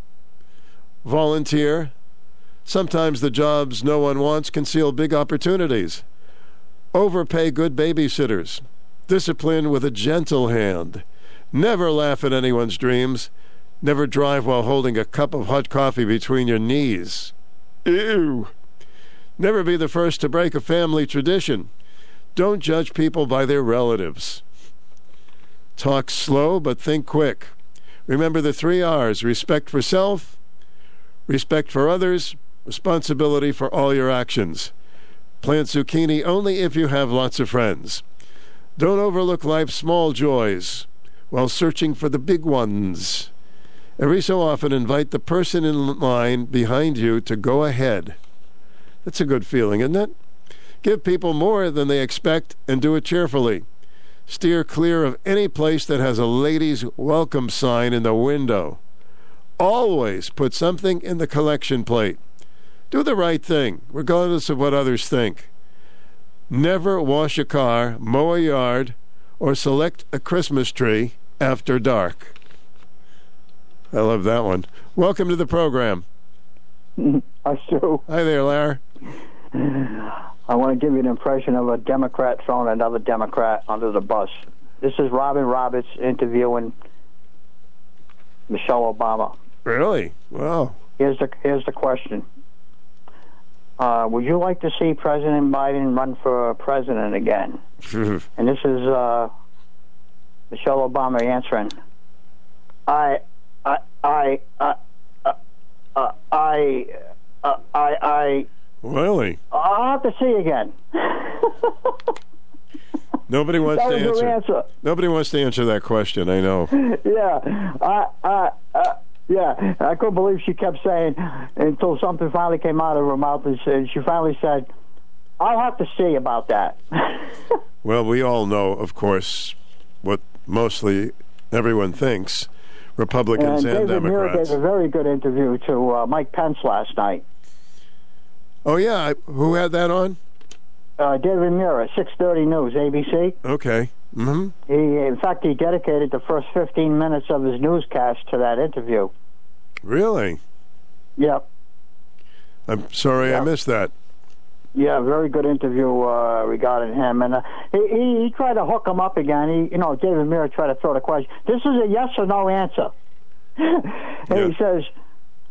Volunteer. Sometimes the jobs no one wants conceal big opportunities. Overpay good babysitters. Discipline with a gentle hand. Never laugh at anyone's dreams. Never drive while holding a cup of hot coffee between your knees. Ew. Never be the first to break a family tradition. Don't judge people by their relatives. Talk slow, but think quick. Remember the three R's respect for self, respect for others, responsibility for all your actions. Plant zucchini only if you have lots of friends. Don't overlook life's small joys while searching for the big ones. Every so often, invite the person in line behind you to go ahead. That's a good feeling, isn't it? Give people more than they expect and do it cheerfully. Steer clear of any place that has a ladies' welcome sign in the window. Always put something in the collection plate. Do the right thing, regardless of what others think. Never wash a car, mow a yard, or select a Christmas tree after dark. I love that one. Welcome to the program. [laughs] Hi, Stu. Hi there, Larry. [laughs] I want to give you an impression of a Democrat throwing another Democrat under the bus. This is Robin Roberts interviewing Michelle Obama. Really? Wow. Here's the here's the question. Uh, would you like to see President Biden run for president again? [laughs] and this is uh, Michelle Obama answering. I, I, I, uh, uh, uh, I, uh, I, I. Really? I'll have to see again. Nobody wants to answer. answer. Nobody wants to answer that question. I know. [laughs] yeah, I, I, uh, yeah, I couldn't believe she kept saying until something finally came out of her mouth, and she, she finally said, "I'll have to see about that." [laughs] Well, we all know, of course, what mostly everyone thinks Republicans and, David Muir Democrats. gave a very good interview to uh, Mike Pence last night. Oh, yeah. Who had that on? Uh, David Muir 6:30 News, ABC. Okay. hmm He, in fact, he dedicated the first 15 minutes of his newscast to that interview. Really? Yep. I'm sorry I missed that. Yeah, very good interview uh, regarding him, and uh, he, he he tried to hook him up again. He, you know, David Muir tried to throw the question. This is a yes or no answer, and [laughs] he says,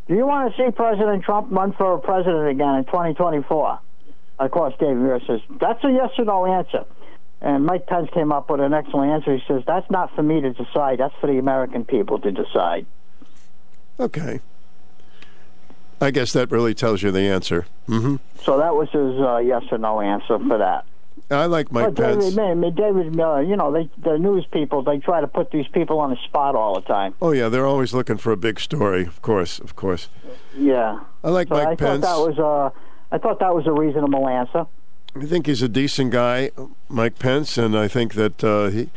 "Do you want to see President Trump run for president again in 2024?" Of course, David Muir says, "That's a yes or no answer." And Mike Pence came up with an excellent answer. He says, "That's not for me to decide. That's for the American people to decide." Okay. I guess that really tells you the answer. hmm So that was his uh, yes or no answer for that. I like Mike but David, Pence. man, David Miller, you know, they, the news people, they try to put these people on the spot all the time. Oh, yeah, they're always looking for a big story, of course, of course. Yeah. I like so Mike I Pence. thought that was a, I thought that was a reasonable answer. I think he's a decent guy, Mike Pence, and I think that uh, he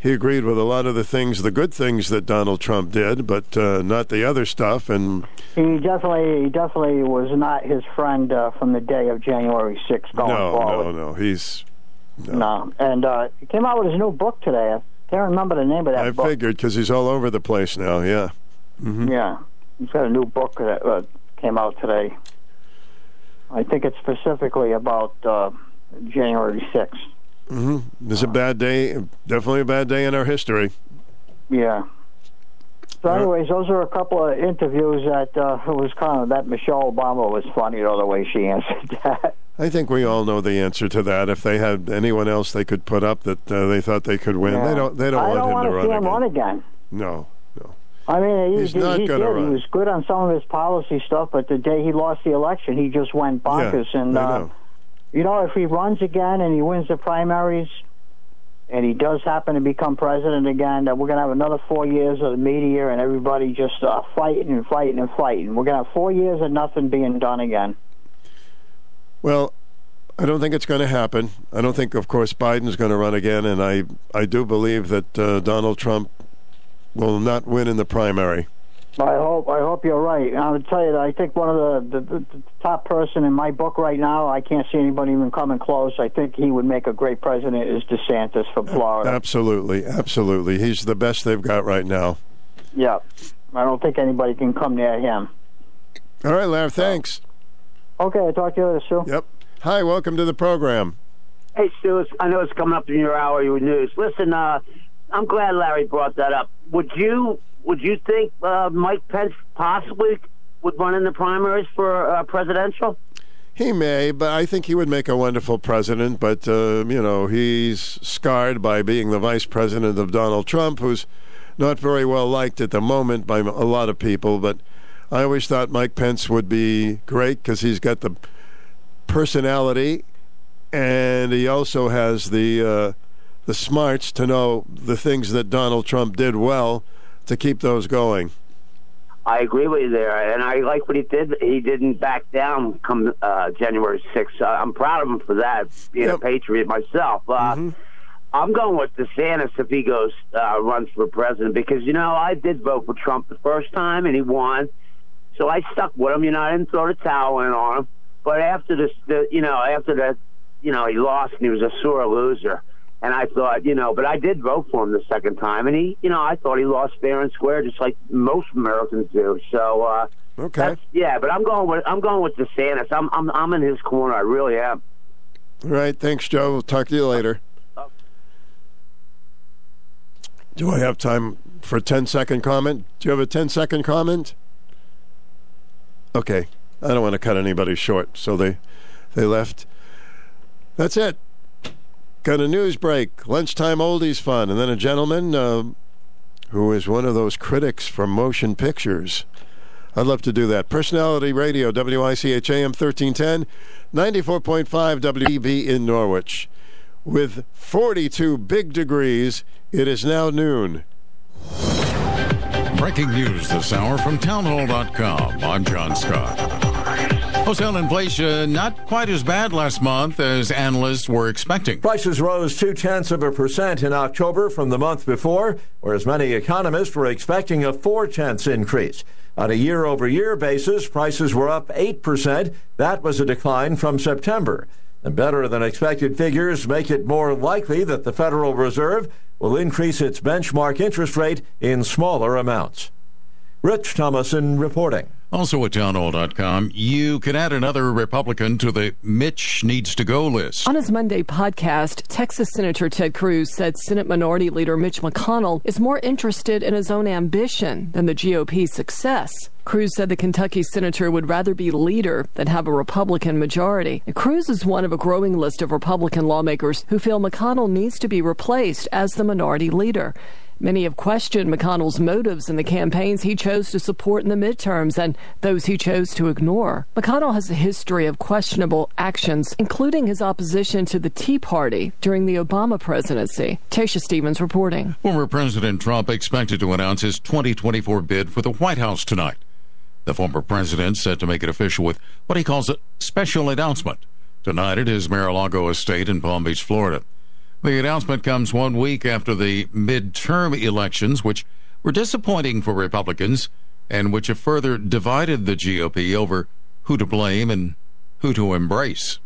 he agreed with a lot of the things, the good things that Donald Trump did, but uh, not the other stuff. And He definitely, he definitely was not his friend uh, from the day of January 6th going no, forward. no, no, he's. No. And uh, he came out with his new book today. I can't remember the name of that I book. figured because he's all over the place now. Yeah. hmm Yeah, he's got a new book that uh, came out today. I think it's specifically about uh, January 6th. Hmm It's a bad day. Definitely a bad day in our history. Yeah. So, anyways, those are a couple of interviews that uh, was kind of that Michelle Obama was funny though the way she [laughs] answered that. I think we all know the answer to that. If they had anyone else they could put up that uh, they thought they could win, Yeah. they don't. They don't I want don't him want to to run see him again. run again. No. I mean, he, He's he, not he gonna did. run. He was good on some of his policy stuff, but the day he lost the election, he just went bonkers. Yeah, and uh, know. You know, if he runs again and he wins the primaries, and he does happen to become president again, that we're going to have another four years of the media and everybody just uh, fighting and fighting and fighting. We're going to have four years of nothing being done again. Well, I don't think it's going to happen. I don't think, of course, Biden's going to run again, and I I do believe that uh, Donald Trump will not win in the primary. I hope I hope you're right. I'll tell you, that I think one of the, the, the top person in my book right now. I can't see anybody even coming close. I think he would make a great president. Is DeSantis from Florida? Absolutely, absolutely. He's the best they've got right now. Yeah, I don't think anybody can come near him. All right, Larry. Thanks. Okay, I'll talk to you later, Sue. Yep. Hi, welcome to the program. Hey, Stu, it's- I know it's coming up in your hour your news. Listen, uh, I'm glad Larry brought that up. Would you would you think uh, Mike Pence possibly would run in the primaries for uh, presidential? He may, but I think he would make a wonderful president. But, uh, you know, he's scarred by being the vice president of Donald Trump, who's not very well liked at the moment by a lot of people. But I always thought Mike Pence would be great because he's got the personality and he also has the uh, the smarts to know the things that Donald Trump did well to keep those going. I agree with you there, and I like what he did. He didn't back down come uh, January 6th. Uh, I'm proud of him for that, being a patriot myself. Uh, I'm going with DeSantis if he goes uh, runs for president because you know I did vote for Trump the first time and he won, so I stuck with him. You know I didn't throw the towel in on him, but after this, the, you know after that, you know he lost and he was a sore loser. And I thought, you know, but I did vote for him the second time, and he, you know, I thought he lost fair and square, just like most Americans do. So, uh, okay, that's, yeah, but I'm going with I'm going with DeSantis. I'm I'm I'm in his corner. I really am. All right, thanks, Joe. We'll talk to you later. Do I have time for a 10 second comment? Do you have a 10 second comment? Okay. I don't want to cut anybody short, so they they left. That's it. Got a news break, lunchtime oldies fun, and then a gentleman uh, who is one of those critics from motion pictures. I'd love to do that. Personality Radio, WICH AM 1310, 94.5 WEB in Norwich. With 42 big degrees, it is now noon. Breaking news this hour from townhall.com. I'm John Scott. Wholesale inflation uh, not quite as bad last month as analysts were expecting. Prices rose two tenths of a percent in October from the month before, whereas many economists were expecting a four tenths increase. On a year over year basis, prices were up 8%. That was a decline from September. The better than expected figures make it more likely that the Federal Reserve will increase its benchmark interest rate in smaller amounts. Rich Thomaston reporting. Also at townhall.com, you can add another Republican to the Mitch needs to go list. On his Monday podcast, Texas Senator Ted Cruz said Senate Minority Leader Mitch McConnell is more interested in his own ambition than the GOP's success. Cruz said the Kentucky senator would rather be leader than have a Republican majority. Cruz is one of a growing list of Republican lawmakers who feel McConnell needs to be replaced as the minority leader. Many have questioned McConnell's motives in the campaigns he chose to support in the midterms and those he chose to ignore. McConnell has a history of questionable actions, including his opposition to the Tea Party during the Obama presidency. Tasha Stevens reporting. Former President Trump expected to announce his 2024 bid for the White House tonight. The former president set to make it official with what he calls a special announcement tonight at his Mar-a-Lago estate in Palm Beach, Florida. The announcement comes one week after the midterm elections, which were disappointing for Republicans and which have further divided the GOP over who to blame and who to embrace.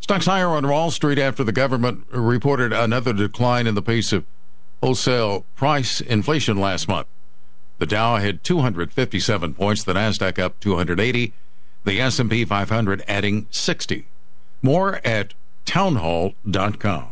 Stocks higher on Wall Street after the government reported another decline in the pace of wholesale price inflation last month. The Dow had 257 points, the Nasdaq up 280, the S&P 500 adding 60. More at townhall.com.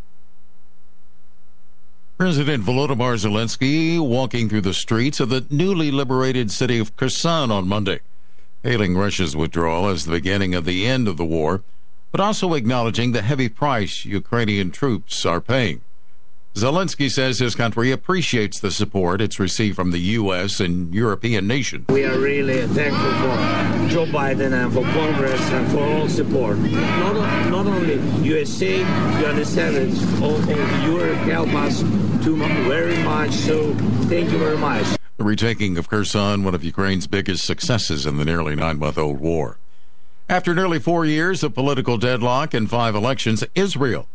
President Volodymyr Zelensky walking through the streets of the newly liberated city of Kherson on Monday, hailing Russia's withdrawal as the beginning of the end of the war, but also acknowledging the heavy price Ukrainian troops are paying. Zelensky says his country appreciates the support it's received from the U.S. and European nations. We are really thankful for Joe Biden and for Congress and for all support. Not, not only USA, you understand it, all, all Europe help us too very much. So thank you very much. The retaking of Kherson, one of Ukraine's biggest successes in the nearly nine-month-old war. After nearly four years of political deadlock and five elections, Israel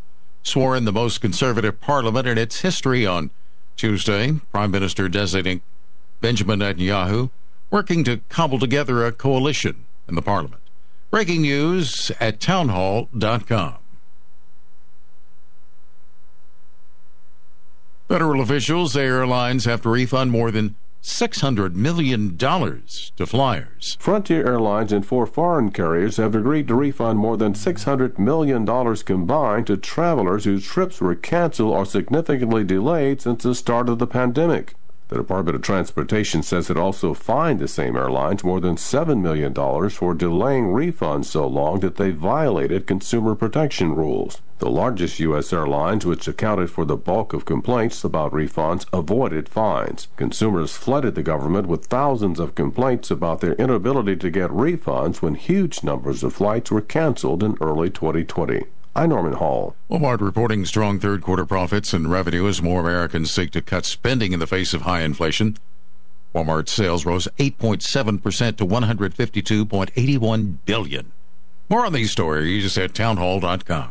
swore in the most conservative parliament in its history on Tuesday. Prime Minister designate Benjamin Netanyahu working to cobble together a coalition in the parliament. Breaking news at townhall.com. Federal officials say airlines have to refund more than $600 million to flyers. Frontier Airlines and four foreign carriers have agreed to refund more than $600 million combined to travelers whose trips were canceled or significantly delayed since the start of the pandemic. The Department of Transportation says it also fined the same airlines more than $7 million for delaying refunds so long that they violated consumer protection rules. The largest U.S. airlines, which accounted for the bulk of complaints about refunds, avoided fines. Consumers flooded the government with thousands of complaints about their inability to get refunds when huge numbers of flights were canceled in early 2020. I'm Norman Hall. Walmart reporting strong third quarter profits and revenue as more Americans seek to cut spending in the face of high inflation. Walmart sales rose 8.7% to 152.81 billion. More on these stories at townhall.com.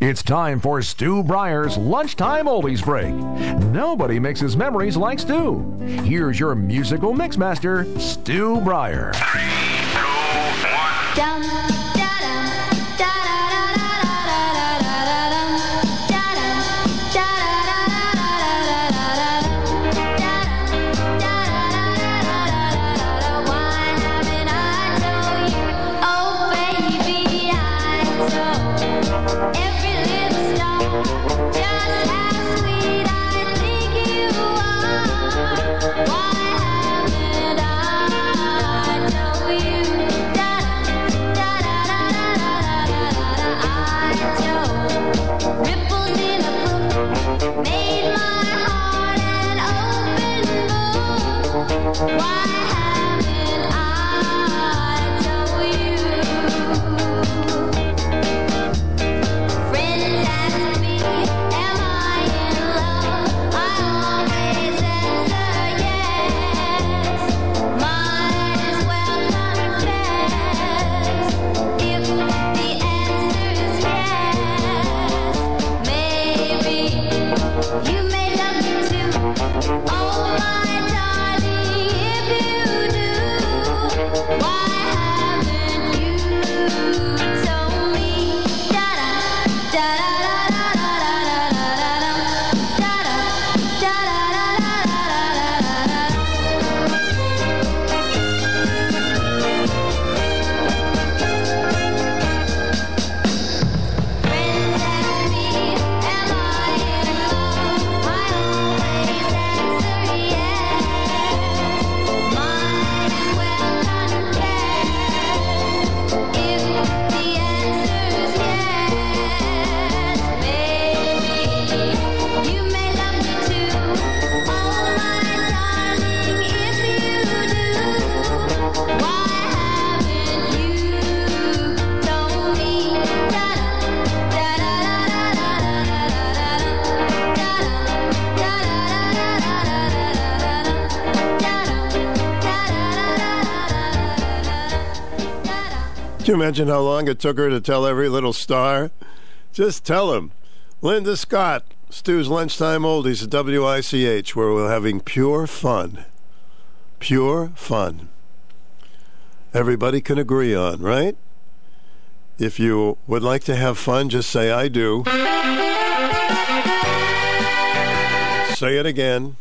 It's time for Stu Bryer's Lunchtime Oldies Break. Nobody mixes memories like Stu. Here's your musical mixmaster, Stu Bryer. Three, two, one. Can you imagine how long it took her to tell every little star? Just tell them. Linda Scott, Stu's Lunchtime Oldies at WICH, where we're having pure fun. Pure fun. Everybody can agree on, right? If you would like to have fun, just say, I do. Say it again.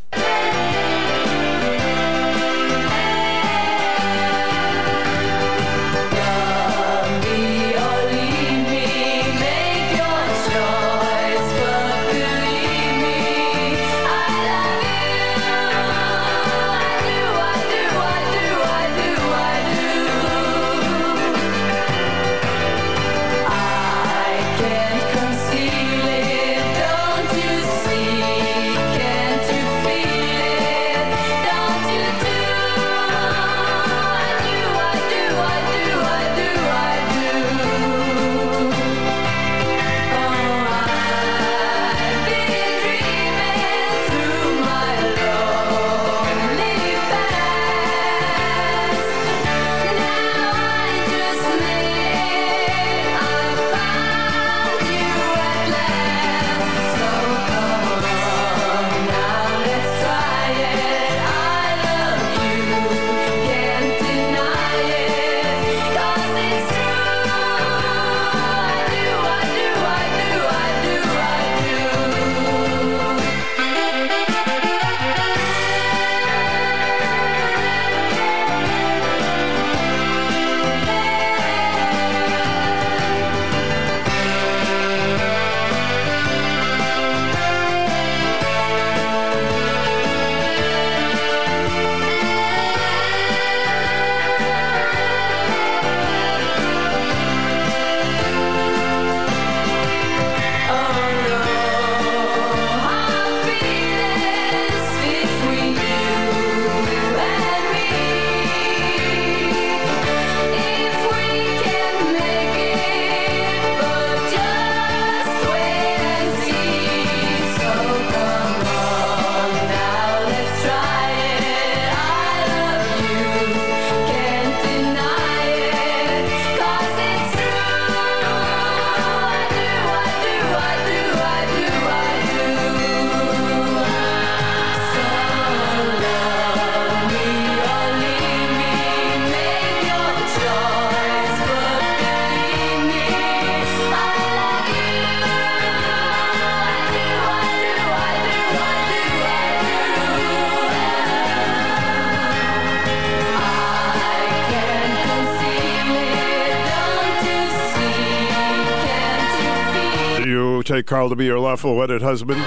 Carl to be your lawful wedded husband?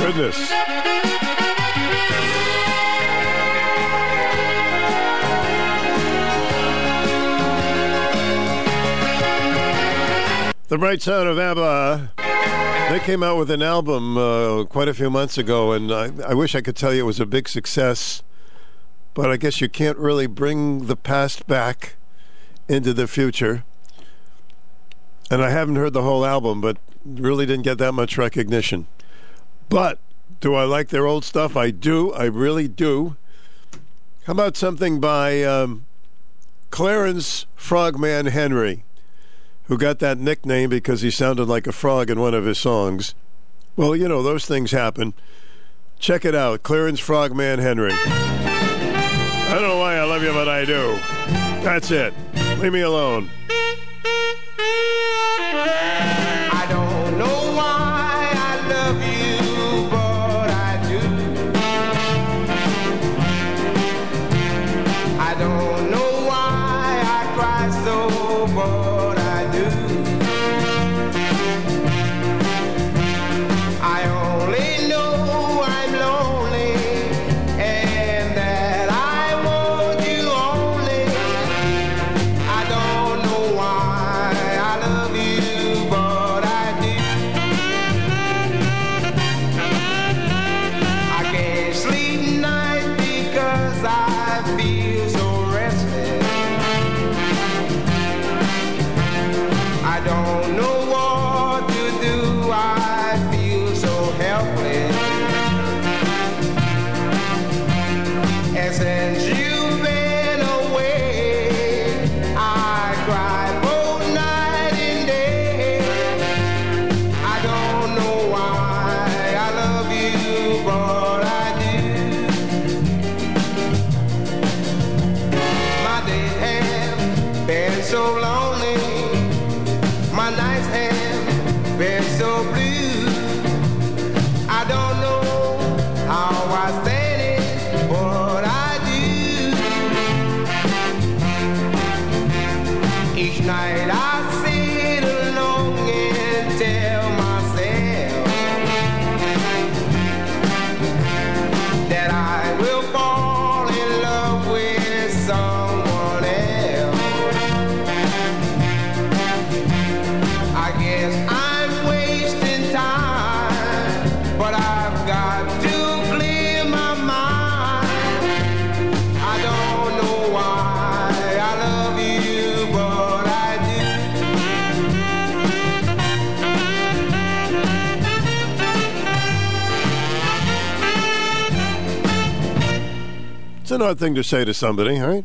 Goodness. The Bright Sound of ABBA. They came out with an album uh, quite a few months ago, and I, I wish I could tell you it was a big success, but I guess you can't really bring the past back into the future. And I haven't heard the whole album, but really didn't get that much recognition. But do I like their old stuff? I do. I really do. How about something by um, Clarence Frogman Henry? who got that nickname because he sounded like a frog in one of his songs. Well, you know, those things happen. Check it out Clarence Frogman Henry. I don't know why I love you, but I do. That's it. Leave me alone. Odd thing to say to somebody, right?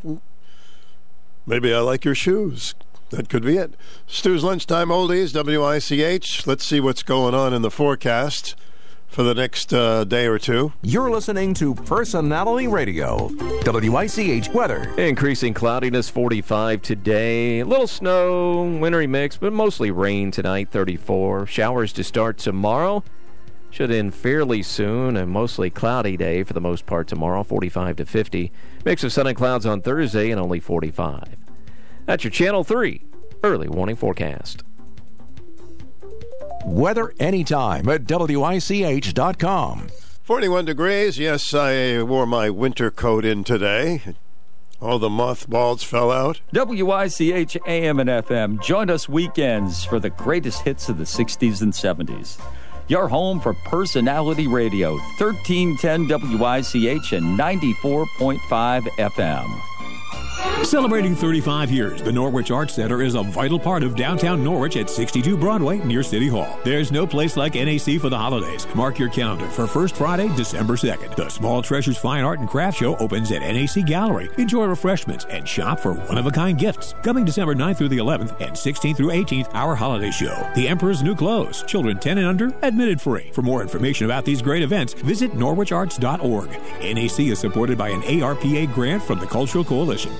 Maybe I like your shoes. That could be it. Stu's Lunchtime Oldies, WICH. Let's see what's going on in the forecast for the next uh, day or two. You're listening to Personality Radio, WICH weather. Increasing cloudiness 45 today. A little snow, wintry mix, but mostly rain tonight 34. Showers to start tomorrow. Should end fairly soon. A mostly cloudy day for the most part tomorrow 45 to 50. Mix of sun and clouds on Thursday and only 45. That's your Channel 3 early warning forecast. Weather anytime at WICH.com. 41 degrees. Yes, I wore my winter coat in today. All the mothballs fell out. WICH AM and FM. Join us weekends for the greatest hits of the 60s and 70s. Your home for personality radio, 1310 WICH and 94.5 FM. Celebrating 35 years, the Norwich Arts Center is a vital part of downtown Norwich at 62 Broadway near City Hall. There's no place like NAC for the holidays. Mark your calendar for first Friday, December 2nd. The Small Treasures Fine Art and Craft Show opens at NAC Gallery. Enjoy refreshments and shop for one-of-a-kind gifts. Coming December 9th through the 11th and 16th through 18th, our holiday show. The Emperor's New Clothes. Children 10 and under, admitted free. For more information about these great events, visit norwicharts.org. NAC is supported by an ARPA grant from the Cultural Coalition.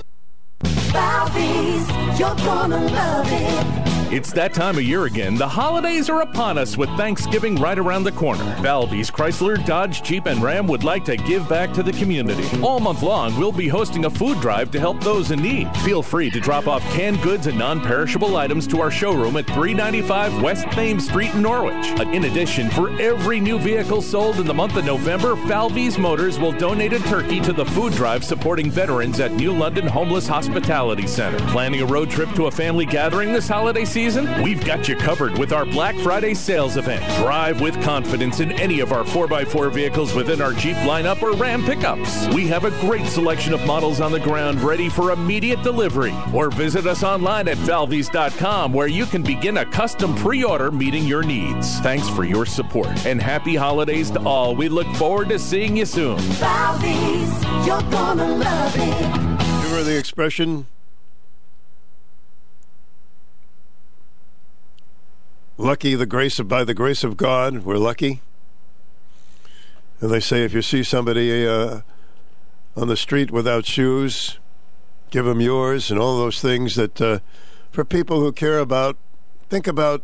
You're gonna love it. It's that time of year again. The holidays are upon us with Thanksgiving right around the corner. Valby's Chrysler, Dodge, Jeep, and Ram would like to give back to the community. All month long, we'll be hosting a food drive to help those in need. Feel free to drop off canned goods and non perishable items to our showroom at 395 West Thames Street in Norwich. Uh, in addition, for every new vehicle sold in the month of November, Falvey's Motors will donate a turkey to the food drive supporting veterans at New London Homeless Hospitality Center. Planning a road trip to a family gathering this holiday season? We've got you covered with our Black Friday sales event. Drive with confidence in any of our 4x4 vehicles within our Jeep lineup or Ram pickups. We have a great selection of models on the ground ready for immediate delivery. Or visit us online at valvies.com where you can begin a custom pre order meeting your needs. Thanks for your support and happy holidays to all. We look forward to seeing you soon. Valvies, you're gonna love it. Remember the expression? Lucky the grace of by the grace of God, we're lucky. And they say if you see somebody uh, on the street without shoes, give them yours, and all those things that uh, for people who care about, think about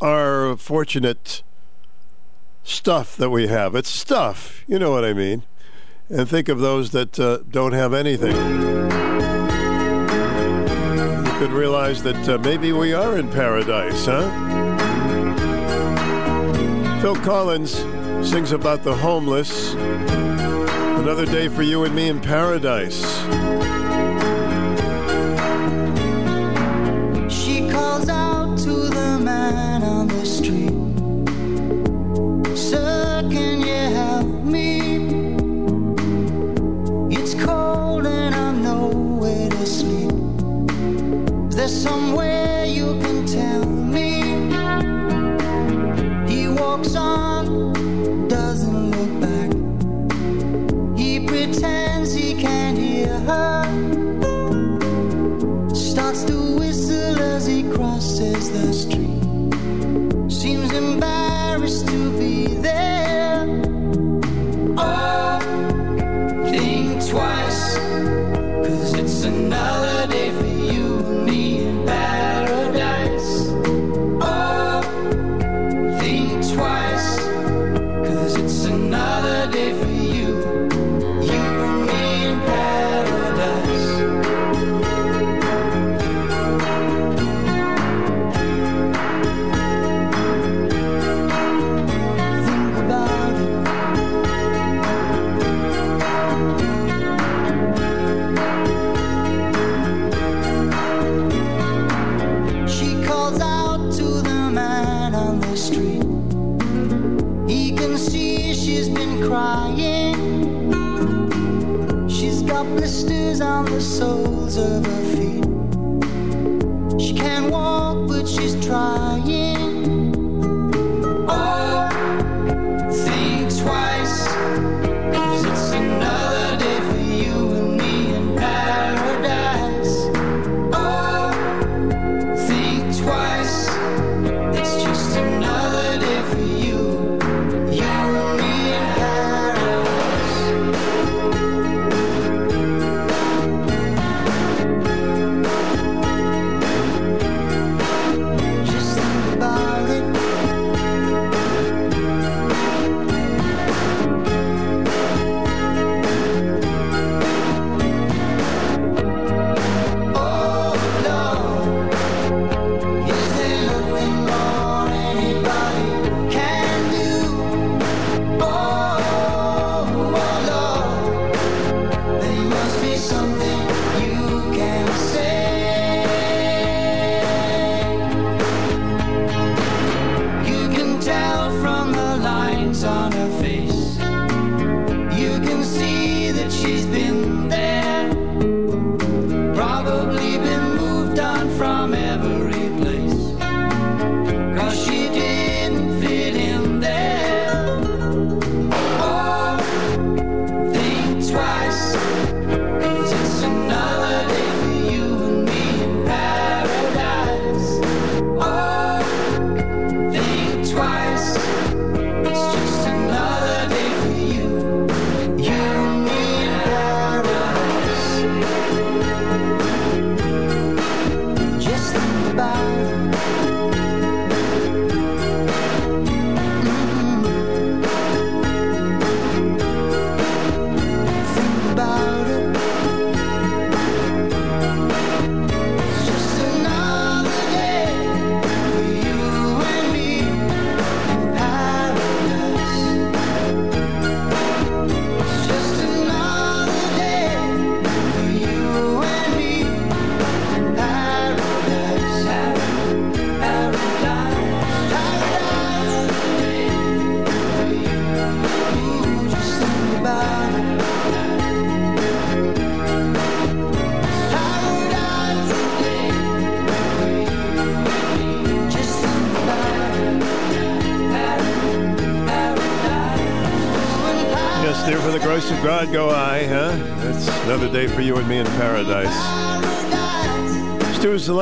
our fortunate stuff that we have. It's stuff, you know what I mean. And think of those that uh, don't have anything. You could realize that uh, maybe we are in paradise, huh? Phil Collins sings about the homeless. Another day for you and me in paradise. She calls out to the man on the street. Sir, can you help me? It's cold and I'm nowhere to sleep. Is there somewhere you can tell Seems embarrassed to be there. Soles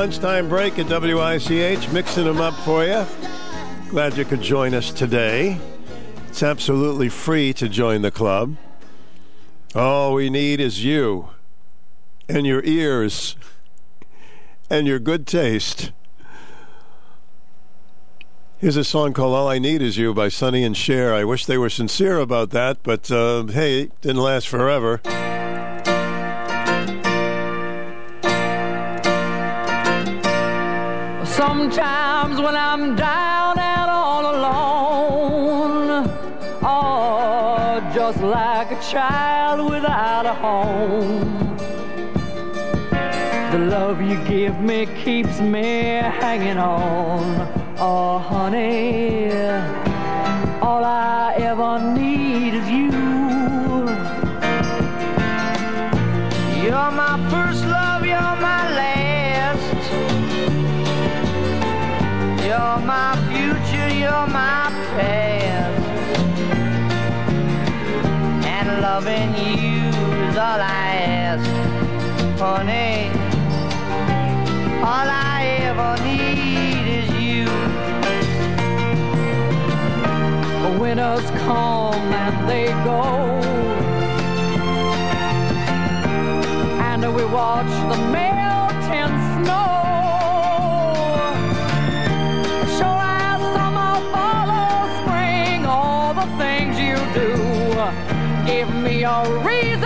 lunchtime break at WICH, mixing them up for you. Glad you could join us today. It's absolutely free to join the club. All we need is you and your ears and your good taste. Here's a song called All I Need Is You by Sonny and Cher. I wish they were sincere about that, but uh, hey, it didn't last forever. Child without a home. The love you give me keeps me hanging on. Oh, honey, all I ever need loving you is all I ask, honey. All I ever need is you. Winters come and they go. And we watch the melting snow. Sure as summer follows spring, all the things you do a reason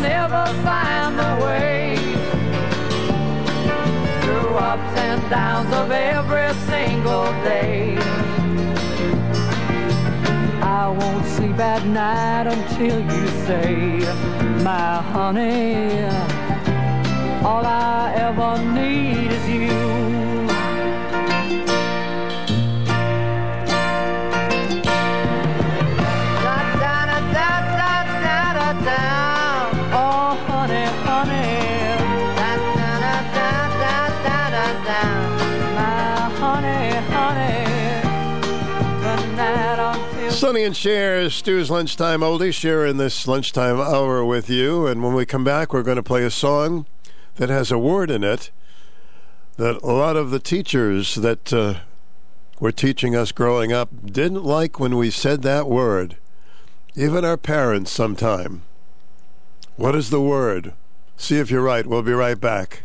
never find the way through ups and downs of every single day. I won't sleep at night until you say, my honey, all I ever need is you. Sonny and Cher, Stu's lunchtime oldie, sharing this lunchtime hour with you. And when we come back, we're going to play a song that has a word in it that a lot of the teachers that uh, were teaching us growing up didn't like when we said that word. Even our parents sometime. What is the word? See if you're right. We'll be right back.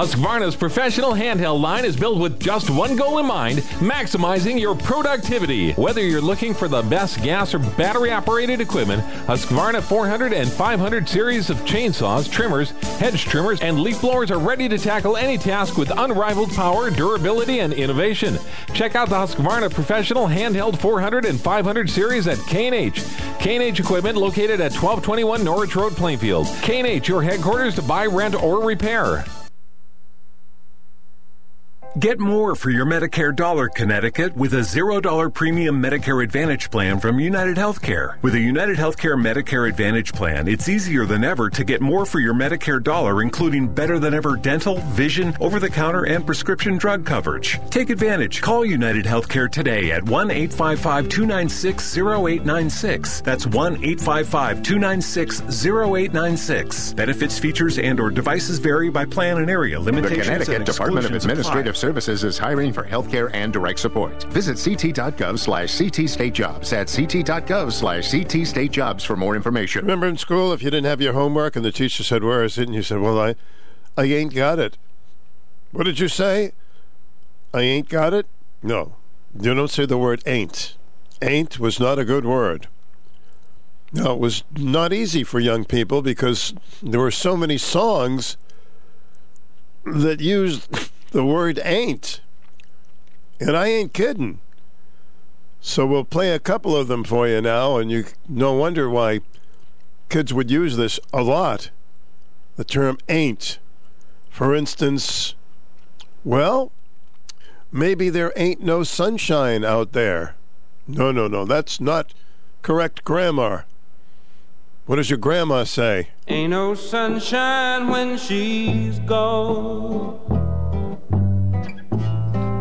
Husqvarna's professional handheld line is built with just one goal in mind maximizing your productivity. Whether you're looking for the best gas or battery operated equipment, Husqvarna 400 and 500 series of chainsaws, trimmers, hedge trimmers, and leaf blowers are ready to tackle any task with unrivaled power, durability, and innovation. Check out the Husqvarna professional handheld 400 and 500 series at K&H. K&H equipment located at 1221 Norwich Road, Plainfield. K&H, your headquarters to buy, rent, or repair. Get more for your Medicare dollar, Connecticut, with a $0 premium Medicare Advantage plan from United Healthcare. With a United Healthcare Medicare Advantage plan, it's easier than ever to get more for your Medicare dollar, including better than ever dental, vision, over the counter, and prescription drug coverage. Take advantage. Call United Healthcare today at 1 855 296 0896. That's 1 855 296 0896. Benefits, features, and or devices vary by plan and area. Limitations The Connecticut Department of Administrative apply. Services is hiring for healthcare and direct support. Visit ct.gov slash ctstatejobs at ct.gov slash ctstatejobs for more information. Remember in school, if you didn't have your homework and the teacher said, Where is it? And you said, Well, I, I ain't got it. What did you say? I ain't got it? No. You don't say the word ain't. Ain't was not a good word. Now, it was not easy for young people because there were so many songs that used the word ain't. And I ain't kidding. So we'll play a couple of them for you now, and you no wonder why kids would use this a lot. The term ain't. For instance, well, maybe there ain't no sunshine out there. No, no, no, that's not correct grammar. What does your grandma say? Ain't no sunshine when she's gone.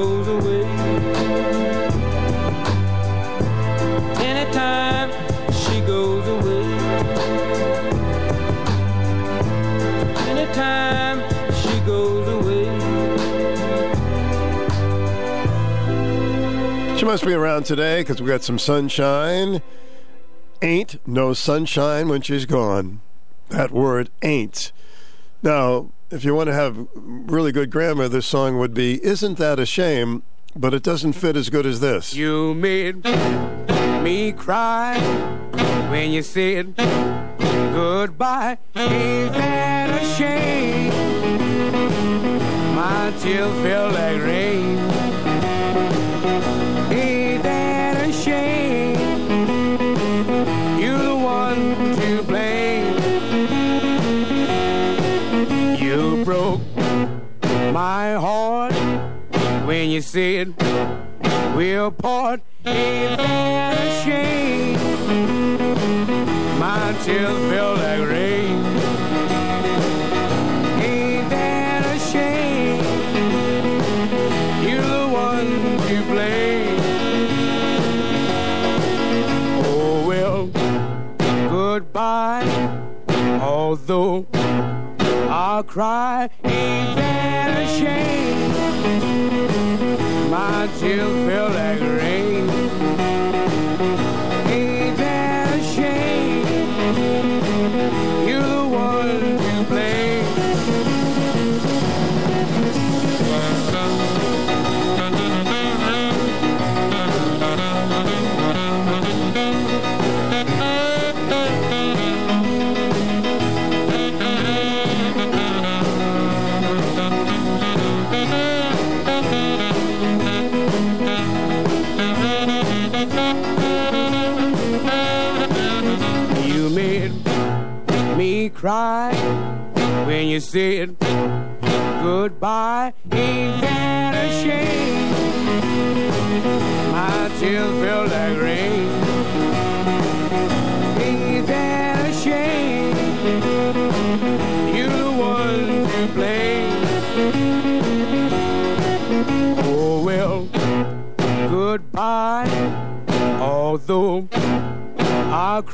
goes away. Anytime she goes away. Anytime she goes away. She must be around today because we got some sunshine. Ain't no sunshine when she's gone. That word ain't. Now, if you want to have really good grammar, this song would be Isn't That a Shame? But it doesn't fit as good as this. You made me cry when you said goodbye. Ain't that a shame? My tears feel like rain. My heart when you said we'll part. Ain't a shame? My tears feel like rain.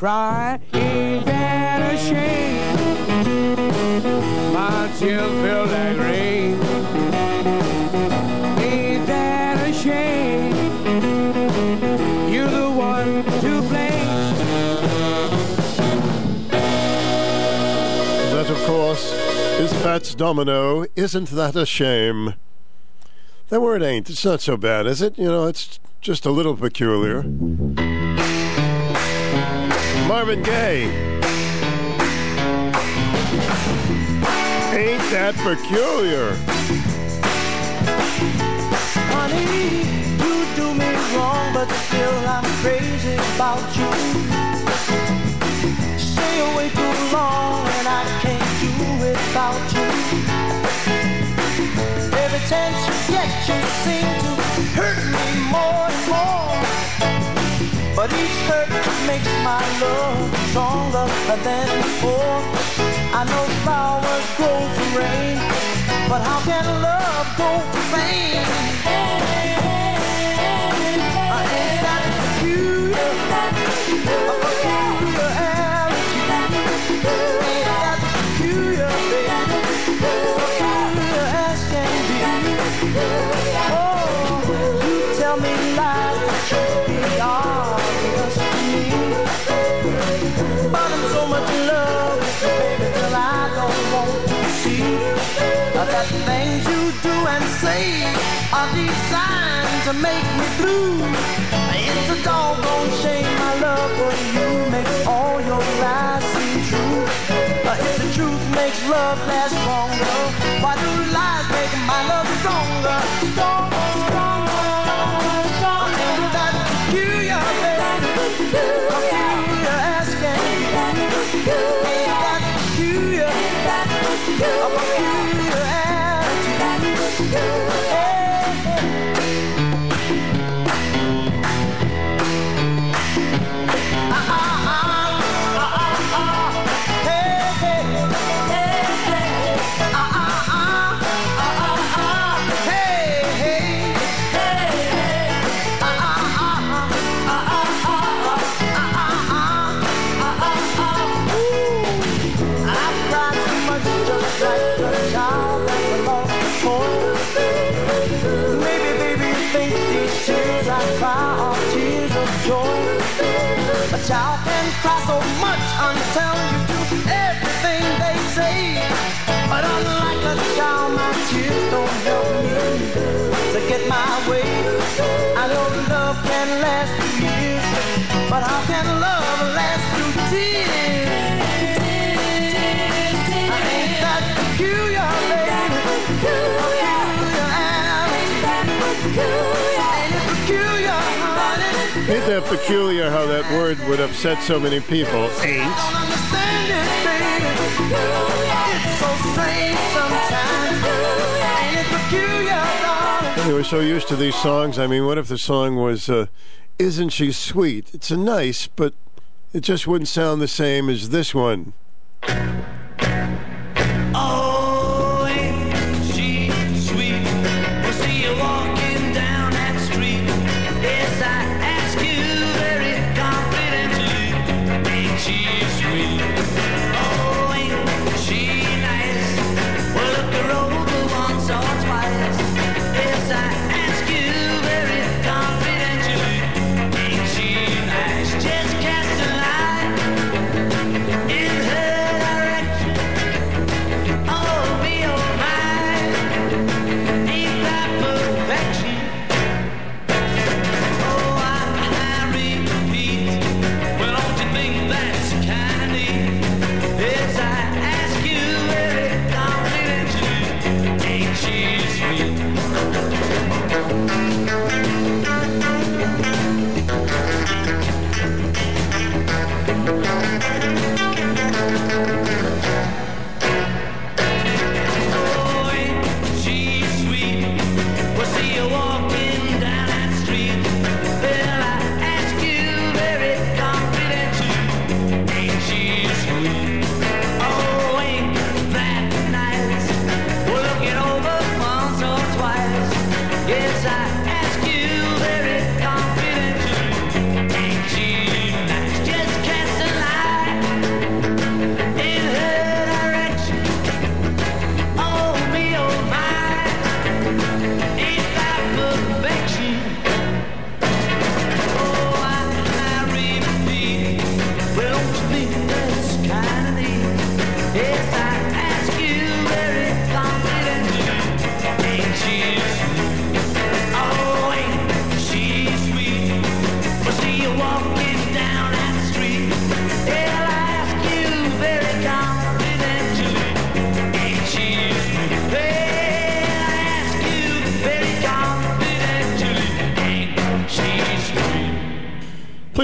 Ain't that a shame? My tears feel like rain. Ain't that a shame? You're the one to blame. That, of course, is Fats Domino. Isn't that a shame? That word ain't. It's not so bad, is it? You know, it's just a little peculiar. Marvin Gaye. Ain't that peculiar? Honey, you do me wrong, but still I'm crazy about you. Stay away too long, and I can't do without you. Every chance you get, you seem to hurt me more and more. But each hurt makes my love stronger than before. I know flowers grow from rain, but how can love grow from pain? Uh, ain't that peculiar? A peculiar But I'm so much love baby, I don't want to see that things you do and say are designed to make me blue. It's a doggone shame my love for you makes all your lies seem true. If the truth makes love last longer, why do lies make my love? Stronger, stronger, how can love last through tears? Ain't that peculiar, baby? Peculiar Ain't it peculiar, honey? Ain't that peculiar how that word would upset so many people? Ain't. understand it, baby. It's so strange sometimes. Ain't it peculiar, darling? Anyway, we're so used to these songs. I mean, what if the song was uh, Isn't She Sweet? It's a nice, but it just wouldn't sound the same as this one.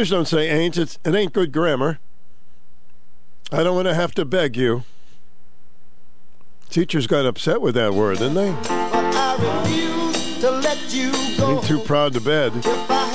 Please don't say ain't. It's, it ain't good grammar. I don't want to have to beg you. Teachers got upset with that word, didn't they? To. Ain't too proud to bed. If I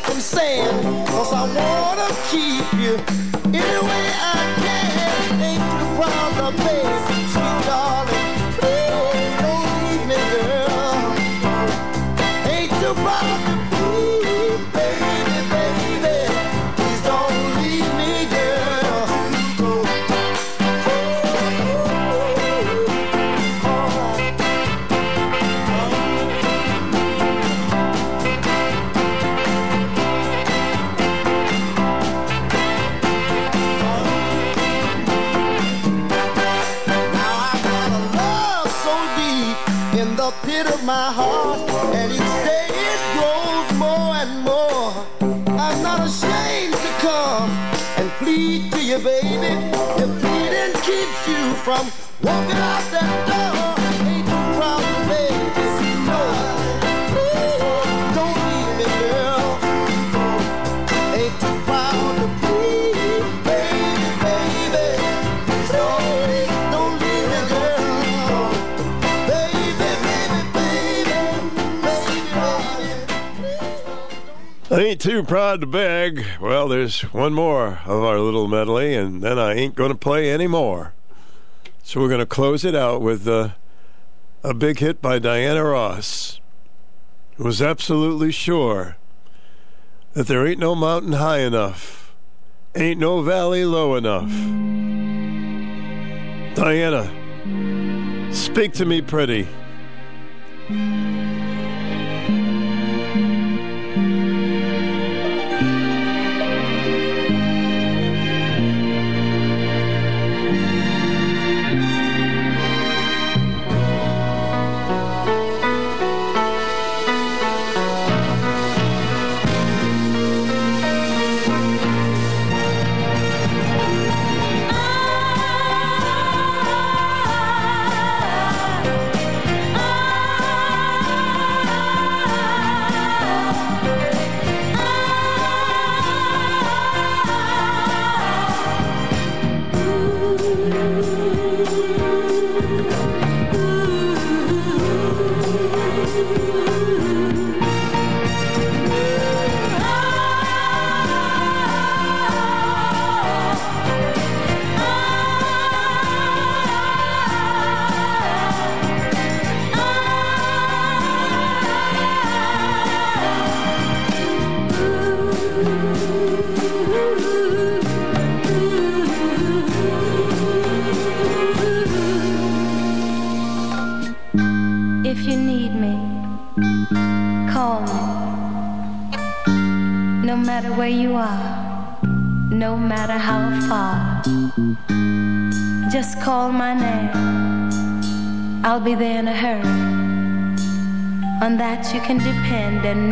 Even this I can stand, cause I wanna keep you too proud to beg. Well, there's one more of our little medley, and then I ain't going to play any more. So we're going to close it out with uh, a big hit by Diana Ross, was absolutely sure that there ain't no mountain high enough, ain't no valley low enough. Diana, speak to me pretty.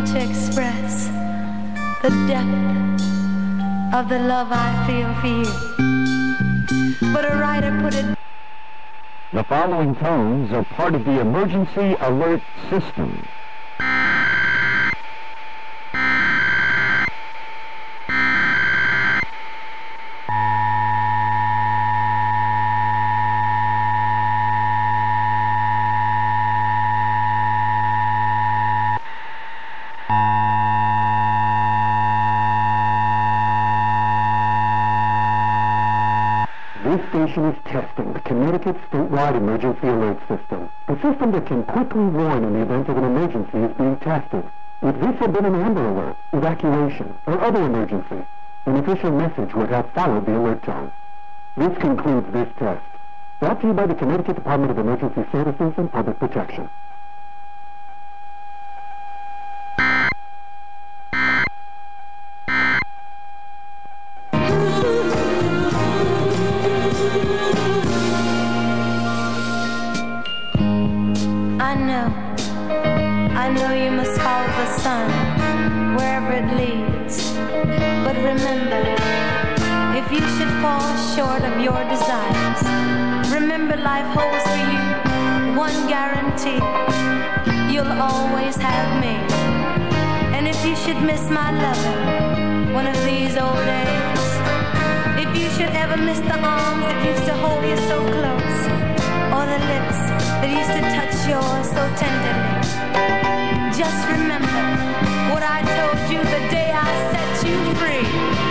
able to express the depth of the love I feel for you. But a writer put it The following tones are part of the emergency alert system. Is testing the Connecticut statewide emergency alert system. The system that can quickly warn in the event of an emergency is being tested. If this had been an Amber Alert, evacuation, or other emergency, an official message would have followed the alert tone. This concludes this test. Brought to you by the Connecticut Department of Emergency Services and Public Protection. Life holds for you one guarantee. You'll always have me. And if you should miss my loving one of these old days, if you should ever miss the arms that used to hold you so close, or the lips that used to touch yours so tenderly. Just remember what I told you the day I set you free.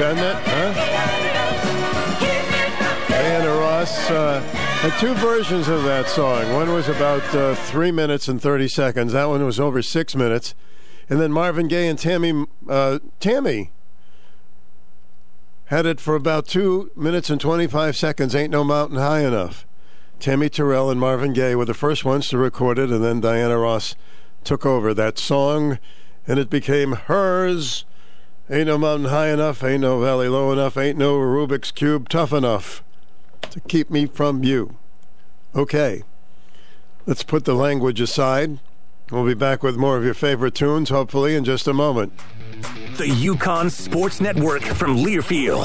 Hasn't it? Huh? Diana Ross uh, had two versions of that song. One was about uh, three minutes and 30 seconds. That one was over six minutes. And then Marvin Gaye and Tammy, uh, Tammy had it for about two minutes and 25 seconds. Ain't no mountain high enough. Tammy Terrell and Marvin Gaye were the first ones to record it, and then Diana Ross took over that song, and it became hers. Ain't no mountain high enough, ain't no valley low enough, ain't no Rubik's Cube tough enough to keep me from you. Okay, let's put the language aside. We'll be back with more of your favorite tunes, hopefully, in just a moment. The UConn Sports Network from Learfield.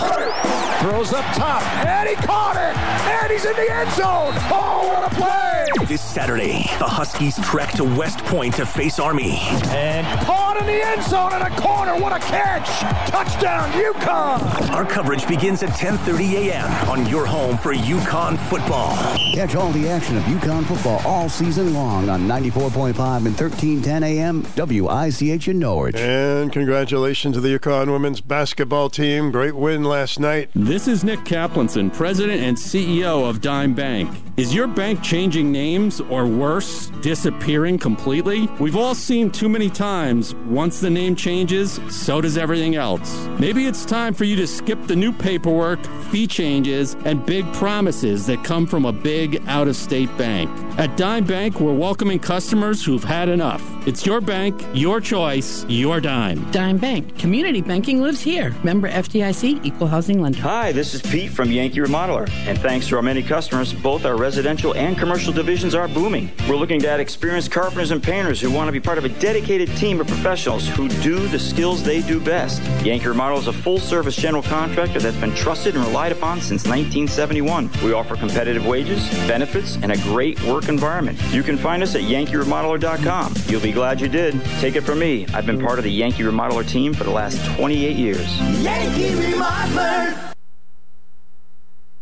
Throws up top, and he caught it, and he's in the end zone. Oh, what a play! This Saturday, the Huskies trek to West Point to face Army. And caught in the end zone in a corner. What a catch! Touchdown, UConn! Our coverage begins at 10:30 a.m. on your home for UConn football. Catch all the action of UConn football all season long on 94.5 and 1310 AM WICH in Norwich. And congratulations to the UConn women's basketball team. Great win last night. This is Nick Kaplanson, President and CEO of Dime Bank. Is your bank changing names or worse, disappearing completely? We've all seen too many times once the name changes, so does everything else. Maybe it's time for you to skip the new paperwork, fee changes, and big promises that come from a big out of state bank. At Dime Bank, we're welcoming customers who've had enough. It's your bank, your choice, your dime. Dime Bank. Community banking lives here. Member FDIC, equal housing lender. Hi, this is Pete from Yankee Remodeler. And thanks to our many customers, both our residential and commercial divisions are booming. We're looking to add experienced carpenters and painters who want to be part of a dedicated team of professionals who do the skills they do best. Yankee Remodel is a full service general contractor that's been trusted and relied upon since 1971. We offer competitive wages, benefits, and a great work environment. You can find us at yankeeremodeler.com. You'll be glad you did. Take it from me. I've been part of the Yankee Remodeler team for the last 28 years. Yankee Remodeler.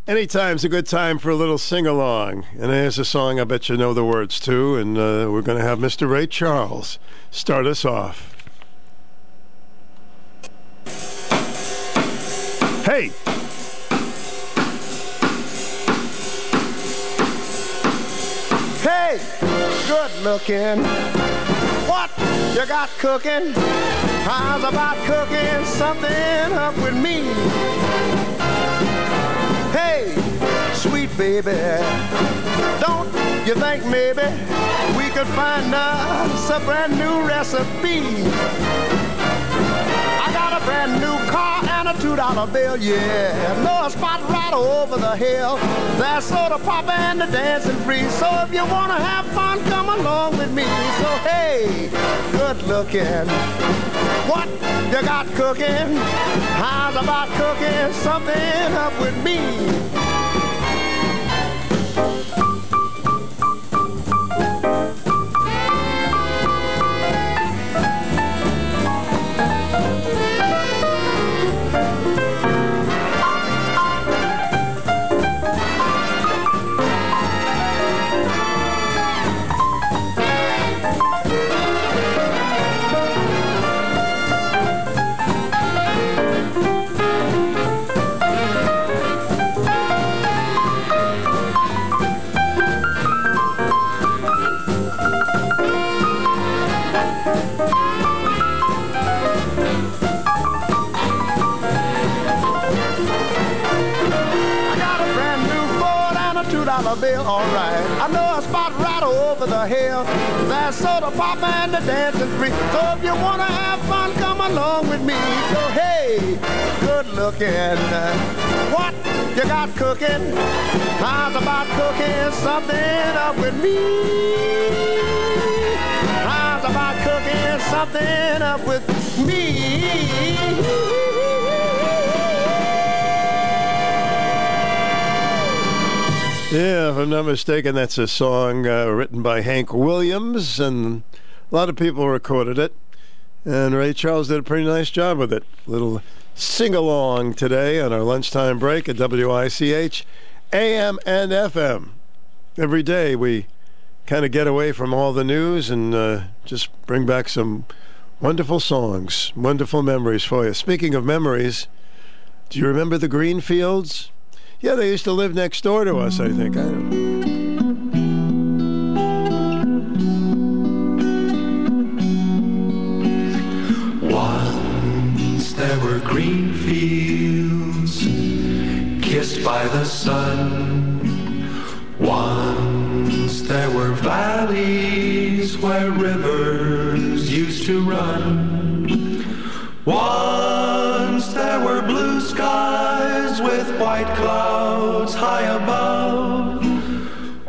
Anytime's a good time for a little sing along. And there's a song I bet you know the words to. And uh, we're going to have Mr. Ray Charles start us off. Hey! Hey, good looking. What you got cooking? How's about cooking something up with me? Hey, sweet baby, don't you think maybe we could find us a brand new recipe? I got a brand new car and a two dollar bill, yeah. A spot right over the hill. That's soda pop and the dancing free. So if you wanna have fun, come along with me. So hey, good looking. What you got cooking? How's about cooking something up with me? Alright. I know a spot right over the hill. That's soda pop and the dancing free. So if you wanna have fun, come along with me. So hey, good looking. What you got cooking? How's about cooking something up with me? How's about cooking something up with me? Yeah, if I'm not mistaken, that's a song uh, written by Hank Williams, and a lot of people recorded it. And Ray Charles did a pretty nice job with it. Little sing along today on our lunchtime break at WICH, AM and FM. Every day we kind of get away from all the news and uh, just bring back some wonderful songs, wonderful memories for you. Speaking of memories, do you remember the Greenfields? Yeah, they used to live next door to us, I think. I Once there were green fields kissed by the sun. Once there were valleys where rivers used to run. Once white clouds high above.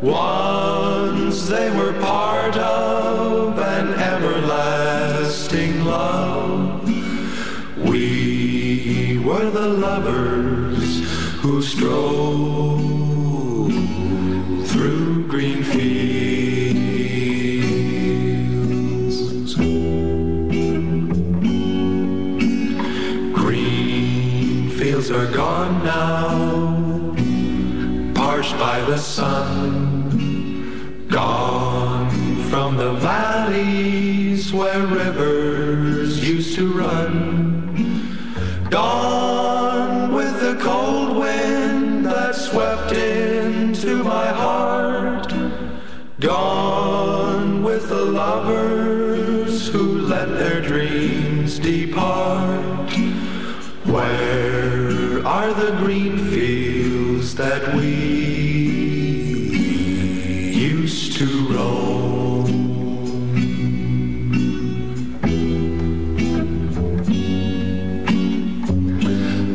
Once they were part of an everlasting love. We were the lovers who strove are gone now, parched by the sun. Gone from the valleys where rivers used to run. Gone with the cold wind that swept into my heart. Gone with the lovers who let their dreams depart? Where are the green fields that we used to roam?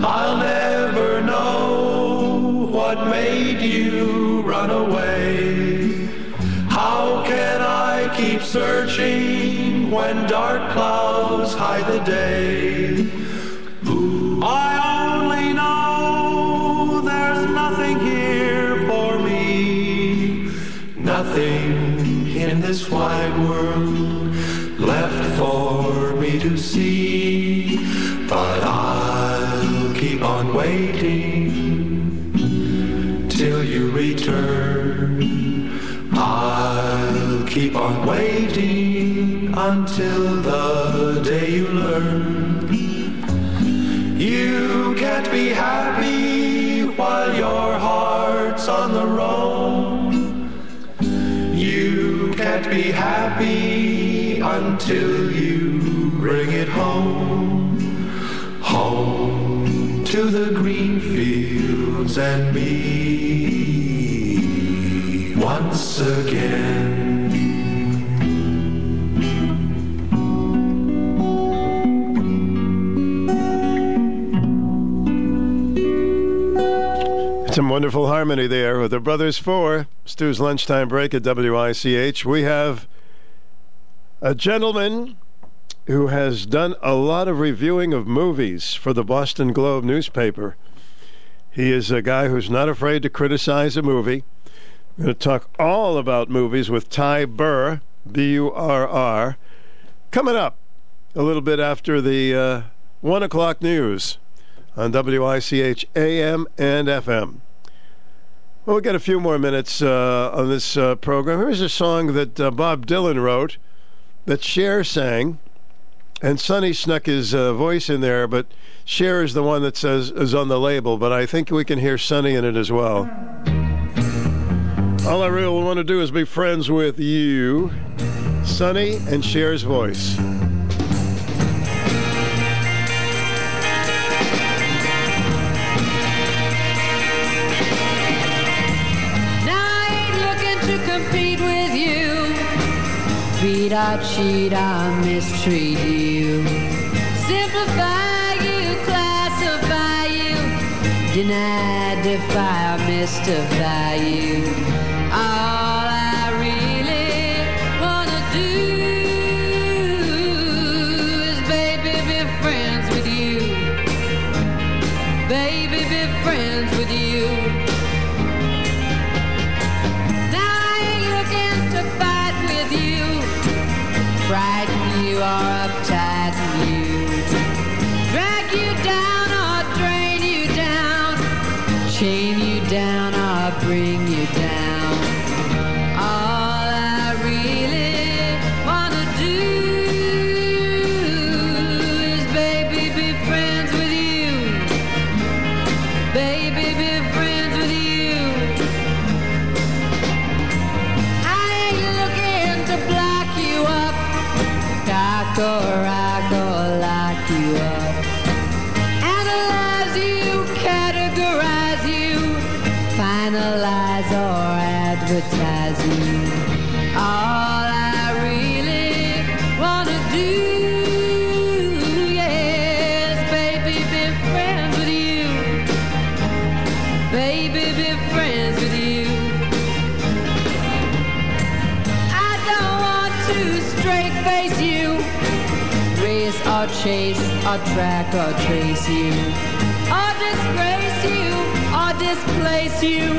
I'll never know what made you run away. How can I keep searching when dark clouds hide the day? Waiting until the day you learn. You can't be happy while your heart's on the roam. You can't be happy until you bring it home. Home to the green fields and me wonderful harmony there with the Brothers Four. Stu's lunchtime break at WICH. We have a gentleman who has done a lot of reviewing of movies for the Boston Globe newspaper. He is a guy who's not afraid to criticize a movie. We're going to talk all about movies with Ty Burr, B U R R, coming up a little bit after the uh, 1 o'clock news on WICH AM and FM. Well, we've got a few more minutes uh, on this uh, program. Here's a song that uh, Bob Dylan wrote that Cher sang, and Sonny snuck his uh, voice in there, but Cher is the one that says is on the label. But I think we can hear Sonny in it as well. All I really want to do is be friends with you, Sonny, and Cher's voice. Beat or cheat I mistreat you. Simplify you, classify you. Deny, defy, mystify you. Or track or trace you, or disgrace you. Or displace you,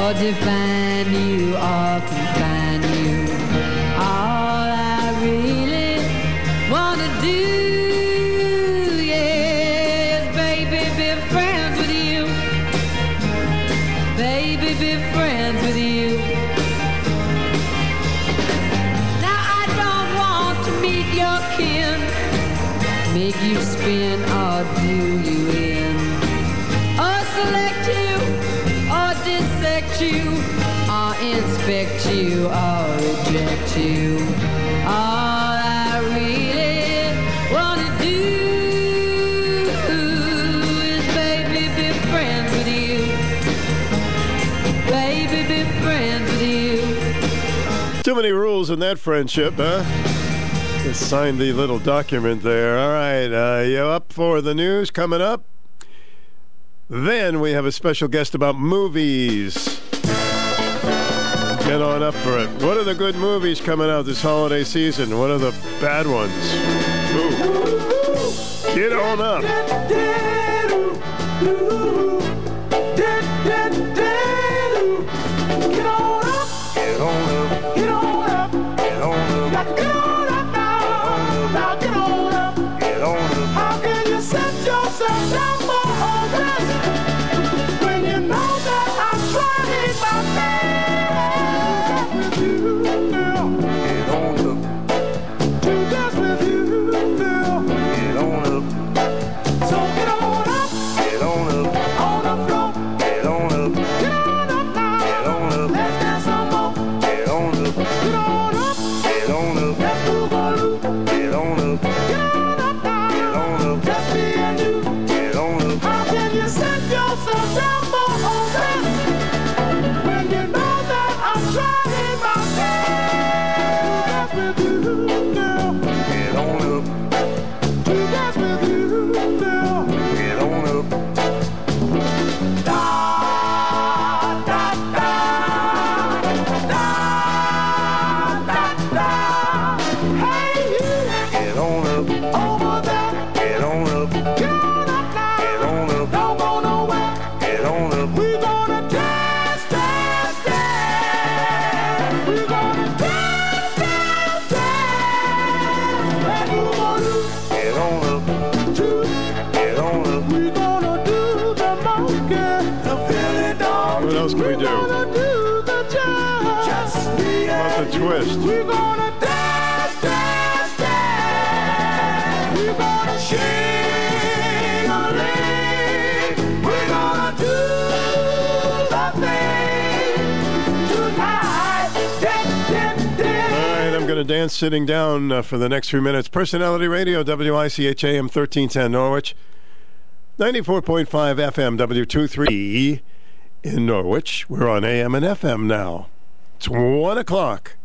or define you. Or confine in that friendship, huh? Just signed the little document there. All right, uh, you up for the news coming up? Then we have a special guest about movies. Get on up for it. What are the good movies coming out this holiday season? What are the bad ones? Ooh. Get on up. Sitting down uh, for the next few minutes. Personality Radio, WICH AM 1310 Norwich, 94.5 FM, W23 in Norwich. We're on AM and FM now. It's 1 o'clock.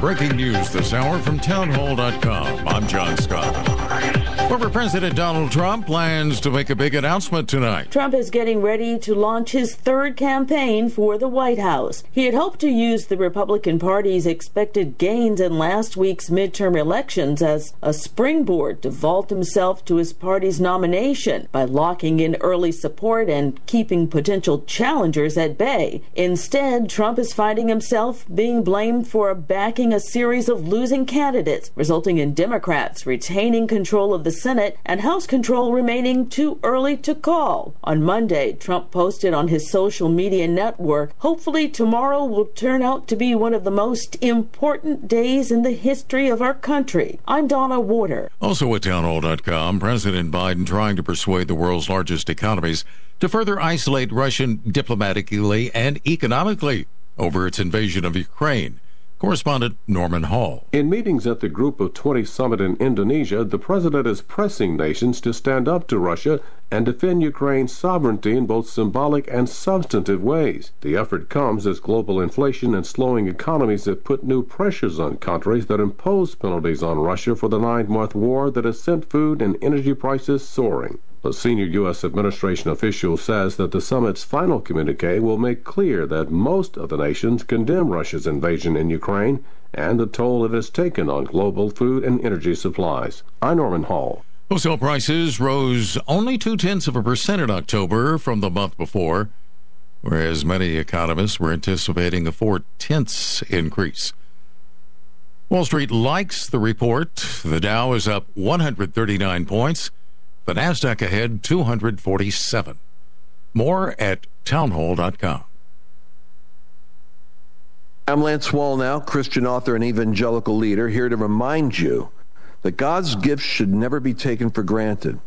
Breaking news this hour from townhall.com. I'm John Scott. Former President Donald Trump plans to make a big announcement tonight. Trump is getting ready to launch his third campaign for the White House. He had hoped to use the Republican Party's expected gains in last week's midterm elections as a springboard to vault himself to his party's nomination by locking in early support and keeping potential challengers at bay. Instead, Trump is finding himself being blamed for backing a series of losing candidates, resulting in Democrats retaining control of the Senate and House control remaining too early to call. On Monday, Trump posted on his social media network, Hopefully, tomorrow will turn out to be one of the most important days in the history of our country. I'm Donna Warder. Also at townhall.com, President Biden trying to persuade the world's largest economies to further isolate Russia diplomatically and economically over its invasion of Ukraine. Correspondent Norman Hall. In meetings at the Group of 20 summit in Indonesia, the president is pressing nations to stand up to Russia and defend Ukraine's sovereignty in both symbolic and substantive ways. The effort comes as global inflation and slowing economies have put new pressures on countries that impose penalties on Russia for the nine month war that has sent food and energy prices soaring. A senior U.S. administration official says that the summit's final communique will make clear that most of the nations condemn Russia's invasion in Ukraine and the toll it has taken on global food and energy supplies. I'm Norman Hall. Wholesale prices rose only two tenths of a percent in October from the month before, whereas many economists were anticipating a four tenths increase. Wall Street likes the report. The Dow is up 139 points. The NASDAQ ahead 247. More at townhall.com. I'm Lance Wallnau, Christian author and evangelical leader, here to remind you that God's gifts should never be taken for granted.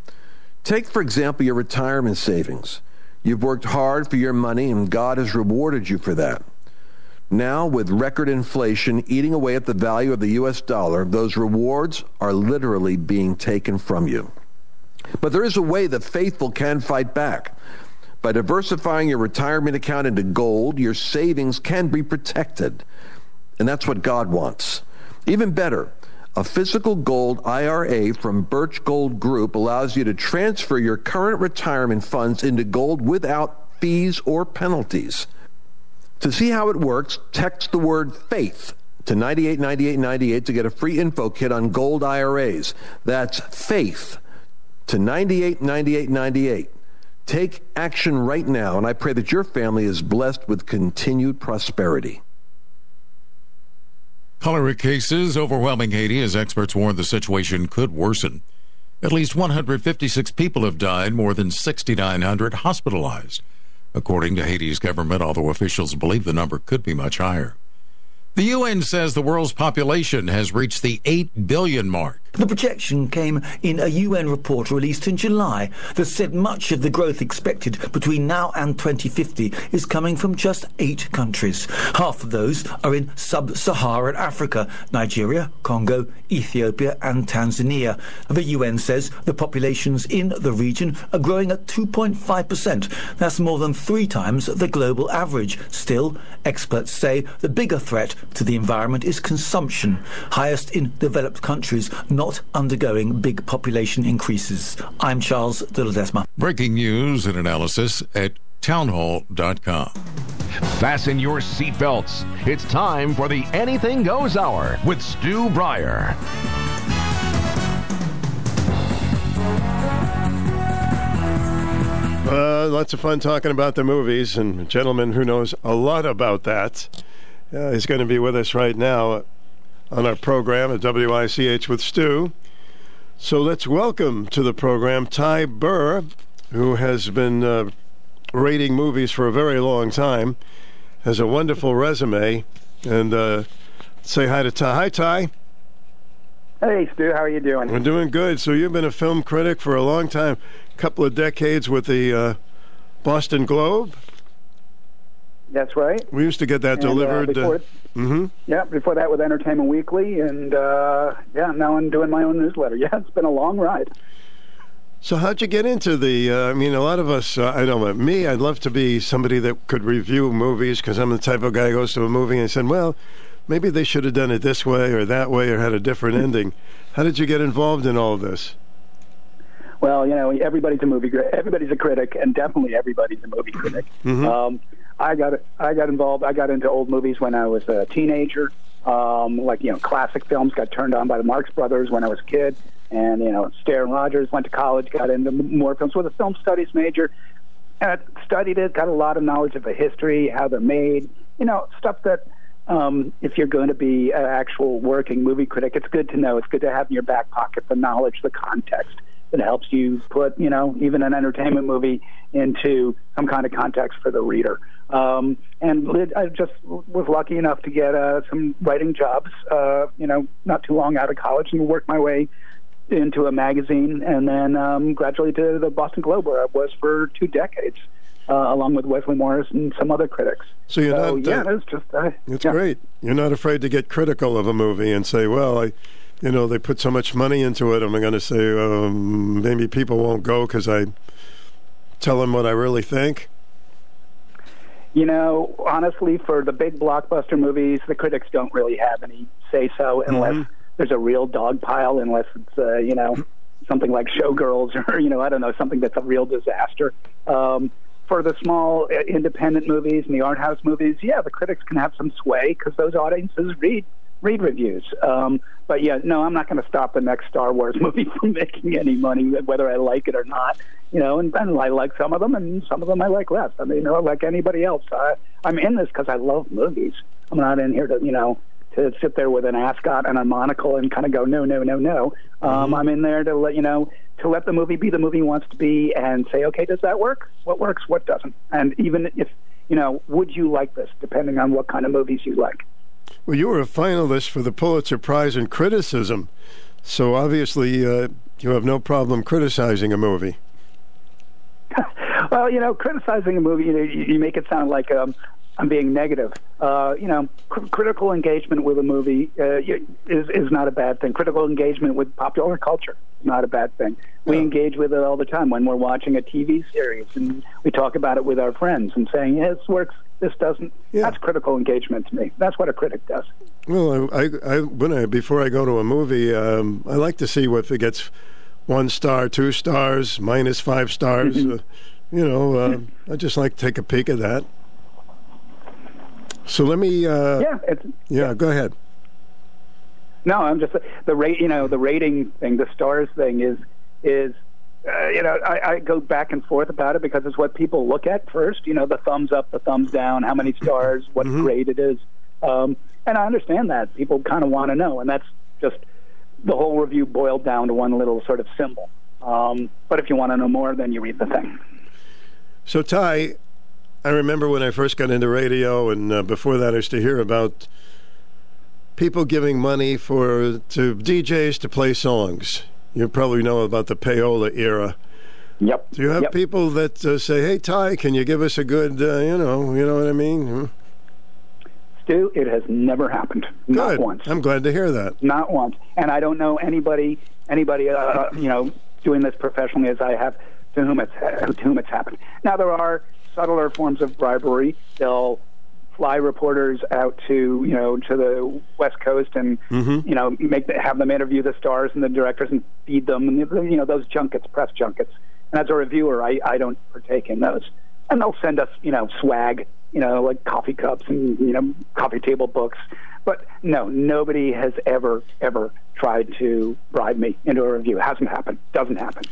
Take, for example, your retirement savings. You've worked hard for your money, and God has rewarded you for that. Now, with record inflation eating away at the value of the U.S. dollar, those rewards are literally being taken from you. But there is a way the faithful can fight back. By diversifying your retirement account into gold, your savings can be protected. And that's what God wants. Even better, a physical gold IRA from Birch Gold Group allows you to transfer your current retirement funds into gold without fees or penalties. To see how it works, text the word faith to 989898 to get a free info kit on gold IRAs. That's faith to 98, 98, 98. Take action right now, and I pray that your family is blessed with continued prosperity. Cholera cases overwhelming Haiti as experts warn the situation could worsen. At least 156 people have died, more than 6,900 hospitalized, according to Haiti's government, although officials believe the number could be much higher. The UN says the world's population has reached the 8 billion mark. The projection came in a UN report released in July that said much of the growth expected between now and 2050 is coming from just eight countries. Half of those are in sub-Saharan Africa, Nigeria, Congo, Ethiopia and Tanzania. The UN says the populations in the region are growing at 2.5%. That's more than three times the global average. Still, experts say the bigger threat to the environment is consumption, highest in developed countries, not undergoing big population increases. I'm Charles de Ledesma. Breaking news and analysis at townhall.com. Fasten your seatbelts. It's time for the Anything Goes Hour with Stu Bryer. Uh, lots of fun talking about the movies, and a gentleman who knows a lot about that uh, is going to be with us right now on our program at WICH with Stu. So let's welcome to the program Ty Burr, who has been uh, rating movies for a very long time, has a wonderful resume, and uh, say hi to Ty. Hi, Ty. Hey, Stu, how are you doing? I'm doing good. So you've been a film critic for a long time, a couple of decades with the uh, Boston Globe. That's right. We used to get that And, uh, delivered. before- hmm Yeah, before that with Entertainment Weekly, and uh, yeah, now I'm doing my own newsletter. [laughs] Yeah, it's been a long ride. So how'd you get into the? Uh, I mean, a lot of us. Uh, I don't know me. I'd love to be somebody that could review movies because I'm the type of guy who goes to a movie and said, "Well, maybe they should have done it this way or that way or had a different [laughs] ending." How did you get involved in all of this? Well, you know, everybody's a movie, everybody's a critic, and definitely everybody's a movie critic. Mhm. Um, I got I got involved. I got into old movies when I was a teenager. Um, like you know, classic films got turned on by the Marx Brothers when I was a kid, and you know, Astaire Rogers went to college, got into more films with a film studies major. And I studied it, got a lot of knowledge of the history, how they're made, you know, stuff that um, if you're going to be an actual working movie critic, it's good to know. It's good to have in your back pocket the knowledge, the context that helps you put, you know, even an entertainment movie into some kind of context for the reader. Um, and I just was lucky enough to get uh, some writing jobs, uh, you know, not too long out of college and worked my way into a magazine and then um, gradually to the Boston Globe, where I was for two decades, uh, along with Wesley Morris and some other critics. So you're so, not. yeah, uh, it's just uh, it's yeah. great. You're not afraid to get critical of a movie and say, "Well, I." You know, they put so much money into it. Am I going to say um, maybe people won't go because I tell them what I really think? You know, honestly, for the big blockbuster movies, the critics don't really have any say so unless Mhm. there's a real dog pile, unless it's, uh, you know, something like Showgirls [laughs] or, you know, I don't know, something that's a real disaster. Um, for the small uh, independent movies and the art house movies, yeah, the critics can have some sway because those audiences read read reviews. Um, but yeah, no, I'm not going to stop the next Star Wars [laughs] movie from making any money, whether I like it or not. You know, and, and I like some of them, and some of them I like less. I mean, you know, like anybody else, I, I'm in this because I love movies. I'm not in here to, you know, to sit there with an ascot and a monocle and kind of go, no, no, no, no. Um, I'm in there to let you know to let the movie be the movie wants to be and say, okay, does that work? What works? What doesn't? And even if you know, would you like this? Depending on what kind of movies you like. Well, you were a finalist for the Pulitzer Prize in criticism, so obviously uh, you have no problem criticizing a movie. [laughs] Well, you know, criticizing a movie, you know, you, make it sound like um, I'm being negative. Uh, you know, cr- critical engagement with a movie uh, is is not a bad thing. Critical engagement with popular culture is not a bad thing. We engage with it all the time when we're watching a TV series, and we talk about it with our friends and saying, "Yeah, this works. This doesn't." That's critical engagement to me. That's what a critic does. Well, I, I, when I before I go to a movie, um, I like to see if it gets one star, two stars, minus five stars. Mm-hmm. uh, you know, uh, I just like to take a peek at that. So let me. Uh, yeah, it's, yeah, go ahead. No, I'm just the rate. You know, the rating thing, the stars thing is is. Uh, you know, I, I go back and forth about it because it's what people look at first. You know, the thumbs up, the thumbs down, how many stars, what grade it is, um, and I understand that people kind of want to know, and that's just the whole review boiled down to one little sort of symbol. Um, but if you want to know more, then you read the thing. So Ty, I remember when I first got into radio, and uh, before that, I used to hear about people giving money for to DJs to play songs. You probably know about the payola era. Yep. Do you have Yep. people that uh, say, "Hey Ty, can you give us a good, uh, you know, you know what I mean?" Hmm? Stu, it has never happened. Not once. I'm glad to hear that. Not once. And I don't know anybody, anybody, uh, you know, doing this professionally as I have, to whom it's to whom it's happened. Now there are subtler forms of bribery. They'll fly reporters out to you know to the West Coast and Mm-hmm. you know make the, have them interview the stars and the directors and feed them and you know those junkets, press junkets. And as a reviewer, I I don't partake in those. And they'll send us you know swag, you know like coffee cups and you know coffee table books. But no, nobody has ever ever tried to bribe me into a review. hasn't happened. Doesn't happen.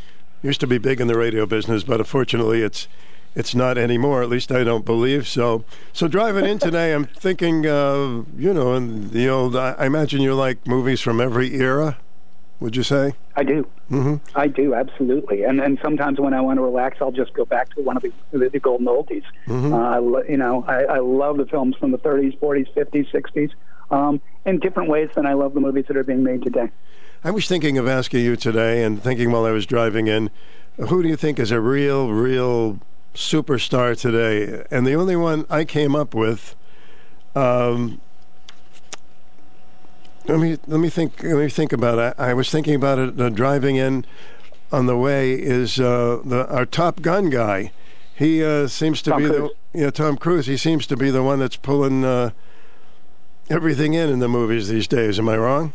Used to be big in the radio business, but unfortunately, it's it's not anymore. At least I don't believe so. So driving in today, I'm [laughs] thinking, uh, you know, and the old. I, imagine you like movies from every era. Would you say? I do. Mm-hmm. I do absolutely, and and sometimes when I want to relax, I'll just go back to one of the the, golden oldies. Mhm. Uh, I you know, I, I love the films from the 30s, 40s, 50s, 60s, um, in different ways than I love the movies that are being made today. I was thinking of asking you today, and thinking while I was driving in, who do you think is a real, real superstar today? And the only one I came up with, um, let me let me think. Let me think about it. I was thinking about it uh, driving in on the way. Is uh, the our Top Gun guy? He uh, seems to Tom be Cruise. the yeah Tom Cruise. He seems to be the one that's pulling uh, everything in in the movies these days. Am I wrong?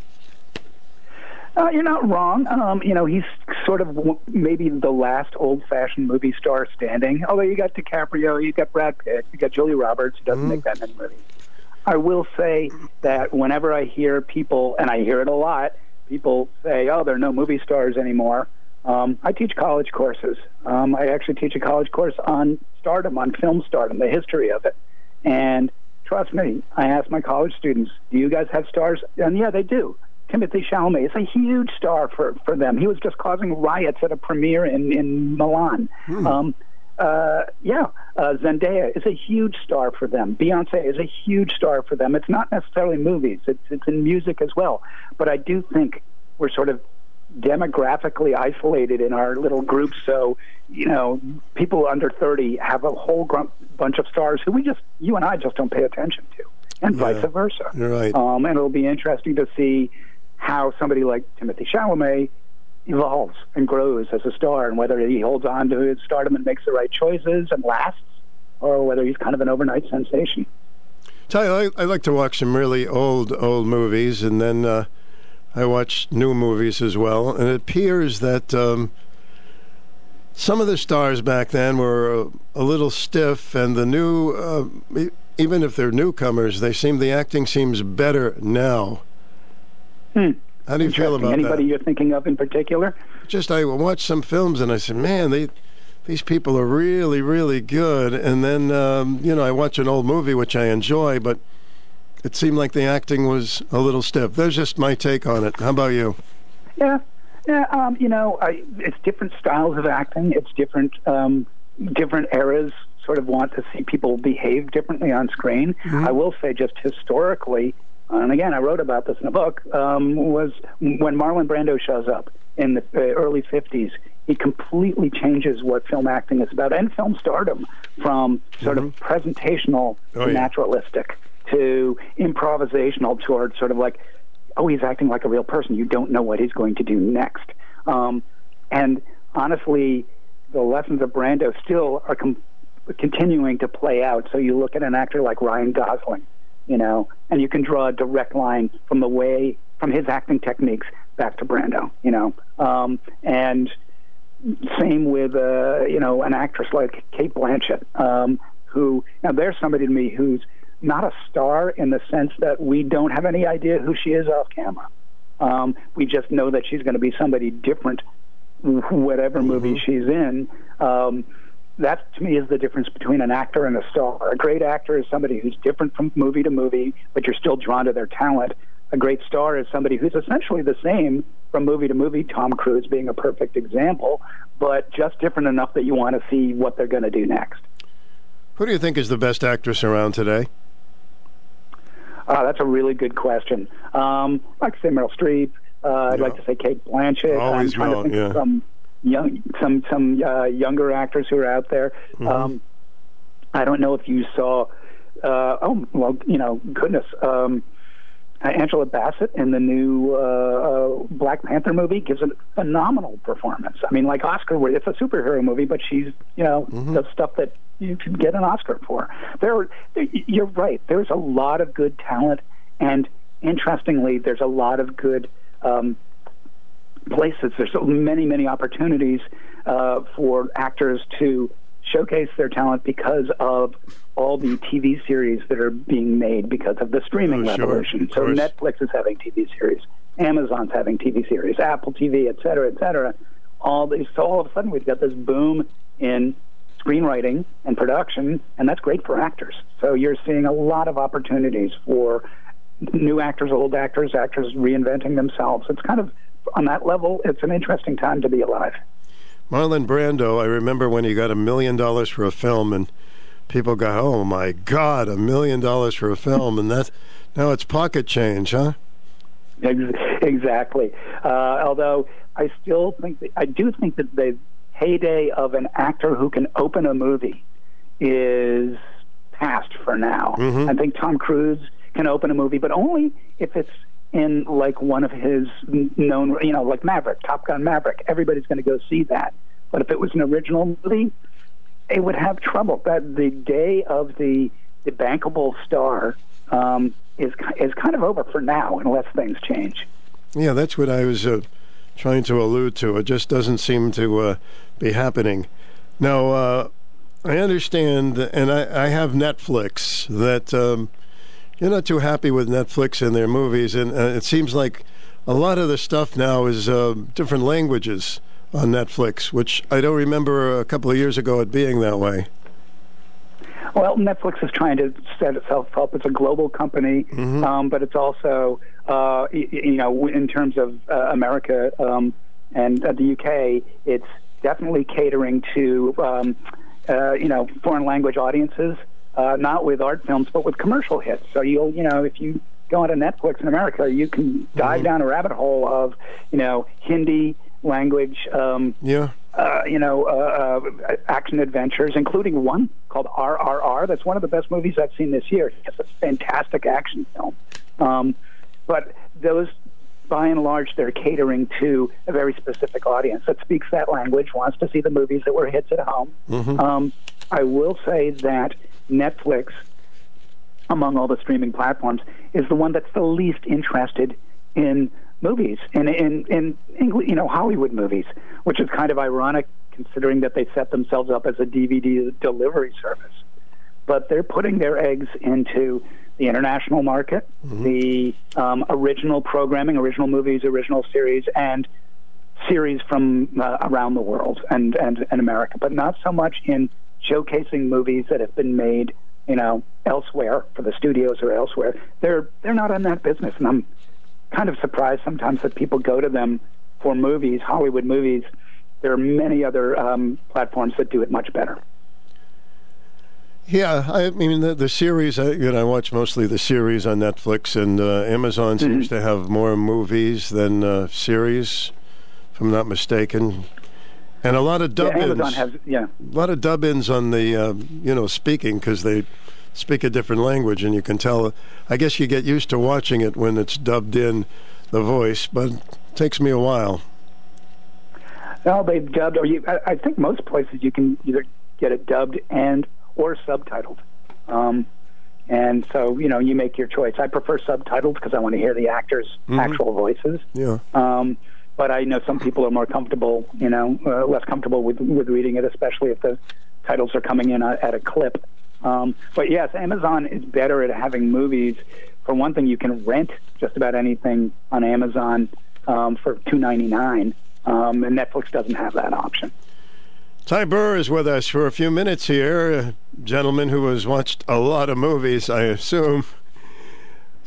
Uh, you're not wrong. Um, you know, he's sort of w- maybe the last old-fashioned movie star standing. Although you got DiCaprio, you got Brad Pitt, you got Julia Roberts, who doesn't make that many movies. I will say that whenever I hear people, and I hear it a lot, people say, "Oh, there are no movie stars anymore." Um, I teach college courses. Um, I actually teach a college course on stardom, on film stardom, the history of it. And trust me, I ask my college students, "Do you guys have stars?" And yeah, they do. Timothée Chalamet is a huge star for, for them. He was just causing riots at a premiere in in Milan. Um, uh, yeah, uh, Zendaya is a huge star for them. Beyonce is a huge star for them. It's not necessarily movies; it's it's in music as well. But I do think we're sort of demographically isolated in our little groups. So you know, people under thirty have a whole gr- bunch of stars who we just you and I just don't pay attention to, and Yeah, vice versa. You're right. Um, and it'll be interesting to see how somebody like Timothée Chalamet evolves and grows as a star, and whether he holds on to his stardom and makes the right choices and lasts, or whether he's kind of an overnight sensation. Tell you, I, I like to watch some really old, old movies, and then uh, I watch new movies as well. And it appears that um, some of the stars back then were a, a little stiff, and the new, uh, even if they're newcomers, they seem the acting seems better now. Hmm. How do you feel about Anybody that? you're thinking of in particular? Just I watched some films, and I said, man, they. These people are really, really good. And then, um, you know, I watch an old movie, which I enjoy, but it seemed like the acting was a little stiff. There's just my take on it. How about you? Yeah, yeah. Um, you know, I, it's different styles of acting. It's different. Um, different eras sort of want to see people behave differently on screen. I will say, just historically, and again, I wrote about this in a book. Um, was when Marlon Brando shows up in the uh, early '50s he completely changes what film acting is about and film stardom from sort of presentational Oh, to yeah. naturalistic to improvisational toward sort of like, oh, he's acting like a real person. You don't know what he's going to do next. Um, and honestly, the lessons of Brando still are com- continuing to play out. So you look at an actor like Ryan Gosling, you know, and you can draw a direct line from the way from his acting techniques back to Brando, you know, um, and same with uh, you know an actress like Cate Blanchett, um, who now there's somebody to me who's not a star in the sense that we don't have any idea who she is off camera. Um, we just know that she's going to be somebody different, whatever movie she's in. Um, that to me is the difference between an actor and a star. A great actor is somebody who's different from movie to movie, but you're still drawn to their talent. A great star is somebody who's essentially the same from movie to movie, Tom Cruise being a perfect example, but just different enough that you want to see what they're going to do next. Who do you think is the best actress around today? Uh, that's a really good question. Um, I'd like to say Meryl Streep. Uh, I'd like to say Cate Blanchett. Always I'm trying Meryl, to think yeah. of some young, some some uh, younger actors who are out there. Mhm. Um, I don't know if you saw. Uh, oh well, you know, goodness. Um, uh, Angela Bassett in the new uh, uh, Black Panther movie gives a phenomenal performance. I mean, like Oscar, it's a superhero movie, but she's you know does stuff that you can get an Oscar for. There, there, you're right. There's a lot of good talent, and interestingly, there's a lot of good um, places. There's so many, many opportunities uh, for actors to showcase their talent because of all the TV series that are being made because of the streaming Oh, revolution. Of So. Netflix is having TV series, Amazon's having TV series, Apple TV, et cetera, et cetera. All these, so all of a sudden we've got this boom in screenwriting and production, and that's great for actors. So you're seeing a lot of opportunities for new actors, old actors, actors reinventing themselves. It's kind of on that level. It's an interesting time to be alive. Marlon Brando, I remember when he got a million dollars for a film, and people got, "Oh my God, a million dollars for a film!" And that now it's pocket change, huh? Exactly. Uh, although I still think that, I do think that the heyday of an actor who can open a movie is past for now. I think Tom Cruise can open a movie, but only if it's in like one of his known, you know, like Maverick, Top Gun Maverick. Everybody's going to go see that. But if it was an original movie, it would have trouble. That the day of the the bankable star um, is is kind of over for now, unless things change. Yeah, that's what I was uh, trying to allude to. It just doesn't seem to uh, be happening. Now, uh, I understand, and I, I have Netflix, that um, you're not too happy with Netflix and their movies, and uh, it seems like a lot of the stuff now is uh, different languages on Netflix, which I don't remember a couple of years ago it being that way. Well, Netflix is trying to set itself up as a global company, um, but it's also, uh, you know, in terms of uh, America um, and uh, the UK, it's definitely catering to, um, uh, you know, foreign language audiences, uh, not with art films, but with commercial hits. So you'll, you know, if you go onto Netflix in America, you can dive down a rabbit hole of, you know, Hindi language. Um, Yeah. uh, you know, uh, uh, action adventures, including one called RRR. That's one of the best movies I've seen this year. It's a fantastic action film. Um, but those, by and large, they're catering to a very specific audience that speaks that language, wants to see the movies that were hits at home. Um, I will say that Netflix, among all the streaming platforms, is the one that's the least interested in movies and in in you know Hollywood movies, which is kind of ironic considering that they set themselves up as a DVD delivery service. But they're putting their eggs into the international market, the um, original programming, original movies, original series, and series from uh, around the world and, and and America, but not so much in showcasing movies that have been made, you know, elsewhere for the studios or elsewhere. They're they're not in that business, and I'm kind of surprised sometimes that people go to them for movies, Hollywood movies. There are many other um, platforms that do it much better. Yeah, I mean the, the series. I, you know, I watch mostly the series on Netflix, and uh, Amazon seems to have more movies than uh, series, if I'm not mistaken. And a lot of dub Yeah, ins. Has yeah. A lot of dub ins on the, uh, you know, speaking because they speak a different language, and you can tell. I guess you get used to watching it when it's dubbed in the voice, but it takes me a while. No, they've dubbed, or you, I, I think most places you can either get it dubbed and or subtitled. Um, and so, you know, you make your choice. I prefer subtitled because I want to hear the actors' Mhm. actual voices. Yeah. Um, but I know some people are more comfortable, you know, uh, less comfortable with with reading it, especially if the titles are coming in at, at a clip. Um, but yes, Amazon is better at having movies. For one thing, you can rent just about anything on Amazon um, for two ninety nine, um, and Netflix doesn't have that option. Ty Burr is with us for a few minutes here, a gentleman who has watched a lot of movies, I assume.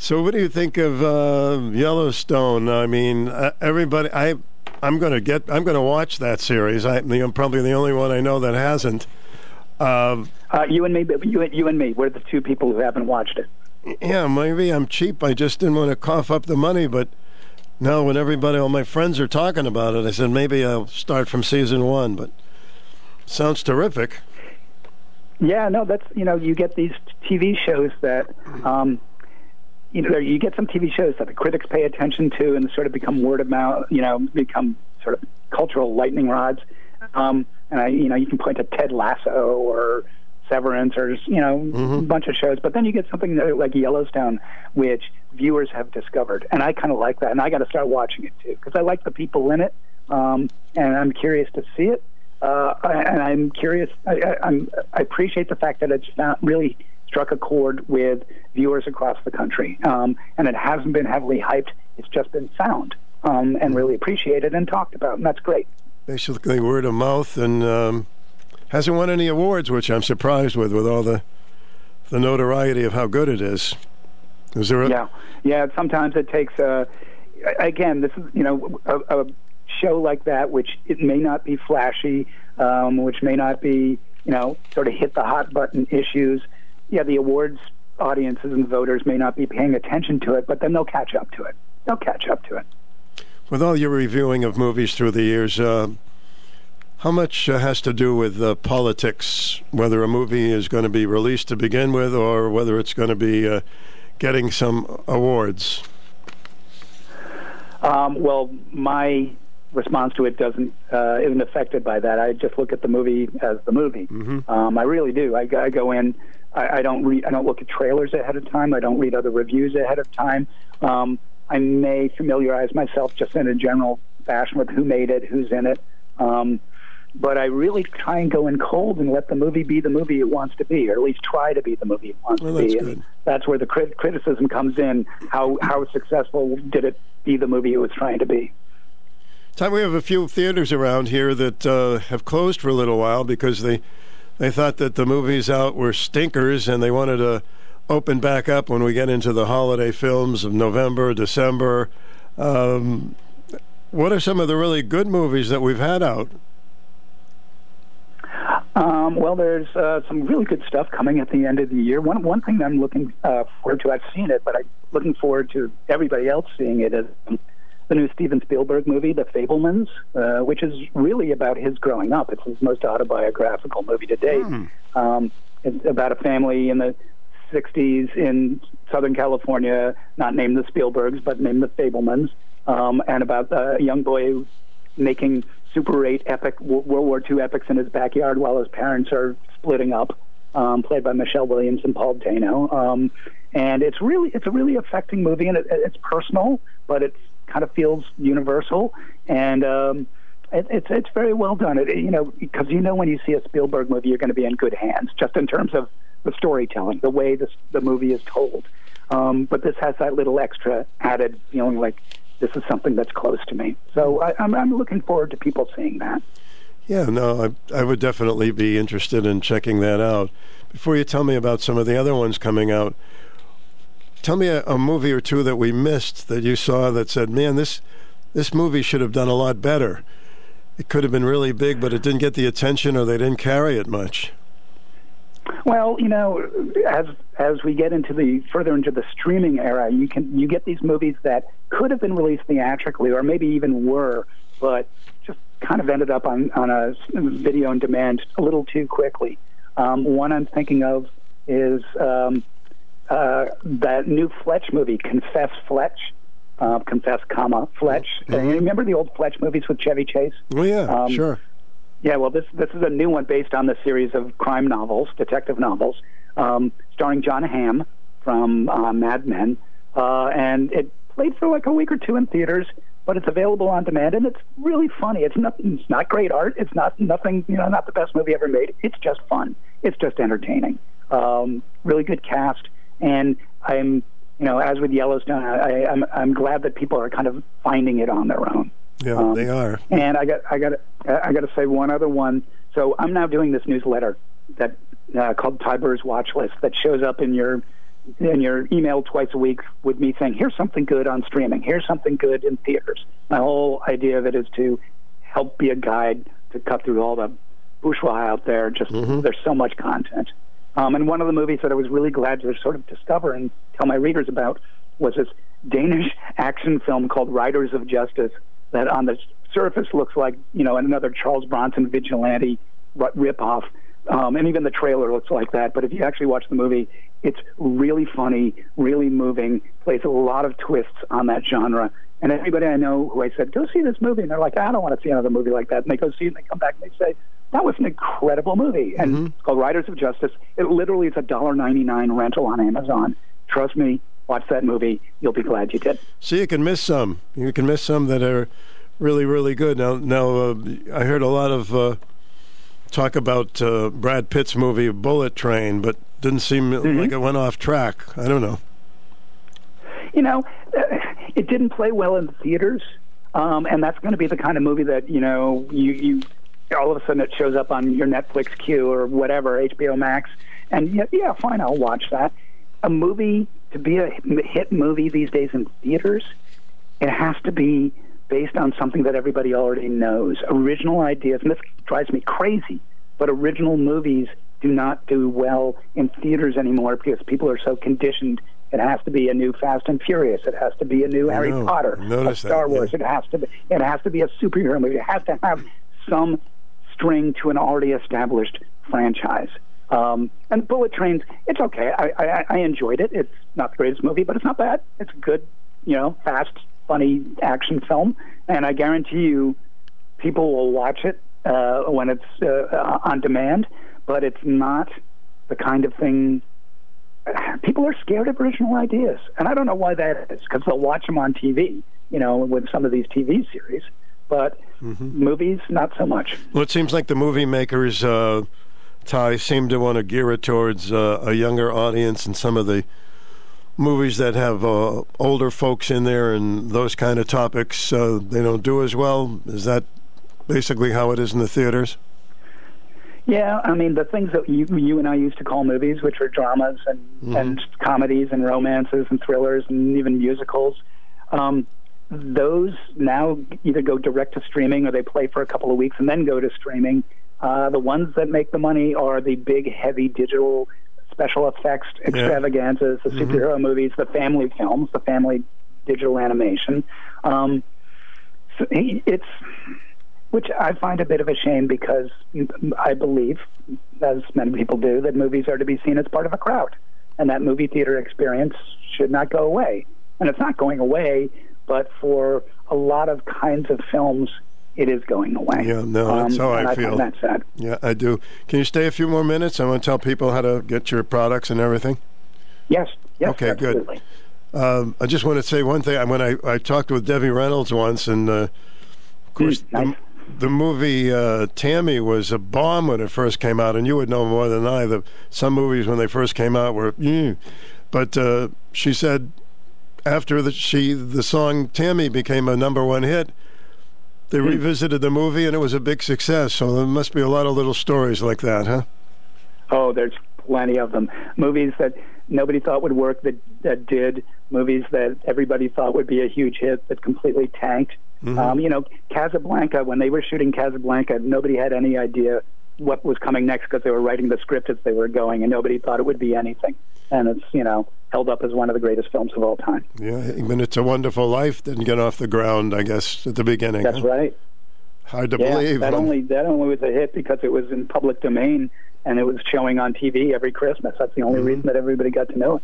So, what do you think of uh, Yellowstone? I mean, uh, everybody, I, I'm going to get, I'm going to watch that series. I, I'm probably the only one I know that hasn't. Um, Uh, you and me, you, you and me, we're the two people who haven't watched it. yeah, maybe I'm cheap. I just didn't want to cough up the money, but now when everybody, all my friends are talking about it, I said maybe I'll start from season one. But sounds terrific. Yeah, no, that's you know, you get these TV shows that, um, you know, you get some TV shows that the critics pay attention to and sort of become word of mouth, you know, become sort of cultural lightning rods. Um, and I, you know, you can point to Ted Lasso or Severance or you know, a bunch of shows. But then you get something that- like Yellowstone, which viewers have discovered, and I kind of like that. And I got to start watching it too because I like the people in it, um, and I'm curious to see it. Uh, and I'm curious. I, I, I'm, I appreciate the fact that it's not really struck a chord with viewers across the country, um, and it hasn't been heavily hyped. It's just been found um, and really appreciated and talked about, and that's great. basically word of mouth and um, hasn't won any awards, which I'm surprised with, with all the the notoriety of how good it is. Is there a, Yeah, yeah. Sometimes it takes. Uh, again, this is you know a, a show like that, which it may not be flashy, um, which may not be you know sort of hit the hot button issues. Yeah, the awards audiences and voters may not be paying attention to it, but then they'll catch up to it. They'll catch up to it. with all your reviewing of movies through the years? Uh, how much uh, has to do with uh, politics, whether a movie is going to be released to begin with, or whether it's going to be uh, getting some awards? Um, well, my response to it doesn't uh, isn't affected by that. I just look at the movie as the movie. Um, I really do. I, I go in. I, I don't read. I don't look at trailers ahead of time. I don't read other reviews ahead of time. Um, I may familiarize myself just in a general fashion with who made it, who's in it. Um, but I really try and go in cold and let the movie be the movie it wants to be, or at least try to be the movie it wants Well, to that's be. good. And that's where the crit- criticism comes in. How how successful did it be the movie it was trying to be? Time we have a few theaters around here that uh, have closed for a little while because they they thought that the movies out were stinkers and they wanted to open back up when we get into the holiday films of November, December. Um, what are some of the really good movies that we've had out? Um, well, there's uh, some really good stuff coming at the end of the year. One one thing I'm looking uh, forward to, I've seen it, but I'm looking forward to everybody else seeing it is the new Steven Spielberg movie, The Fabelmans, uh, which is really about his growing up. It's his most autobiographical movie to date. Um, it's about a family in the 60s in Southern California, not named the Spielbergs, but named the Fabelmans, um, and about a young boy making Super 8 epic World War II epics in his backyard while his parents are splitting up, um, played by Michelle Williams and Paul Dano. Um, and it's really it's a really affecting movie, and it, it's personal, but it kind of feels universal, and um, it, it's it's very well done. It, you know because you know when you see a Spielberg movie, you're going to be in good hands, just in terms of the storytelling, the way this, the movie is told. Um, but this has that little extra added feeling like this is something that's close to me. So I, I'm, I'm looking forward to people seeing that. Yeah, no, I, I would definitely be interested in checking that out. Before you tell me about some of the other ones coming out, tell me a, a movie or two that we missed that you saw that said, "Man, this this movie should have done a lot better. It could have been really big, but it didn't get the attention, or they didn't carry it much." Well, you know, as as we get into the further into the streaming era, you can you get these movies that could have been released theatrically, or maybe even were, but just kind of ended up on on a video on demand a little too quickly. Um, one I'm thinking of is um, uh, that new Fletch movie, Confess Fletch. Uh, confess, comma Fletch. Uh, you remember the old Fletch movies with Chevy Chase? Oh yeah, Um, sure. Yeah, well, this this is a new one based on the series of crime novels, detective novels, um, starring Jon Hamm from uh, Mad Men, uh, and it played for like a week or two in theaters, but it's available on demand, and it's really funny. It's not it's not great art. It's not nothing you know, not the best movie ever made. It's just fun. It's just entertaining. Um, really good cast, and I'm you know, as with Yellowstone, I, I'm I'm glad that people are kind of finding it on their own. Yeah, Um, they are. And I got I got I got to say one other one. So I'm now doing this newsletter that uh, called Ty Burr's Watch List that shows up in your in your email twice a week with me saying, "Here's something good on streaming. Here's something good in theaters." My whole idea of it is to help be a guide to cut through all the bourgeois out there. Just there's so much content. Um, and one of the movies that I was really glad to sort of discover and tell my readers about was this Danish [laughs] action film called Riders of Justice that on the surface looks like, you know, another Charles Bronson vigilante ri- ripoff. Um, and even the trailer looks like that. But if you actually watch the movie, it's really funny, really moving, plays a lot of twists on that genre. And everybody I know who I said, go see this movie, and they're like, I don't want to see another movie like that. And they go see it, and they come back and they say, that was an incredible movie. And it's called Riders of Justice. It literally is a dollar ninety nine rental on Amazon. Trust me, watch that movie. You'll be glad you did. So you can miss some. You can miss some that are really, really good. Now, now uh, I heard a lot of uh, talk about uh, Brad Pitt's movie Bullet Train, but didn't seem like it went off track. I don't know. you know, uh, it didn't play well in the theaters, um, and that's going to be the kind of movie that you know you you all of a sudden it shows up on your Netflix queue or whatever HBO Max, and yeah, yeah, fine, I'll watch that. A movie to be a hit movie these days in theaters, it has to be based on something that everybody already knows. Original ideas, and this drives me crazy, but original movies do not do well in theaters anymore because people are so conditioned. It has to be a new Fast and Furious. It has to be a new I Harry know. Potter, a Star that, Wars. yeah. It has to be. It has to be a superhero movie. It has to have some string to an already established franchise. Um, and Bullet Trains, it's okay. I, I, I enjoyed it. It's not the greatest movie, but it's not bad. It's a good, you know, fast, funny action film. And I guarantee you, people will watch it uh, when it's uh, on demand. But it's not the kind of thing. People are scared of original ideas, and I don't know why that is. Because they'll watch them on TV, you know, with some of these TV series. But movies, not so much. Well, it seems like the movie makers, uh, Ty, seem to want to gear it towards uh, a younger audience, and some of the movies that have uh, older folks in there and those kind of topics, uh, they don't do as well. Is that basically how it is in the theaters? Yeah, I mean the things that you you and I used to call movies, which are dramas and Mhm. and comedies and romances and thrillers and even musicals. Um, those now either go direct to streaming or they play for a couple of weeks and then go to streaming. Uh, the ones that make the money are the big, heavy digital special effects extravaganzas, the Mhm. superhero movies, the family films, the family digital animation. Um, so it's which I find a bit of a shame because I believe, as many people do, that movies are to be seen as part of a crowd, and that movie theater experience should not go away. And it's not going away, but for a lot of kinds of films, it is going away. Yeah, no, that's Um, how I I feel. that's sad. Yeah, I do. Can you stay a few more minutes? I want to tell people how to get your products and everything. Yes. Yes. Okay, absolutely. good. Um, I just want to say one thing. When I, I talked with Debbie Reynolds once, and uh, of course, the, the movie uh, Tammy was a bomb when it first came out, and you would know more than I. The some movies when they first came out were, mm. but uh, she said after the she the song Tammy became a number one hit. They Hmm. revisited the movie and it was a big success. So there must be a lot of little stories like that, huh? Oh, there's plenty of them. Movies that nobody thought would work that that did. Movies that everybody thought would be a huge hit that completely tanked. Mhm. Um, you know, Casablanca. When they were shooting Casablanca, nobody had any idea what was coming next because they were writing the script as they were going, and nobody thought it would be anything. And it's you know held up as one of the greatest films of all time. Yeah, even It's a Wonderful Life didn't get off the ground, I guess, at the beginning. That's huh? right. Hard to yeah, believe. that only that only was a hit because it was in public domain and it was showing on TV every Christmas. That's the only Mm-hmm. reason that everybody got to know it.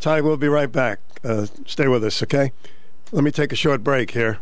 Ty, we'll be right back. Uh, stay with us, okay? Let me take a short break here.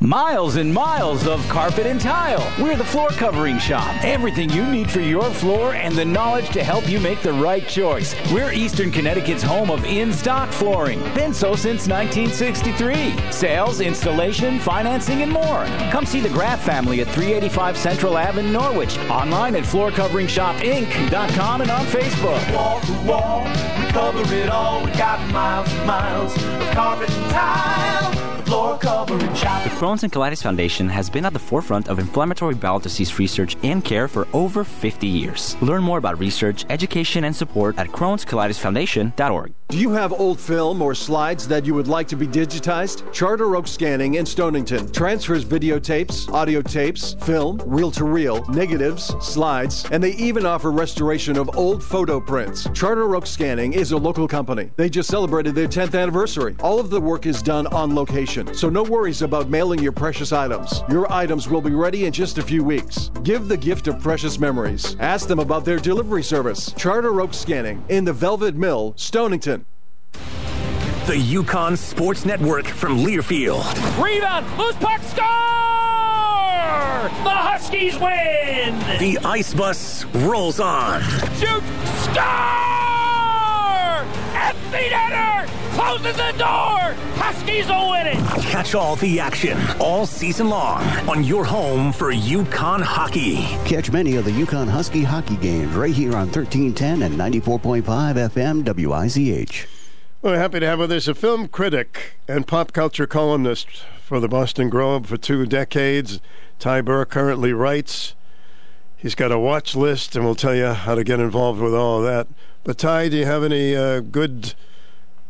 Miles and miles of carpet and tile. We're the floor covering shop. Everything you need for your floor and the knowledge to help you make the right choice. We're Eastern Connecticut's home of in stock flooring. Been so since 1963. Sales, installation, financing, and more. Come see the Graff family at 385 Central Ave in Norwich. Online at floorcoveringshopinc.com and on Facebook. Wall to wall, we cover it all. We got miles and miles of carpet and tile. The Crohn's and Colitis Foundation has been at the forefront of inflammatory bowel disease research and care for over 50 years. Learn more about research, education, and support at Crohn'sColitisFoundation.org. Do you have old film or slides that you would like to be digitized? Charter Oak Scanning in Stonington transfers videotapes, audio tapes, film, reel to reel, negatives, slides, and they even offer restoration of old photo prints. Charter Oak Scanning is a local company. They just celebrated their 10th anniversary. All of the work is done on location, so no worries about mailing your precious items. Your items will be ready in just a few weeks. Give the gift of precious memories. Ask them about their delivery service. Charter Oak Scanning in the Velvet Mill, Stonington. The UConn Sports Network from Learfield. Rebound, loose puck, score! The Huskies win! The Ice Bus rolls on. Shoot, score! Empty netter! Closes the door! Huskies will win it! Catch all the action all season long on your home for UConn hockey. Catch many of the UConn Husky hockey games right here on 1310 and 94.5 FM WICH. We're happy to have with us a film critic and pop culture columnist for the Boston Globe for two decades. Ty Burr currently writes. He's got a watch list, and we'll tell you how to get involved with all of that. But Ty, do you have any uh, good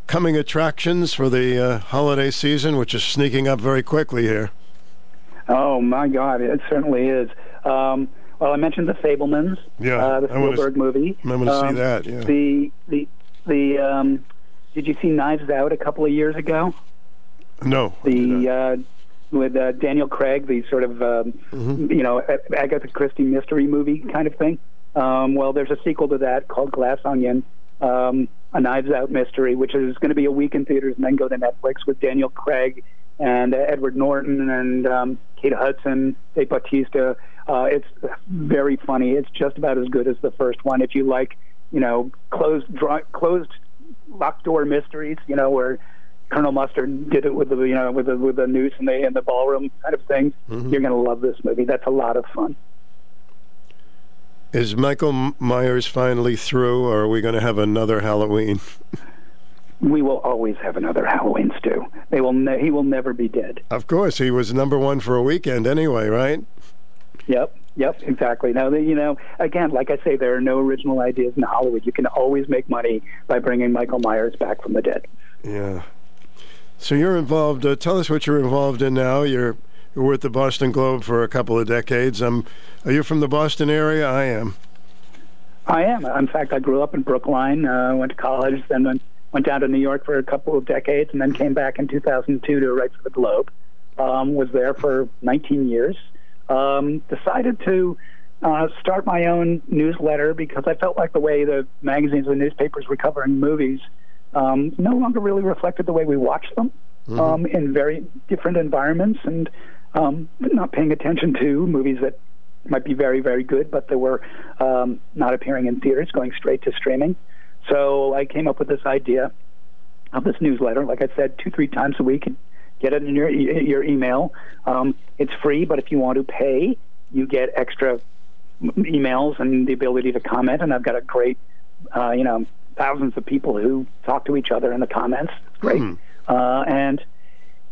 coming attractions for the uh, holiday season, which is sneaking up very quickly here? Oh my God, it certainly is. Um, well, I mentioned the Fabelmans, Yeah, uh, the I Spielberg s- movie. I wanna see Um, that, yeah. The the the um, did you see Knives Out a couple of years ago? No. The uh, with uh, Daniel Craig, the sort of um, Mm-hmm. you know Agatha Christie mystery movie kind of thing. Um, well, there's a sequel to that called Glass Onion, um, a Knives Out mystery, which is going to be a week in theaters and then go to Netflix with Daniel Craig and uh, Edward Norton and um, Kate Hudson, Dave Bautista. Uh, it's very funny. It's just about as good as the first one. If you like, you know, closed, dry, closed, locked door mysteries, you know, where Colonel Mustard did it with the, you know, with the with the noose in the in the ballroom kind of thing. Mhm. You're going to love this movie. That's a lot of fun. Is Michael Myers finally through, or are we going to have another Halloween? [laughs] We will always have another Halloween Stu. They will. Ne- he will never be dead. Of course, he was number one for a weekend anyway, right? Yep. Yep. Exactly. Now, you know, again, like I say, there are no original ideas in Hollywood. You can always make money by bringing Michael Myers back from the dead. Yeah. So you're involved. Uh, tell us what you're involved in now. You're you were at the Boston Globe for a couple of decades. Um, are you from the Boston area? I am. I am. In fact, I grew up in Brookline, uh, went to college, then went, went down to New York for a couple of decades, and then came back in 2002 to write for the Globe. Um, was there for 19 years. Um, decided to uh, start my own newsletter because I felt like the way the magazines and newspapers were covering movies um, no longer really reflected the way we watched them Mhm. um, in very different environments and um, not paying attention to movies that might be very, very good, but they were um, not appearing in theaters, going straight to streaming. So I came up with this idea of this newsletter. Like I said, two, three times a week. Get it in your e- your email. Um, it's free, but if you want to pay, you get extra emails and the ability to comment. And I've got a great, uh, you know, thousands of people who talk to each other in the comments. It's great. Uh, and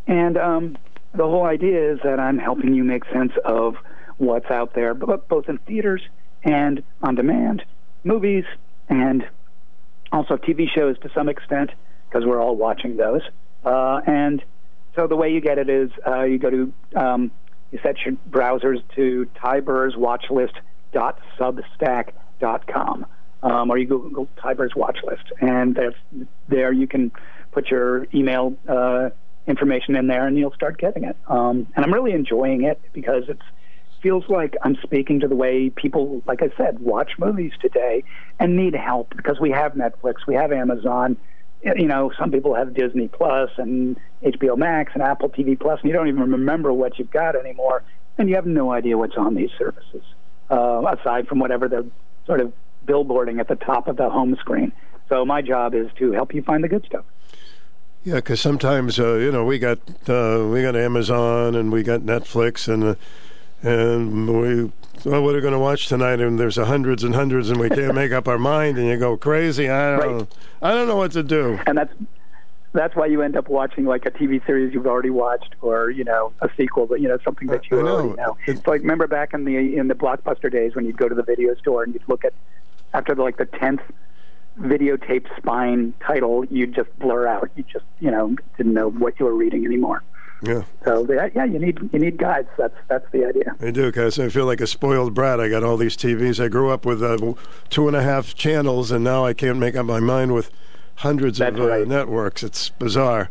and um, the whole idea is that I'm helping you make sense of what's out there, but both in theaters and on demand, movies, and also TV shows to some extent, because we're all watching those. Uh, and so the way you get it is uh, you go to um, you set your browsers to tyburrswatchlist.substack.com. um, or you Google Ty Burr's watch list, and there. You can put your email uh, information in there, and you'll start getting it. Um, and I'm really enjoying it because it feels like I'm speaking to the way people, like I said, watch movies today and need help because we have Netflix, we have Amazon. You know, some people have Disney Plus and HBO Max and Apple TV Plus, and you don't even remember what you've got anymore, and you have no idea what's on these services uh, aside from whatever they're sort of billboarding at the top of the home screen. So my job is to help you find the good stuff. Yeah, because sometimes uh, you know we got uh, we got Amazon and we got Netflix and uh, and we well, what are we going to watch tonight? And there's hundreds and hundreds, and we can't make up our mind, and you go crazy. I don't, Right. I don't know what to do. And that's that's why you end up watching like a TV series you've already watched, or you know a sequel, but you know something that you I know. already know. It's like remember back in the in the blockbuster days when you'd go to the video store and you'd look at after the, like the tenth videotape spine title, you'd just blur out. You just you know didn't know what you were reading anymore. Yeah, So yeah, yeah, you need you need guides. That's that's the idea. I do because I feel like a spoiled brat. I got all these TVs. I grew up with uh, two and a half channels, and now I can't make up my mind with hundreds of uh, networks. It's bizarre.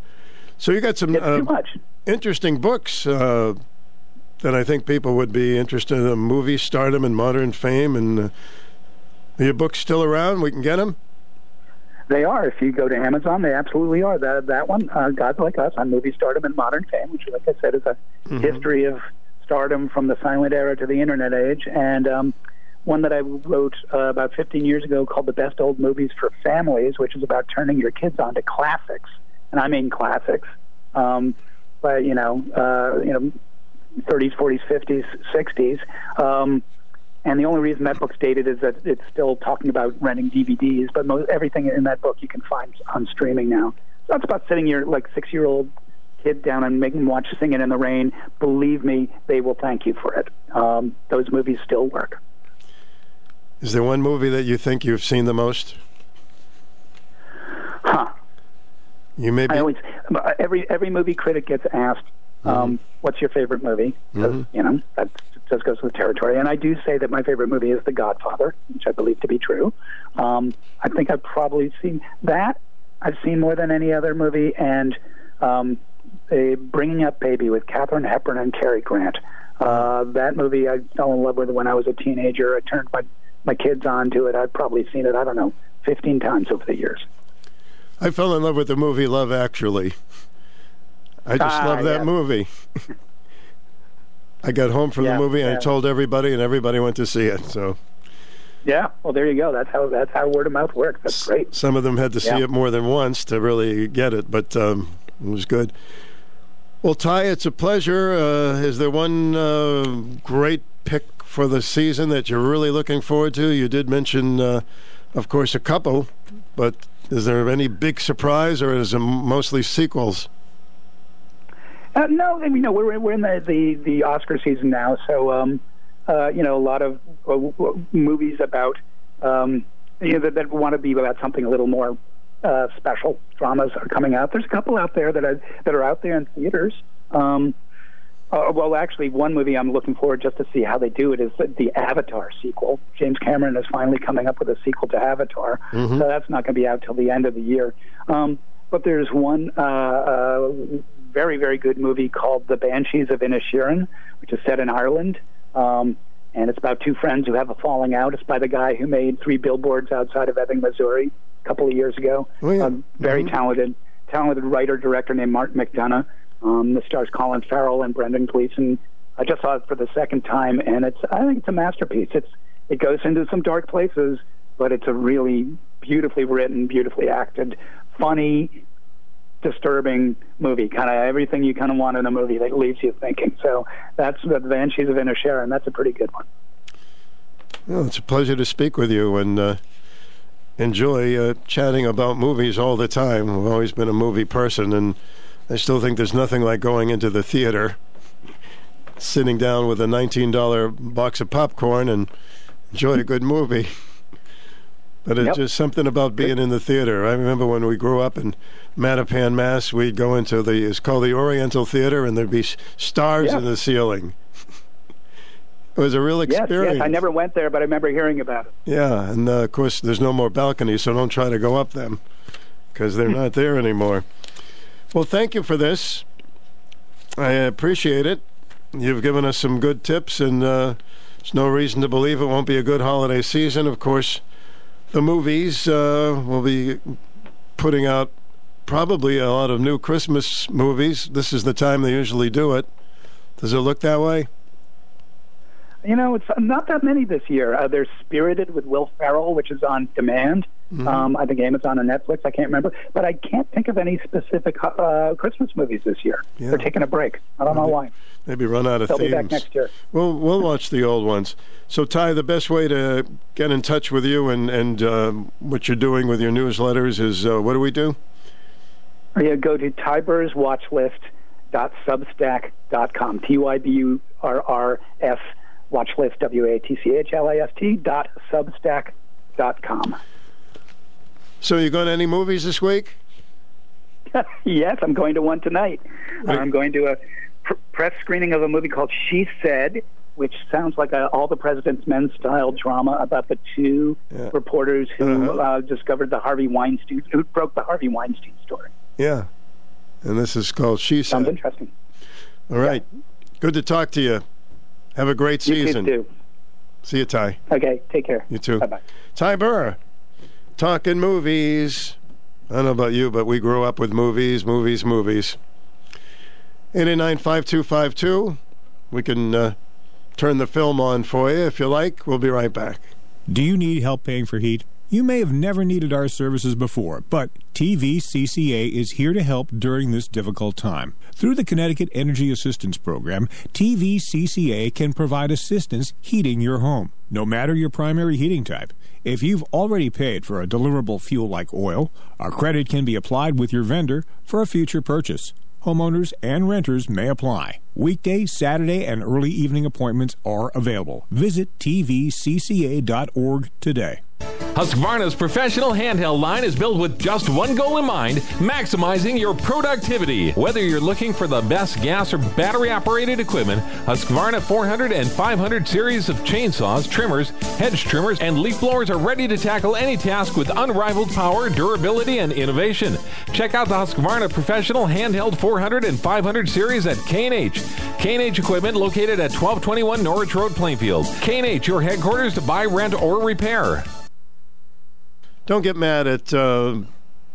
So you got some uh, interesting books uh, that I think people would be interested in: movie stardom and modern fame. And uh, are your books still around? We can get them. They are. If you go to Amazon, they absolutely are. That that one, uh, Gods Like Us, on movie stardom and modern fame, which, like I said, is a Mm-hmm. history of stardom from the silent era to the internet age, and um, one that I wrote uh, about 15 years ago called "The Best Old Movies for Families," which is about turning your kids on to classics, and I mean classics. Um, but you know, uh, you know, 30s, 40s, 50s, 60s. Um, and the only reason that book's dated is that it's still talking about renting DVDs, but most, everything in that book you can find on streaming now. So that's about sitting your like six year old kid down and making them watch Singing in the Rain. Believe me, they will thank you for it. Um, those movies still work. Is there one movie that you think you've seen the most? Huh. You may be. I always every every movie critic gets asked, um, "What's your favorite movie?" Mhm. You know that just goes with the territory. And I do say that my favorite movie is The Godfather, which I believe to be true. Um, I think I've probably seen that. I've seen more than any other movie, and um, a Bringing Up Baby with Katharine Hepburn and Cary Grant. Uh, that movie I fell in love with when I was a teenager. I turned my my kids on to it. I've probably seen it. I don't know, fifteen times over the years. I fell in love with the movie Love Actually. I just Ah, love that yeah. movie. [laughs] I got home from Yeah, the movie and I told everybody, and everybody went to see it. So Yeah, well, there you go. That's how that's how word of mouth works. That's great. some of them had to see Yeah. it more than once to really get it, but um, it was good. Well, Ty, it's a pleasure. Uh, is there one uh, great pick for the season that you're really looking forward to? You did mention, uh, of course, a couple, but is there any big surprise, or is it mostly sequels? Uh, no, I mean, no, we're we're in the, the the Oscar season now, so um, uh, you know, a lot of uh, w- w- movies about um, you know that, that want to be about something a little more uh, special. Dramas are coming out. There's a couple out there that are that are out there in theaters. Um, uh, well, actually, one movie I'm looking forward just to see how they do it is the, the Avatar sequel. James Cameron is finally coming up with a sequel to Avatar, Mhm. so that's not going to be out till the end of the year. Um, but there's one uh, uh, very, very good movie called The Banshees of Inisherin, which is set in Ireland. Um, and it's about two friends who have a falling out. It's by the guy who made Three Billboards Outside of Ebbing, Missouri, a couple of years ago. Oh, yeah. A very talented, talented writer director named Martin McDonagh. Um, this stars Colin Farrell and Brendan Gleeson. I just saw it for the second time, and it's I think it's a masterpiece. It's it goes into some dark places, but it's a really beautifully written, beautifully acted, funny, disturbing movie. Kind of everything you kind of want in a movie that leaves you thinking. So that's the Banshees of Inisherin. That's a pretty good one. Well, it's a pleasure to speak with you and uh, enjoy uh, chatting about movies all the time. I've always been a movie person, and I still think there's nothing like going into the theater, sitting down with a $19 box of popcorn and enjoy a good movie. [laughs] But it's Yep. just something about being in the theater. I remember when we grew up in Mattapan, Mass, we'd go into the, it's called the Oriental Theater, and there'd be stars Yeah. in the ceiling. It was a real Yes, experience. yes. I never went there, but I remember hearing about it. Yeah, and uh, of course, there's no more balconies, so don't try to go up them because they're not there anymore. Well, thank you for this. I appreciate it. You've given us some good tips, and uh, there's no reason to believe it won't be a good holiday season. Of course, the movies uh, will be putting out probably a lot of new Christmas movies. This is the time they usually do it. Does it look that way? You know, it's not that many this year. Uh, there's Spirited with Will Ferrell, which is on demand. Mhm. Um, I think Amazon and Netflix. I can't remember, but I can't think of any specific uh, Christmas movies this year. Yeah. They're taking a break. I don't know why. Maybe run out of They'll themes. be back next year. We'll we'll watch the old ones. So Ty, the best way to get in touch with you and and um, what you're doing with your newsletters is uh, what do we do? Or you go to tyburrswatchlist.substack.com. T y b u r r s watchlist w a t c h l a s t dot substack dot com. So you going to any movies this week? [laughs] yes, I'm going to one tonight. I'm going to a pr- press screening of a movie called She Said, which sounds like a All the President's Men style drama about the two Yeah. reporters who Uh-huh. uh, discovered the Harvey Weinstein, who broke the Harvey Weinstein story. Yeah. And this is called She Sounds Said. Sounds interesting. All right. Good to talk to you. Have a great You season. too. See you, Ty. Okay, take care. You too. Bye bye. Ty Burr, talking movies. I don't know about you, but we grew up with movies, movies, movies. 889-5252. We can uh, turn the film on for you if you like. We'll be right back. Do you need help paying for heat? You may have never needed our services before, but TVCCA is here to help during this difficult time. Through the Connecticut Energy Assistance Program, TVCCA can provide assistance heating your home, no matter your primary heating type. If you've already paid for a deliverable fuel like oil, a credit can be applied with your vendor for a future purchase. Homeowners and renters may apply. Weekday, Saturday, and early evening appointments are available. Visit tvcca.org today. Husqvarna's professional handheld line is built with just one goal in mind maximizing your productivity. Whether you're looking for the best gas or battery operated equipment, Husqvarna 400 and 500 series of chainsaws, trimmers, hedge trimmers, and leaf blowers are ready to tackle any task with unrivaled power, durability, and innovation. Check out the Husqvarna professional handheld 400 and 500 series at K&H. K&H Equipment located at 1221 Norwich Road, Plainfield. K&H, your headquarters to buy, rent, or repair. Don't get mad at uh,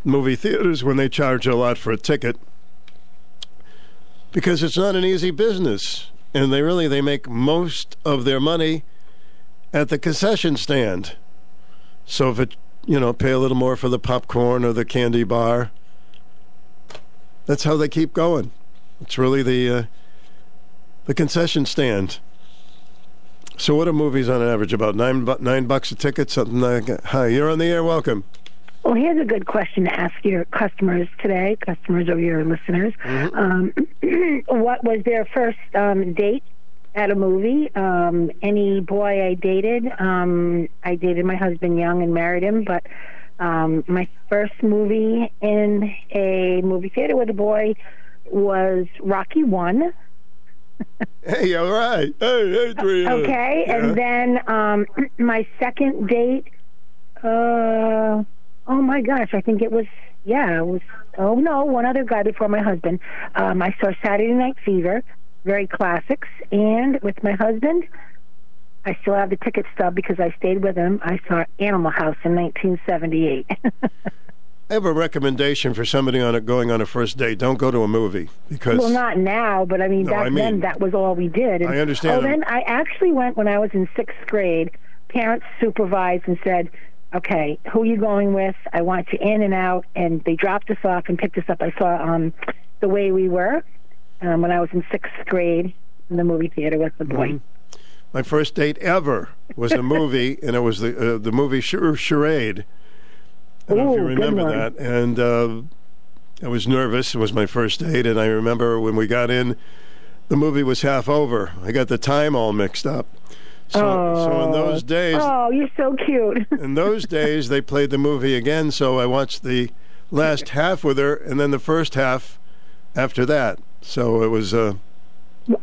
movie theaters when they charge a lot for a ticket. Because it's not an easy business and they really they make most of their money at the concession stand. So if it you know pay a little more for the popcorn or the candy bar that's how they keep going. It's really the uh, the concession stand so what are movies on average about nine bu- nine bucks a ticket something like that hi you're on the air welcome Well, here's a good question to ask your customers today, customers or your listeners. Um, [clears throat] what was their first um, date at a movie? Um, any boy I dated, um, I dated my husband young and married him, but um, my first movie in a movie theater with a boy was Rocky One. Hey all right hey Adrian Okay, Yeah. and then um, [clears throat] my second date. Uh, oh my gosh, I think it was yeah, it was. Oh no, one other guy before my husband. Um, I saw Saturday Night Fever, very classics, and with my husband. I still have the ticket stub because I stayed with him. I saw Animal House in 1978. [laughs] I have a recommendation for somebody on a, going on a first date. Don't go to a movie because well, not now, but I mean No, back I mean- then that was all we did. And, I understand. Oh, then I actually went when I was in sixth grade. Parents supervised and said, "Okay, who are you going with? I want you in and out." And they dropped us off and picked us up. I saw um, the way we were um, when I was in sixth grade in the movie theater with the boy. Mhm. my first date ever was a movie, and it was the uh, the movie Char- Charade. I don't know if you remember that. And uh, I was nervous. It was my first date, and I remember when we got in, the movie was half over. I got the time all mixed up. So, so in those days, Oh, you're so cute. [laughs] in those days, they played the movie again. So I watched the last half with her, and then the first half after that. So it was uh,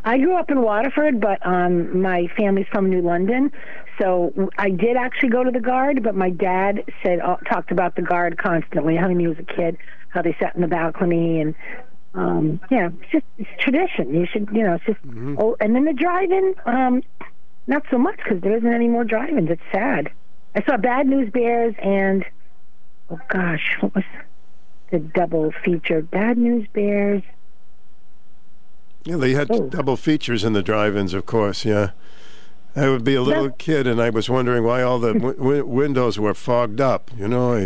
I grew up in Waterford, but um, my family's from New London. So I did actually go to the Garde, but my dad said uh, talked about the Garde constantly. How when he was a kid, how they sat in the balcony, and um, yeah, it's just it's tradition. You should, you know, it's just. Oh, and then the drive-in, um, not so much because there isn't any more drive-ins. It's sad. I saw Bad News Bears and oh gosh, what was the double feature? Bad News Bears. Yeah, they had double features in the drive-ins, of course. Yeah, I would be a little kid, and I was wondering why all the w- w- windows were fogged up. You know, I,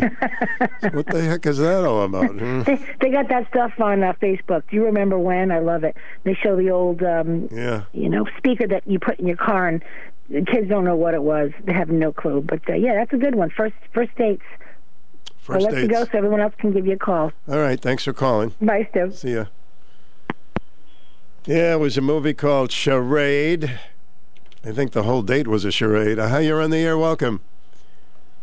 what the heck is that all about? Hmm? they, they got that stuff on uh, Facebook. Do you remember when? I love it. They show the old, um, Yeah. you know, speaker that you put in your car, and the kids don't know what it was. They have no clue. But uh, yeah, that's a good one. First, first dates. First I'll let you go so everyone else can give you a call. All right, thanks for calling. Bye, Stu. See ya. Yeah, it was a movie called Charade. I think the whole date was a charade. Uh, Hi, you're on the air. Welcome.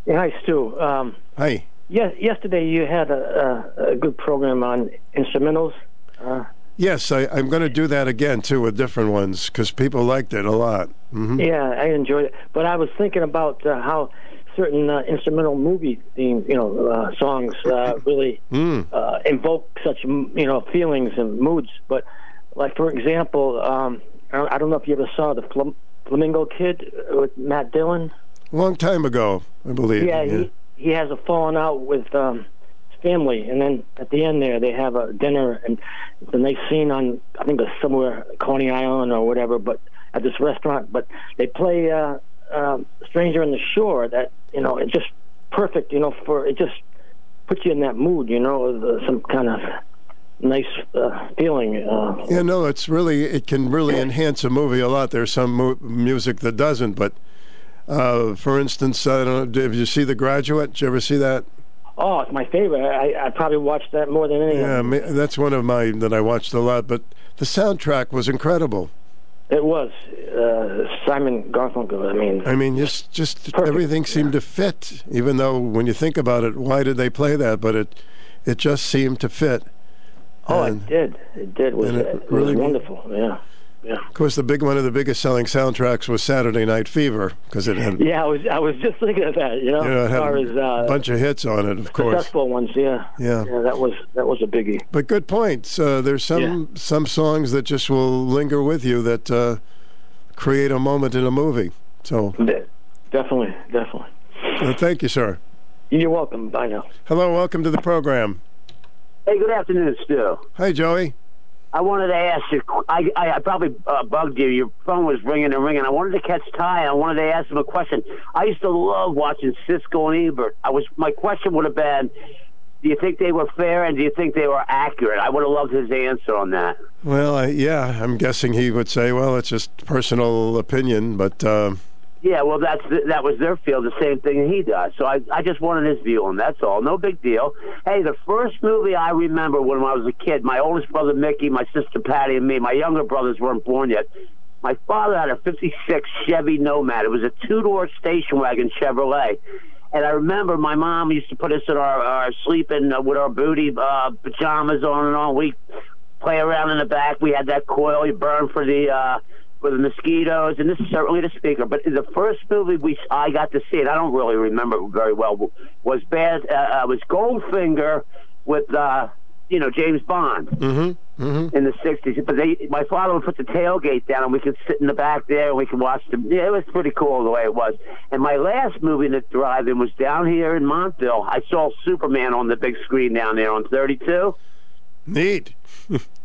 Yeah, hi, Stu. Um, Hi. yes, yesterday you had a, a, a good program on instrumentals. Uh, Yes, I, I'm going to do that again too with different ones because people liked it a lot. hmm Yeah, I enjoyed it. But I was thinking about uh, how certain uh, instrumental movie theme, you know, uh, songs uh, really Mm. uh, invoke such, you know, feelings and moods. But, like, for example, um, I don't- know if you ever saw the Flamingo Kid with Matt Dillon. Long time ago, I believe. Yeah, he he has a falling out with um, his family, and then at the end there they have a dinner, and it's a nice scene on I think it's somewhere Coney Island or whatever, but at this restaurant. But they play uh, uh, "Stranger on the Shore." That you know, it's just perfect. You know, for it just puts you in that mood. You know, uh, some kind of nice uh, feeling. Uh, Yeah, no, it's really it can really enhance a movie a lot. There's some mu- music that doesn't, but uh, for instance, I don't know. Did you see The Graduate? Did you ever see that? oh, it's my favorite. I, I probably watched that more than anything. Yeah, that's one of mine that I watched a lot. But the soundtrack was incredible. It was uh, Simon Garfunkel. I mean, I mean, just just everything seemed to fit. Even though when you think about it, why did they play that? But it it just seemed to fit. Oh, And, it did. It did. It was, it it really- was wonderful. Yeah. Yeah. of course, the big one of the biggest selling soundtracks was Saturday Night Fever because it had Yeah, I was I was just thinking of that. You know, you know, as far as a uh, bunch of hits on it, of course. successful ones. Yeah. Yeah. Yeah, that was that was a biggie. But good points. Uh, there's some some songs that just will linger with you that uh, create a moment in a movie. So Definitely, definitely. uh, thank you, sir. You're welcome. Bye now. Hello, welcome to the program. Hey, good afternoon, Stu. Hey, Joey. I wanted to ask you. I, I, I probably uh, bugged you. Your phone was ringing and ringing. I wanted to catch Ty. I wanted to ask him a question. I used to love watching Siskel and Ebert. I was. My question would have been, do you think they were fair and do you think they were accurate? I would have loved his answer on that. Well, I, yeah, I'm guessing he would say, well, it's just personal opinion, but uh, Yeah, well, that's that was their field, the same thing he does. So I, I just wanted his view on that's all. No big deal. Hey, the first movie I remember when I was a kid, my oldest brother Mickey, my sister Patty, and me. My younger brothers weren't born yet. My father had a '56 Chevy Nomad. It was a two-door station wagon Chevrolet. And I remember my mom used to put us in our, our sleeping uh, with our booty uh, pajamas on and on. We play around in the back. We had that coil you burn for the uh, for the mosquitoes, and this is certainly the speaker. But the first movie we I got to see it, I don't really remember it very well, was bad. Uh, uh, was Goldfinger with uh, you know James Bond mm-hmm, mm-hmm. in the '60s. But they, my father would put the tailgate down, and we could sit in the back there, and we could watch them. Yeah, it was pretty cool the way it was. And my last movie the drive-in was down here in Montville. I saw Superman on the big screen down there on 32. neat. [laughs]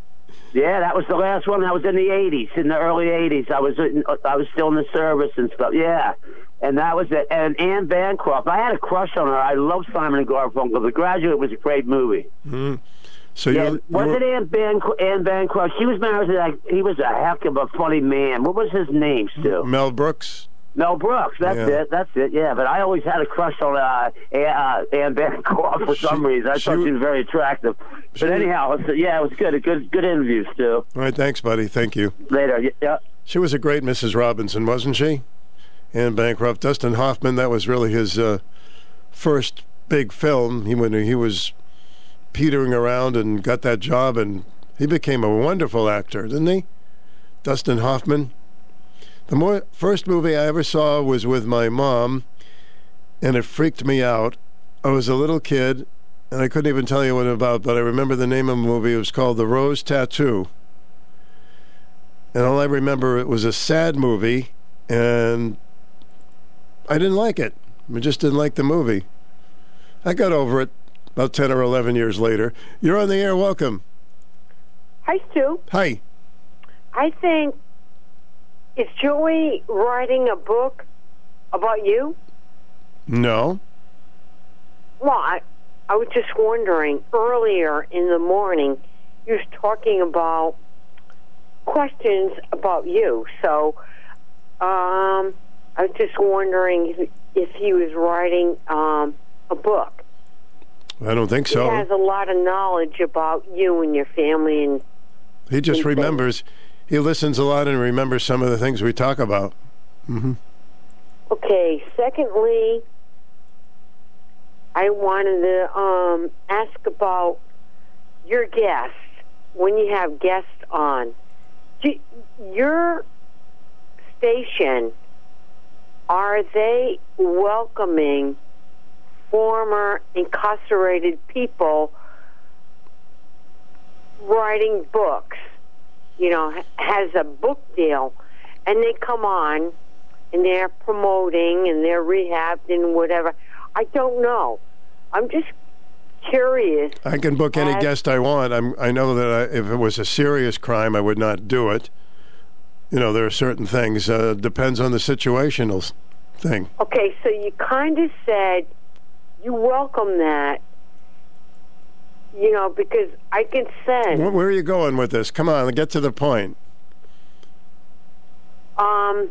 Yeah, that was the last one. That was in the '80s, in the early '80s. I was in, I was still in the service and stuff. Yeah, and that was it. And Anne Bancroft, I had a crush on her. I love Simon and Garfunkel. The Graduate was a great movie. Mm. So yeah, you, was it Anne, Banc- Anne Bancroft? She was married to that. He was a heck of a funny man. What was his name, Stu? Mel Brooks. Mel Brooks. That's Yeah. it. That's it. Yeah, but I always had a crush on uh, Anne, uh, Anne Bancroft for some reason. I thought she was very attractive. But anyhow, yeah, it was good. A good, good interview, Stu. All right, thanks, buddy. Thank you. Later. Yeah. She was a great Mrs. Robinson, wasn't she? Anne Bancroft. Dustin Hoffman, that was really his uh, first big film. He when he was petering around and got that job, and he became a wonderful actor, didn't he? Dustin Hoffman. The more, first movie I ever saw was with my mom, and it freaked me out. I was a little kid, and I couldn't even tell you what it was about, but I remember the name of the movie. It was called The Rose Tattoo. And all I remember, it was a sad movie, and I didn't like it. I just didn't like the movie. I got over it about 10 or 11 years later. You're on the air. Welcome. Hi, Stu. Hi. I think is Joey writing a book about you? No. Well, I, I was just wondering. Earlier in the morning, he was talking about questions about you. So, um, I was just wondering if, if he was writing um, a book. I don't think so. He has a lot of knowledge about you and your family, and He just and things. He listens a lot and remembers some of the things we talk about. hmm Okay. Secondly, I wanted to um, ask about your guests when you have guests on. Do, your station are they welcoming former incarcerated people writing books? You know, has a book deal, and they come on and they're promoting and they're rehabbed and whatever. I don't know. I'm just curious. I can book any guest I want. I'm, I know that I, if it was a serious crime, I would not do it. You know, there are certain things. Uh, depends on the situational thing. Okay, so you kind of said you welcome that, you know, because I can sense. Where, where are you going with this? Come on, get to the point. Um,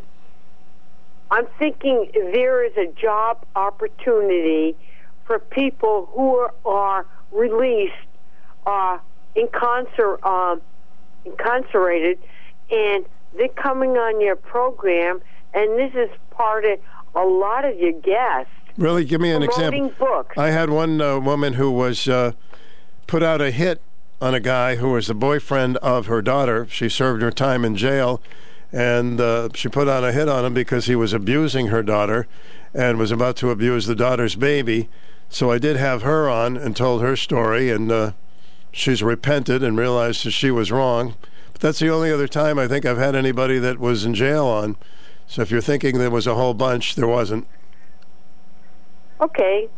I'm thinking there is a job opportunity for people who are, are released, uh, incarcer- um, incarcerated, and they're coming on your program, and this is part of a lot of your guests. Really, give me an example. books. I had one uh, woman who was uh, put out a hit on a guy who was the boyfriend of her daughter. She served her time in jail, and uh, she put out a hit on him because he was abusing her daughter and was about to abuse the daughter's baby. So I did have her on and told her story, and uh, she's repented and realized that she was wrong. But that's the only other time I think I've had anybody that was in jail on. So if you're thinking there was a whole bunch, there wasn't. Okay.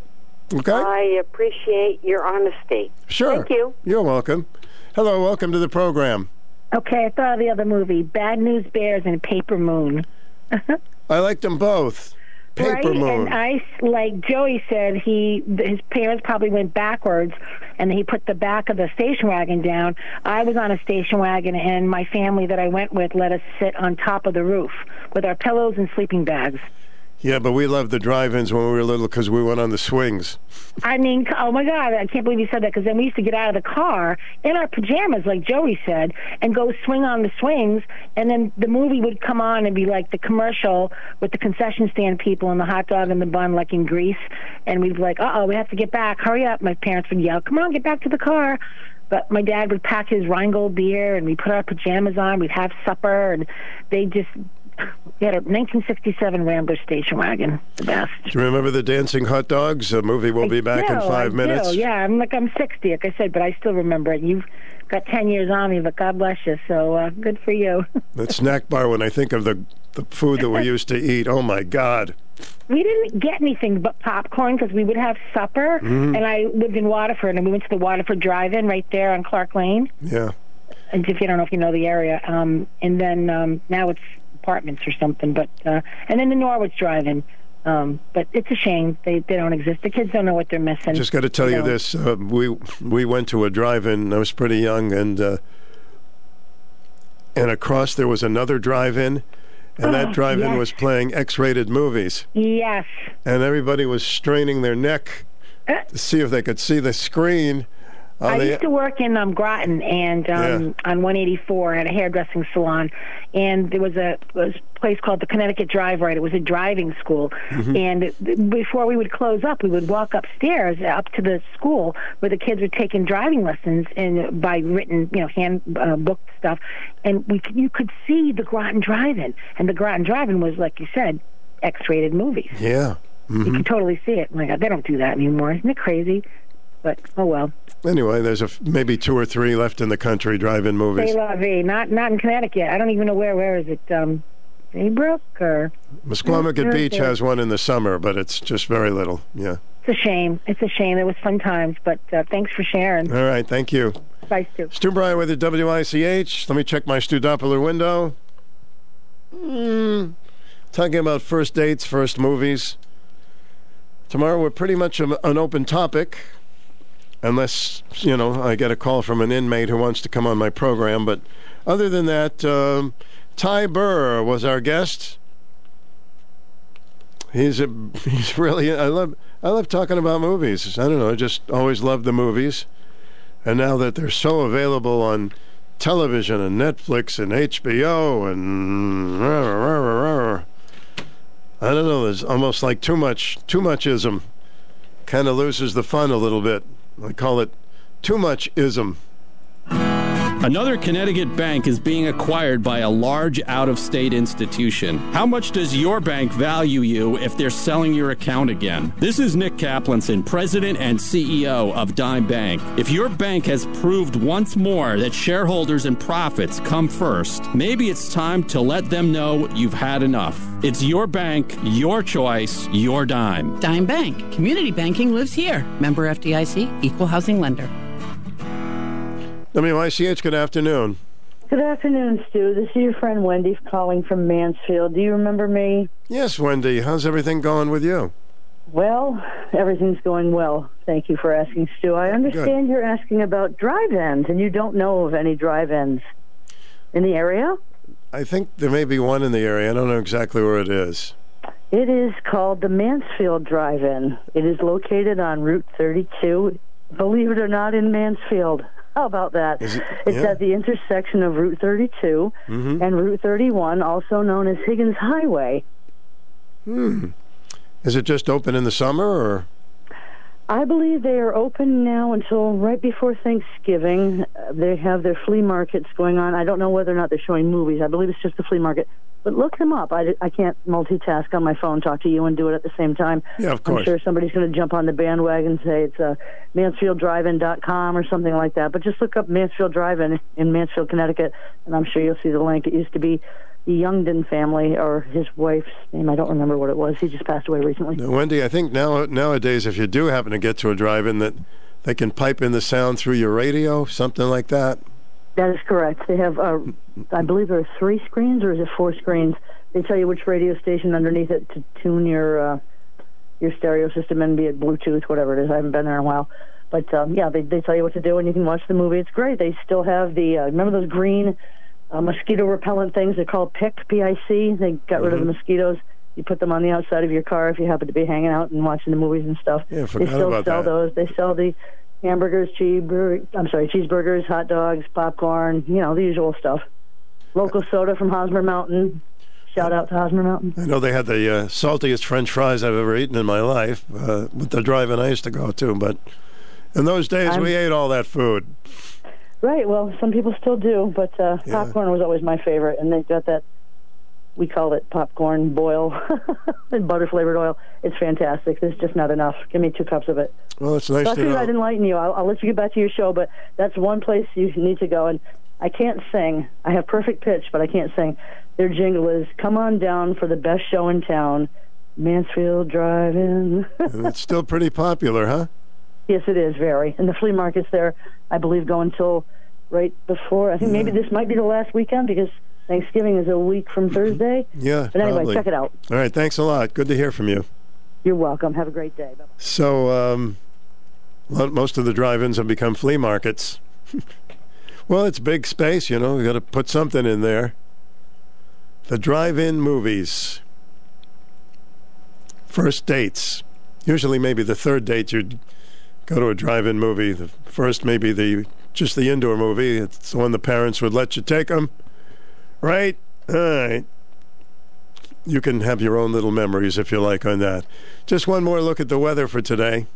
Okay. I appreciate your honesty. Sure. Thank you. You're welcome. Hello, welcome to the program. Okay, I thought of the other movie, Bad News Bears and Paper Moon. [laughs] I liked them both. Paper right? Moon. And I, like Joey said, he his parents probably went backwards, and he put the back of the station wagon down. I was on a station wagon, and my family that I went with let us sit on top of the roof with our pillows and sleeping bags. Yeah, but we loved the drive-ins when we were little because we went on the swings. I mean, oh my God, I can't believe you said that because then we used to get out of the car in our pajamas, like Joey said, and go swing on the swings. And then the movie would come on and be like the commercial with the concession stand people and the hot dog and the bun, like in Grease. And we'd be like, uh oh, we have to get back. Hurry up. My parents would yell, come on, get back to the car. But my dad would pack his Rheingold beer and we put our pajamas on. We'd have supper and they just. We had a 1967 Rambler station wagon, the best. Do you remember the Dancing Hot Dogs? A movie will be back in five I minutes. Do. Yeah, I'm like I'm 60, like I said, but I still remember it. You've got 10 years on me, but God bless you. So uh, good for you. [laughs] That snack bar. When I think of the the food that we [laughs] used to eat, oh my God! we didn't get anything but popcorn because we would have supper, Mhm. and I lived in Waterford, and we went to the Waterford Drive-In right there on Clark Lane. Yeah. And if you don't know if you know the area, um, and then um, now it's apartments or something. But uh, and then the Norwich Drive-In. Um, but it's a shame they they don't exist. The kids don't know what they're missing. Just got to tell you know. this: uh, we we went to a drive-in. I was pretty young, and uh, and across there was another drive-in, and that Oh, drive-in yes. was playing X-rated movies, Yes. and everybody was straining their neck to see if they could see the screen. I the, used to work in um, Groton and um, on 184 at a hairdressing salon, and there was a, a place called the Connecticut Drive Right. It was a driving school, Mhm. and before we would close up, we would walk upstairs up to the school where the kids were taking driving lessons and by written, you know, hand uh, book stuff, and we c- you could see the Groton Drive-In, and the Groton Drive-In was like you said, X-rated movies. Yeah. You Mhm. could totally see it. My God, they don't do that anymore. Isn't it crazy? But oh well. Anyway, there's a maybe two or three left in the country drive-in movies. Say la vie. Not not in Connecticut. I don't even know where. Where is it? Um, Saybrook or? Misquamicut There- Beach has one in the summer, but it's just very little. Yeah. It's a shame. It's a shame. It was fun times. But uh, thanks for sharing. All right. Thank you. Bye, Stu. Stu Bryer with the WICH. Let me check my Stu Doppler window. Mm, talking about first dates, first movies. Tomorrow we're pretty much an open topic, unless you know I get a call from an inmate who wants to come on my program. But other than that, um, Ty Burr was our guest. He's a [laughs] he's really I love I love talking about movies. I don't know, I just always loved the movies. And now that they're so available on television and Netflix and HBO and I don't know, there's almost like too much too much ism. Kind of loses the fun a little bit. I call it too much ism. Another Connecticut bank is being acquired by a large out of state institution. How much does your bank value you if they're selling your account again? This is Nick Kaplanson, President and CEO of Dime Bank. If your bank has proved once more that shareholders and profits come first, maybe it's time to let them know you've had enough. It's your bank, your choice, your dime. Dime Bank. Community banking lives here. Member FDIC, equal housing lender. WICH, good afternoon. Good afternoon, Stu. This is your friend Wendy calling from Mansfield. Do you remember me? Yes, Wendy, how's everything going with you? Well, everything's going well. Thank you for asking, Stu. I understand you're asking about drive-ins, and you don't know of any drive-ins in the area. I think there may be one in the area. I don't know exactly where it is. It is called the Mansfield Drive-In. It is located on Route 32. Believe it or not, in Mansfield. How about that? Is it- It's yeah. at the intersection of Route 32 Mhm. and Route 31, also known as Higgins Highway. Hmm. Is it just open in the summer or? I believe they are open now until right before Thanksgiving. Uh, they have their flea markets going on. I don't know whether or not they're showing movies. I believe it's just the flea market. But look them up. I, I can't multitask on my phone, talk to you, and do it at the same time. Yeah, of course. I'm sure somebody's going to jump on the bandwagon and say it's uh, MansfieldDriveIn.com or something like that. But just look up Mansfield Drive-In in Mansfield, Connecticut, and I'm sure you'll see the link. It used to be the Jungden family, or his wife's name. I don't remember what it was. He just passed away recently. Now, Wendy, I think now nowadays, if you do happen to get to a drive-in, that they can pipe in the sound through your radio, something like that. That is correct. They have, uh, I believe, there are three screens, or is it four screens? They tell you which radio station underneath it to tune your uh, your stereo system and be it Bluetooth, whatever it is. I haven't been there in a while, but um, yeah, they they tell you what to do, and you can watch the movie. It's great. They still have the uh, remember those green uh, mosquito repellent things? They're called PIC, P-I-C. They got rid of the Mhm. mosquitoes. You put them on the outside of your car if you happen to be hanging out and watching the movies and stuff. Yeah, I they still about sell that. those. They sell the hamburgers, cheeseburger, I'm sorry, cheeseburgers, hot dogs, popcorn, you know, the usual stuff. Local soda from Hosmer Mountain. Shout out to Hosmer Mountain. I know they had the uh, saltiest French fries I've ever eaten in my life uh, with the drive-in I used to go to. But in those days, I'm- we ate all that food. Right, well, some people still do, but uh, Yeah. popcorn was always my favorite, and they've got that, we call it popcorn boil [laughs] and butter flavored oil. It's fantastic. There's just not enough. Give me two cups of it. Well, it's nice so I to figured. I'd enlighten you. I'll, I'll let you get back to your show, but that's one place you need to go. And I can't sing. I have perfect pitch, but I can't sing. Their jingle is "Come on down for the best show in town, Mansfield Drive-In." [laughs] and it's still pretty popular, huh? yes, it is very. And the flea markets there, I believe, go until right before. I think maybe mm. this might be the last weekend because Thanksgiving is a week from Thursday. Yeah. But anyway, probably. check it out. All right. Thanks a lot. Good to hear from you. You're welcome. Have a great day. Bye-bye. So, um, most of the drive-ins have become flea markets. [laughs] well, it's big space, you know. You got to put something in there. The drive-in movies. First dates. Usually, maybe the third date you'd go to a drive-in movie. The first, maybe the just the indoor movie. It's the one the parents would let you take them, right? All right. You can have your own little memories if you like on that. Just one more look at the weather for today.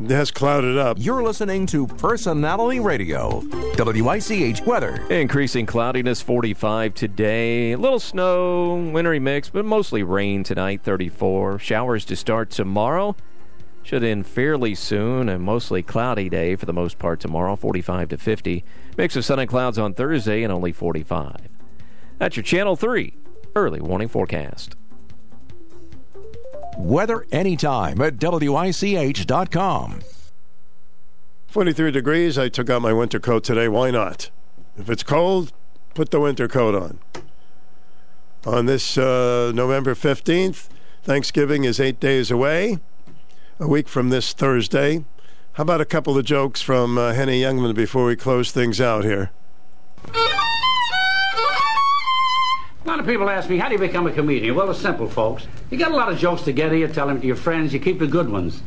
It has clouded up. You're listening to Personality Radio, WICH weather. Increasing cloudiness 45 today. A little snow, wintry mix, but mostly rain tonight 34. Showers to start tomorrow. Should end fairly soon. A mostly cloudy day for the most part tomorrow, 45 to 50. Mix of sun and clouds on Thursday and only 45. That's your Channel 3 early warning forecast. Weather anytime at WICH.com. 43 degrees. I took out my winter coat today. Why not? If it's cold, put the winter coat on. On this uh, November 15th, Thanksgiving is eight days away, a week from this Thursday. How about a couple of jokes from uh, Henny Youngman before we close things out here? A lot of people ask me, how do you become a comedian? Well, it's simple, folks. You get a lot of jokes together, you tell them to your friends, you keep the good ones.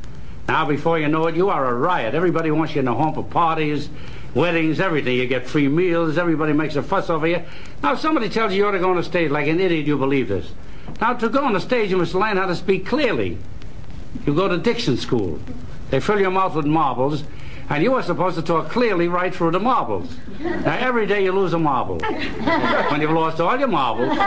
Now, before you know it, you are a riot. Everybody wants you in the home for parties, weddings, everything. You get free meals, everybody makes a fuss over you. Now, if somebody tells you you ought to go on the stage like an idiot, you believe this. Now, to go on the stage, you must learn how to speak clearly. You go to diction school. They fill your mouth with marbles, and you were supposed to talk clearly right through the marbles. Now, every day you lose a marble. [laughs] When you've lost all your marbles,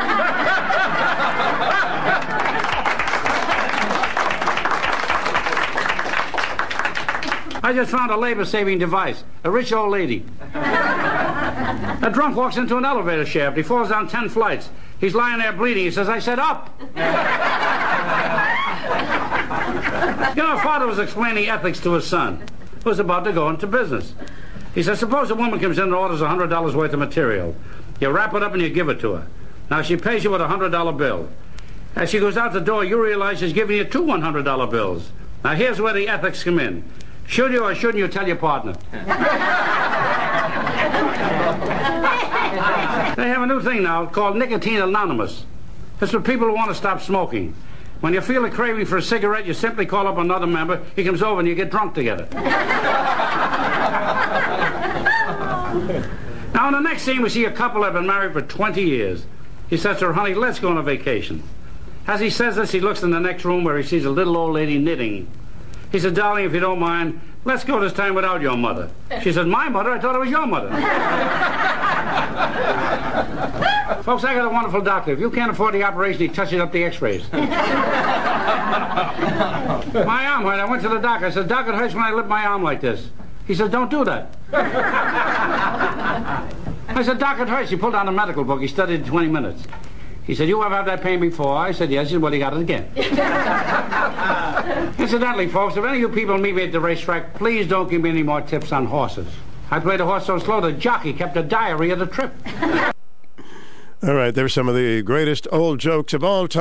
I just found a labor saving device. A rich old lady. A drunk walks into an elevator shaft. He falls down 10 flights. He's lying there bleeding. He says, I said up. [laughs] you know, a father was explaining ethics to his son, was about to go into business. He says, Suppose a woman comes in and orders $100 worth of material. You wrap it up and you give it to her. Now, she pays you with a $100 bill. As she goes out the door, you realize she's giving you two $100 bills. Now, here's where the ethics come in. Should you or shouldn't you tell your partner? [laughs] They have a new thing now called Nicotine Anonymous. It's for people who want to stop smoking. When you feel a craving for a cigarette, you simply call up another member. He comes over and you get drunk together. [laughs] now, in the next scene, we see a couple that have been married for 20 years. He says to her, honey, let's go on a vacation. As he says this, he looks in the next room where he sees a little old lady knitting. He said, darling, if you don't mind, let's go this time without your mother. She said, my mother? I thought it was your mother. [laughs] Folks, I got a wonderful doctor. If you can't afford the operation, he touches up the x-rays. [laughs] my arm hurt. I went to the doctor. I said, Doc, it hurts when I lift my arm like this. He said, don't do that. I said, Doc, it hurts. He pulled down a medical book. He studied 20 minutes. He said, you ever have that pain before? I said, yes. He said, well, he got it again. [laughs] Incidentally, folks, if any of you people meet me at the racetrack, please don't give me any more tips on horses. I played a horse so slow the jockey kept a diary of the trip. All right, there's some of the greatest old jokes of all time.